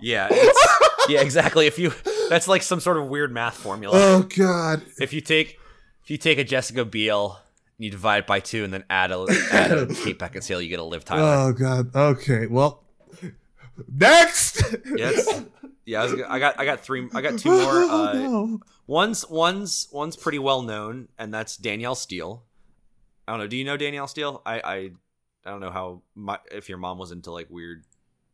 Yeah, it's, yeah, exactly. If you, that's like some sort of weird math formula. Oh God. if you take, if you take a Jessica Biel, and you divide it by two, and then add a add a Kate Beckinsale, you get a Liv Tyler. Oh God. Okay. Well, next. Yes. Yeah, I, was, I got I got three I got two more. Oh, Uh, no. One's one's one's pretty well known, and that's Danielle Steele. I don't know. Do you know Danielle Steele? I I, I don't know how my if your mom was into like weird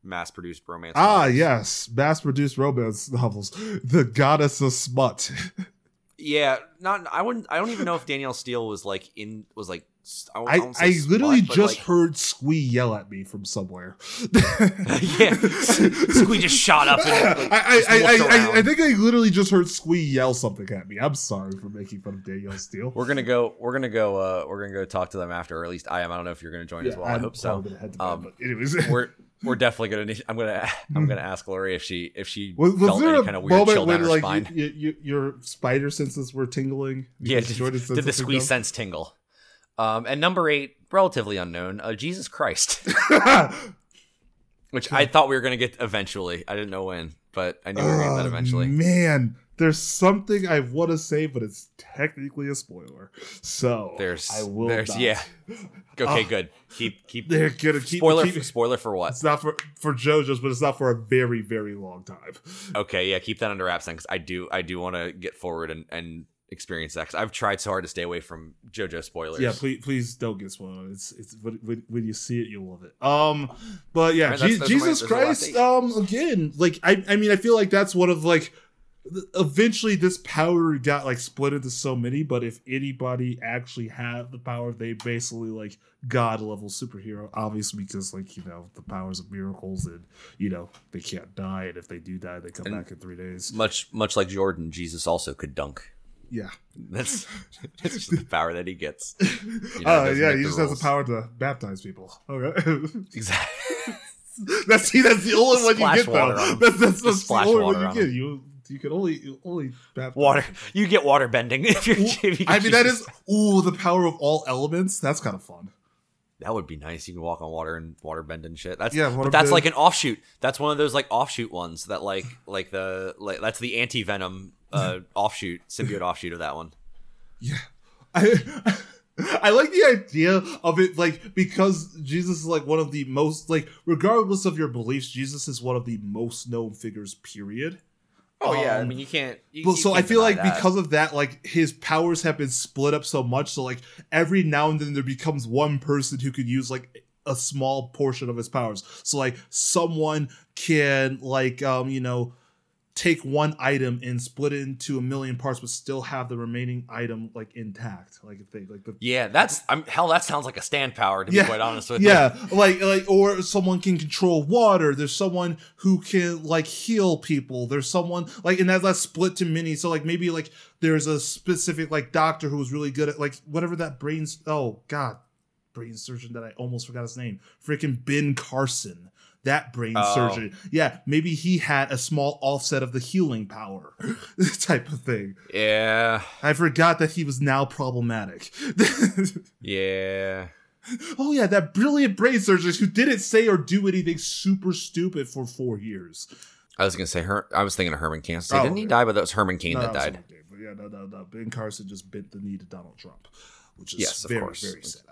mass produced romance. Ah, novels. yes, mass-produced romance novels. The goddess of smut. yeah. Not I wouldn't. I don't even know if Danielle Steele was like in was like. I, I, I literally smut, but, just like- heard Squee yell at me from somewhere. yeah. Squee just shot up and like, I, I, I, I. I think I literally just heard Squee yell something at me. I'm sorry for making fun of Danielle Steele. We're gonna go. We're gonna go. Uh, we're gonna go talk to them after, or at least I am. I don't know if you're gonna join as well. I I'm hope so. bed, Um, anyways, we're we're definitely gonna. need- I'm gonna I'm gonna ask Lori if she if she was, was felt any kind of weird chill down her like spine. you, you, you, your spider senses were tingling? yeah, did, did the squeeze sense tingle? Um, and number eight, relatively unknown, uh, Jesus Christ, which I thought we were gonna get eventually. I didn't know when, but I knew we were gonna get that Oh, eventually. Man, there's something I want to say, but it's technically a spoiler. So There's, I will there's, not. yeah. Okay, Oh. good. Keep, keep. They're gonna keep spoiler, keep- spoiler for what? It's not for for JoJo's, but it's not for a very very long time. Okay, yeah, keep that under wraps then, because I do, I do want to get forward and and experience that. Cause I've tried so hard to stay away from JoJo spoilers. Yeah, please please don't get spoiled. It's it's when, when, you see it, you'll love it. Um, but yeah, that's- Je- my- Jesus those are the last Christ. Um, again, like I I mean, I feel like that's one of like. Eventually, this power got like split into so many. But if anybody actually had the power, they basically like god level superhero. Obviously, because like you know the powers of miracles, and you know they can't die, and if they do die, they come And- back in three days. much much like Jordan, Jesus also could dunk. Yeah, That's that's just the power that he gets. know, uh, yeah, he just has the power to baptize people. Okay. Exactly. That's see, that's the only one you get though. That's, that's, that's the splash only water one you get. You you can only you only baptize Water. You get water bending if you're. If you I mean that is ooh the power of all elements. That's kind of fun. that would be nice. You can walk on water and water bend and shit. That's yeah. But that's bend. like an offshoot. That's one of those like offshoot ones that like like the like that's the anti venom uh offshoot symbiote offshoot of that one. Yeah, I I like the idea of it like because Jesus is like one of the most like regardless of your beliefs, Jesus is one of the most known figures. Period. Oh yeah, I Um, mean you can't. You, But you so I can't feel like that. because of that, like his powers have been split up so much, so like every now and then there becomes one person who could use like a small portion of his powers. So like someone can like um you know take one item and split it into a million parts, but still have the remaining item like intact. Like if they like the Yeah, that's I'm hell. That sounds like a stand power. To be quite honest with you. yeah, like like or someone can control water. There's someone who can like heal people. There's someone like and that, that's split to many. So like maybe like there's a specific like doctor who was really good at like whatever that brains. Oh God, brain surgeon that I almost forgot his name. Freaking Ben Carson. That brain Oh. surgeon. Yeah, maybe he had a small offset of the healing power type of thing. Yeah. I forgot that he was now problematic. Yeah. Oh yeah, that brilliant brain surgeon who didn't say or do anything super stupid for four years. I was gonna say her. I was thinking of Herman Cain. Oh, didn't he oh, die? But that was Herman Cain No, that was died. Dave, But yeah, no, no, no. Ben Carson just bent the knee to Donald Trump, which is Yes, of very, course. very sad.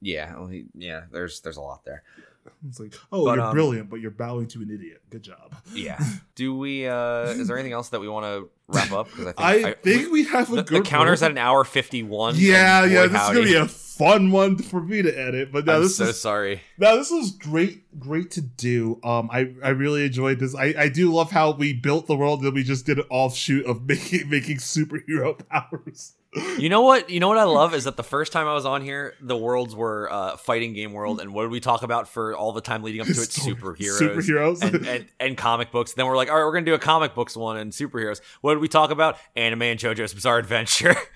Yeah. Well, he, yeah. There's there's a lot there. It's like, oh, But, you're um, brilliant, but you're bowing to an idiot. Good job. Yeah. Do we? uh Is there anything else that we want to wrap up? Because I think we, have a the, good the counter's one. at an hour fifty one. Yeah, yeah. This is gonna be a fun one for me to edit. But now I'm this so is sorry. Now this was great, great to do. Um, I I really enjoyed this. I I do love how we built the world and we just did an offshoot of making making superhero powers. You know what? You know what I love is that the first time I was on here, the worlds were uh, fighting game world, and what did we talk about for all the time leading up to it? Superheroes, superheroes. and, and and comic books. Then we're like, all right, we're gonna do a comic books one and superheroes. What did we talk about? Anime and JoJo's Bizarre Adventure.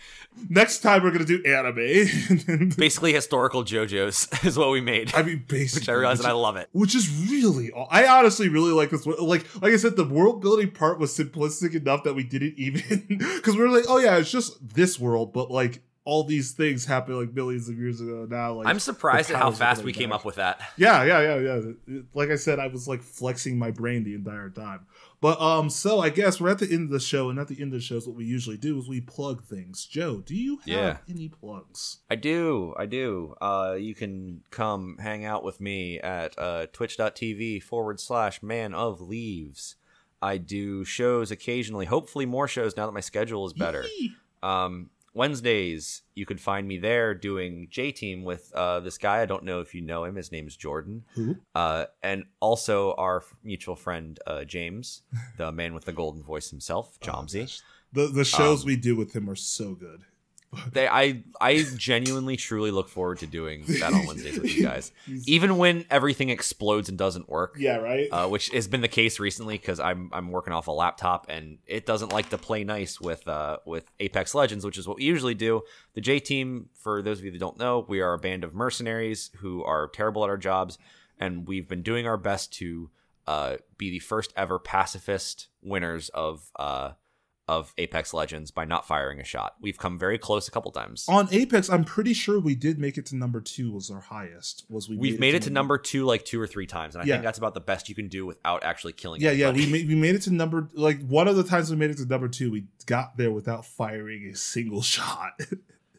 Next time we're gonna do anime. Basically, historical JoJo's is what we made, I mean, basically, which I realize which, and I love it. which is really. I honestly really like this. one. Like, like I said, the world building part was simplistic enough that we didn't even because we were like, oh yeah, it's just this world, but like all these things happened like millions of years ago. Now, like I'm surprised at how fast coming we came up with that. Yeah, yeah, yeah, yeah. Like I said, I was like flexing my brain the entire time. But um, so I guess we're at the end of the show, and at the end of the shows, what we usually do is we plug things. Joe, do you have Yeah. any plugs? I do, I do. Uh, you can come hang out with me at uh, twitch.tv forward slash man of leaves. I do shows occasionally, hopefully more shows now that my schedule is better. Yee. Um, Wednesdays, you could find me there doing J Team with uh, this guy. I don't know if you know him. His name is Jordan. Who? Uh, and also our mutual friend, uh, James, the man with the golden voice himself, Oh, Jawmsie. gosh. The the shows Um, we do with him are so good. They, I, I genuinely, truly look forward to doing that on Wednesdays with you guys. Even when everything explodes and doesn't work. yeah, right. uh, which has been the case recently because I'm I'm working off a laptop and it doesn't like to play nice with uh, with Apex Legends, which is what we usually do. The J Team, for those of you that don't know, we are a band of mercenaries who are terrible at our jobs, and we've been doing our best to uh, be the first ever pacifist winners of uh, of Apex Legends by not firing a shot. We've come very close a couple times. On Apex, I'm pretty sure we did make it to number two. Was our highest? Was we? We've made it to number two like two or three times, and I Yeah. think that's about the best you can do without actually killing. Yeah, yeah. We made we made it to number like one of the times we made it to number two. We got there without firing a single shot.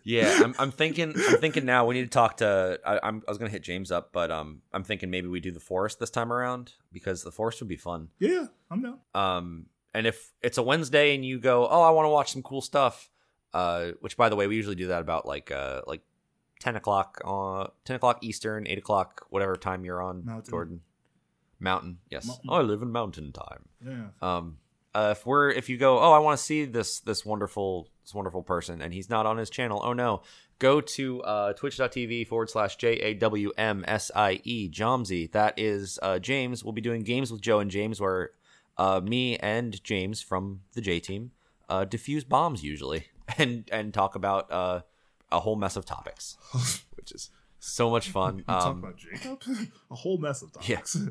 Yeah, I'm, I'm thinking. I'm thinking now. We need to talk to. I, I'm, I was gonna hit James up, but um, I'm thinking maybe we do the forest this time around because the forest would be fun. yeah, I'm down. Um, and if it's a Wednesday and you go, oh, I want to watch some cool stuff. Uh, which by the way, we usually do that about like uh like ten o'clock uh ten o'clock Eastern, eight o'clock whatever time you're on, Mountain. Jordan. Mountain, yes. Mountain. I live in mountain time. Yeah. Um, uh, if we're if you go, oh, I want to see this this wonderful this wonderful person, and he's not on his channel. Oh no, go to uh, twitch.tv forward slash j a w m s i e Jawmsie. That is uh, James. We'll be doing games with Joe and James, where uh, me and James from the J team uh, diffuse bombs usually, and and talk about uh, a whole mess of topics, which is so much fun. You talk Um, about Jacob. A whole mess of topics. yeah.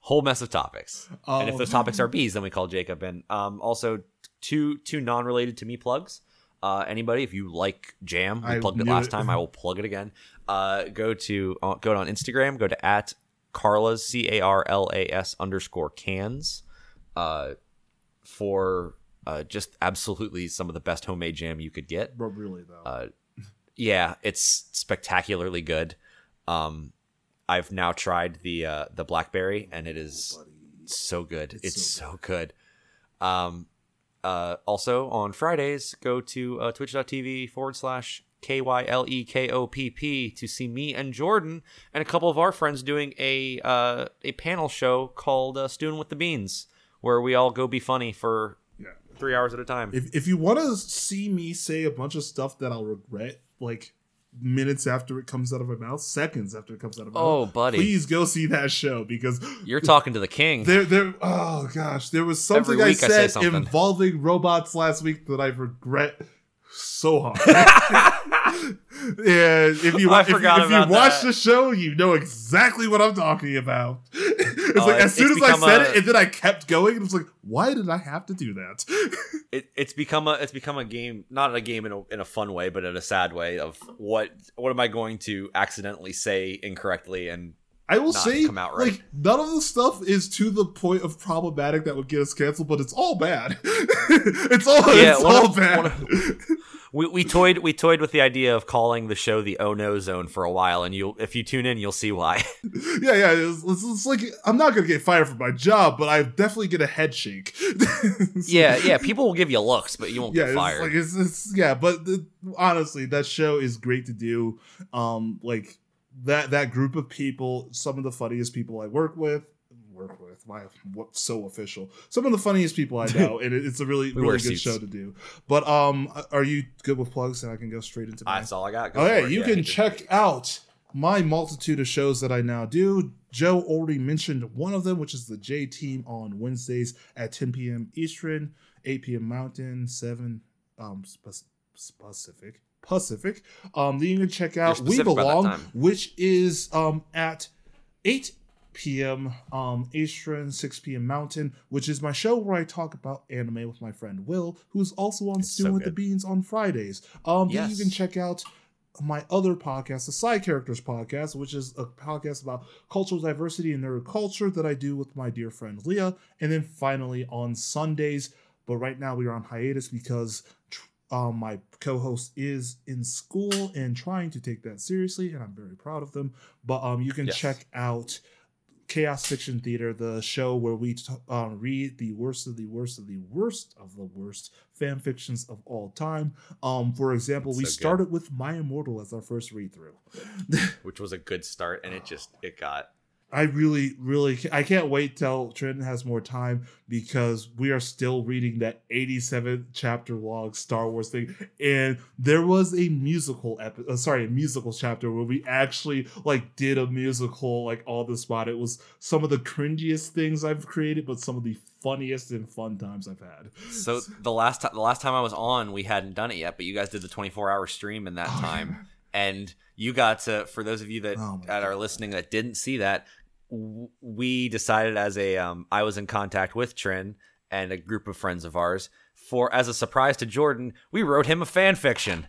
whole mess of topics. and if Um, those topics are bees, then we call Jacob. And um, also two two non related to me plugs. Uh, anybody, if you like Jam, we I plugged it last it. time. I will plug it again. Uh, go to uh, go on Instagram. Go to at Carla's C A R L A S underscore cans. Uh, for uh, just absolutely some of the best homemade jam you could get. But really though. Uh, yeah, it's spectacularly good. Um, I've now tried the uh, the blackberry, and it is buddy. so good. It's It's, so so, good. Um, uh, also on Fridays, go to uh, twitch.tv forward slash K Y L E K O P P to see me and Jordan and a couple of our friends doing a uh, a panel show called uh, Stewing with the Beans, where we all go be funny for Yeah. three hours at a time. If if you want to see me say a bunch of stuff that I'll regret, like minutes after it comes out of my mouth, seconds after it comes out of my Oh, mouth, buddy. please go see that show because You're talking to the king. there there oh gosh, there was something I week I said something. involving robots last week that I regret so hard. and if you if, you- forgot if you watch that. the show, you know exactly what I'm talking about. it's Oh, like it's- as soon it's as I said a- it, and then I kept going, and it's like, why did I have to do that? it, it's become a it's become a game not a game in a, in a fun way but in a sad way of what what am i going to accidentally say incorrectly and I will say, right. like, none of the stuff is to the point of problematic that would get us canceled, but it's all bad. it's all, Yeah, it's all of- bad. of- we, we toyed we toyed with the idea of calling the show the oh no zone for a while and you'll if you tune in you'll see why yeah, yeah. It's, it's, it's like I'm not gonna get fired from my job, but I definitely get a head shake. yeah yeah people will give you looks but you won't yeah, get fired like it's, it's yeah, but the, honestly, that show is great to do. Um, like that that group of people, some of the funniest people I work with. Work with why what so official. Some of the funniest people I know, and it, it's a really really good suits. show to do. But um, are you good with plugs? And I can go straight into my that's all i got Go Okay, you Yeah, can check out my multitude of shows that I now do. Joe already mentioned one of them, which is the J Team on Wednesdays at 10 p.m. Eastern, 8 p.m. Mountain, 7 um Pac- Pacific. Pacific. Um, then you can check out We specific about that Belong, which is um at 8 p.m. um Eastern, 6 p.m. Mountain, which is my show where I talk about anime with my friend Will, who's also on Stewing so with the. Beans on Fridays. Um, then you can check out my other podcast, the Side Characters Podcast, which is a podcast about cultural diversity and nerd culture that I do with my dear friend Leah. And then finally on Sundays, but right now we are on hiatus because tr- um, my co-host is in school and trying to take that seriously, and I'm very proud of them. But um, you can Yes. check out Chaos Fiction Theater, the show where we t- uh, read the worst of the worst of the worst of the worst fan fictions of all time. Um, for example, we So good. started with My Immortal as our first read through. which was a good start and it just it got I really, really, I can't wait till Trenton has more time because we are still reading that 87 chapter long Star Wars thing, and there was a musical episode, uh, sorry, a musical chapter where we actually like did a musical like all the spot. It was some of the cringiest things I've created, but some of the funniest and fun times I've had. so the last time the last time i was on we hadn't done it yet but you guys did the 24 hour stream in that Oh, time and you got to for those of you that Oh that are listening that didn't see that we decided as a um i was in contact with trin and a group of friends of ours for as a surprise to jordan we wrote him a fan fiction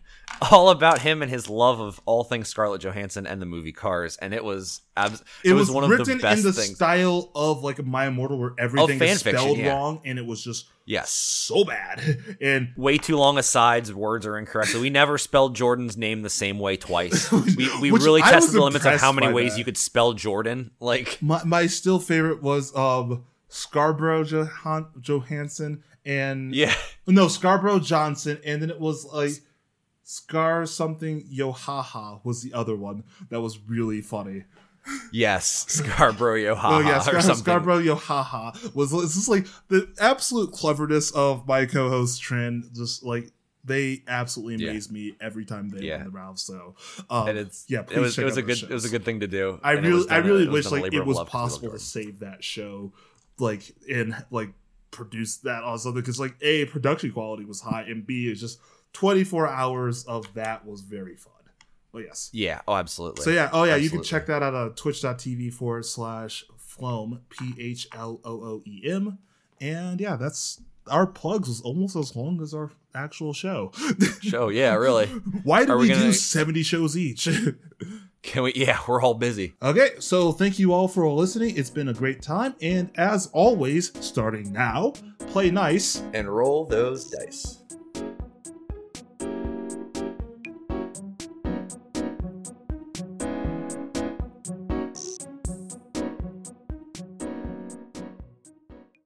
all about him and his love of all things scarlett johansson and the movie cars and it was abs- It, was, one of the best in the things style of like My Immortal, where everything is fiction, spelled yeah. wrong, and it was just yes so bad. And way too long asides words are incorrect so we never spelled jordan's name the same way twice we, we really I tested the limits of how many ways that. you could spell jordan like My my still favorite was um Scarborough Johan- Johansson and yeah no Scarborough Johnson and then it was like Scar something Yohaha was the other one that was really funny. yes scarborough yohaha oh yeah, or something Scarborough Yohaha was it's just like the absolute cleverness of my co-host Trend. Just like they absolutely Yeah. amaze me every time they Yeah. open the round. So um, and it's yeah, it was it was a good it was a good thing to do I and it was really, I really it was wish like it was 'cause we love possible to save that show, like in like produce that on something because like a production quality was high and b is just 24 hours of that was very fun. Oh yes. yeah oh absolutely So yeah, oh yeah, you can check that out at uh, twitch.tv forward slash Phloem, P H L O O E M. And yeah, that's our plugs was almost as long as our actual show. show yeah really Why did Are we, we do gonna- 70 shows each? can we yeah we're all busy okay, so thank you all for listening. It's been a great time. And as always, starting now, play nice. And roll those dice.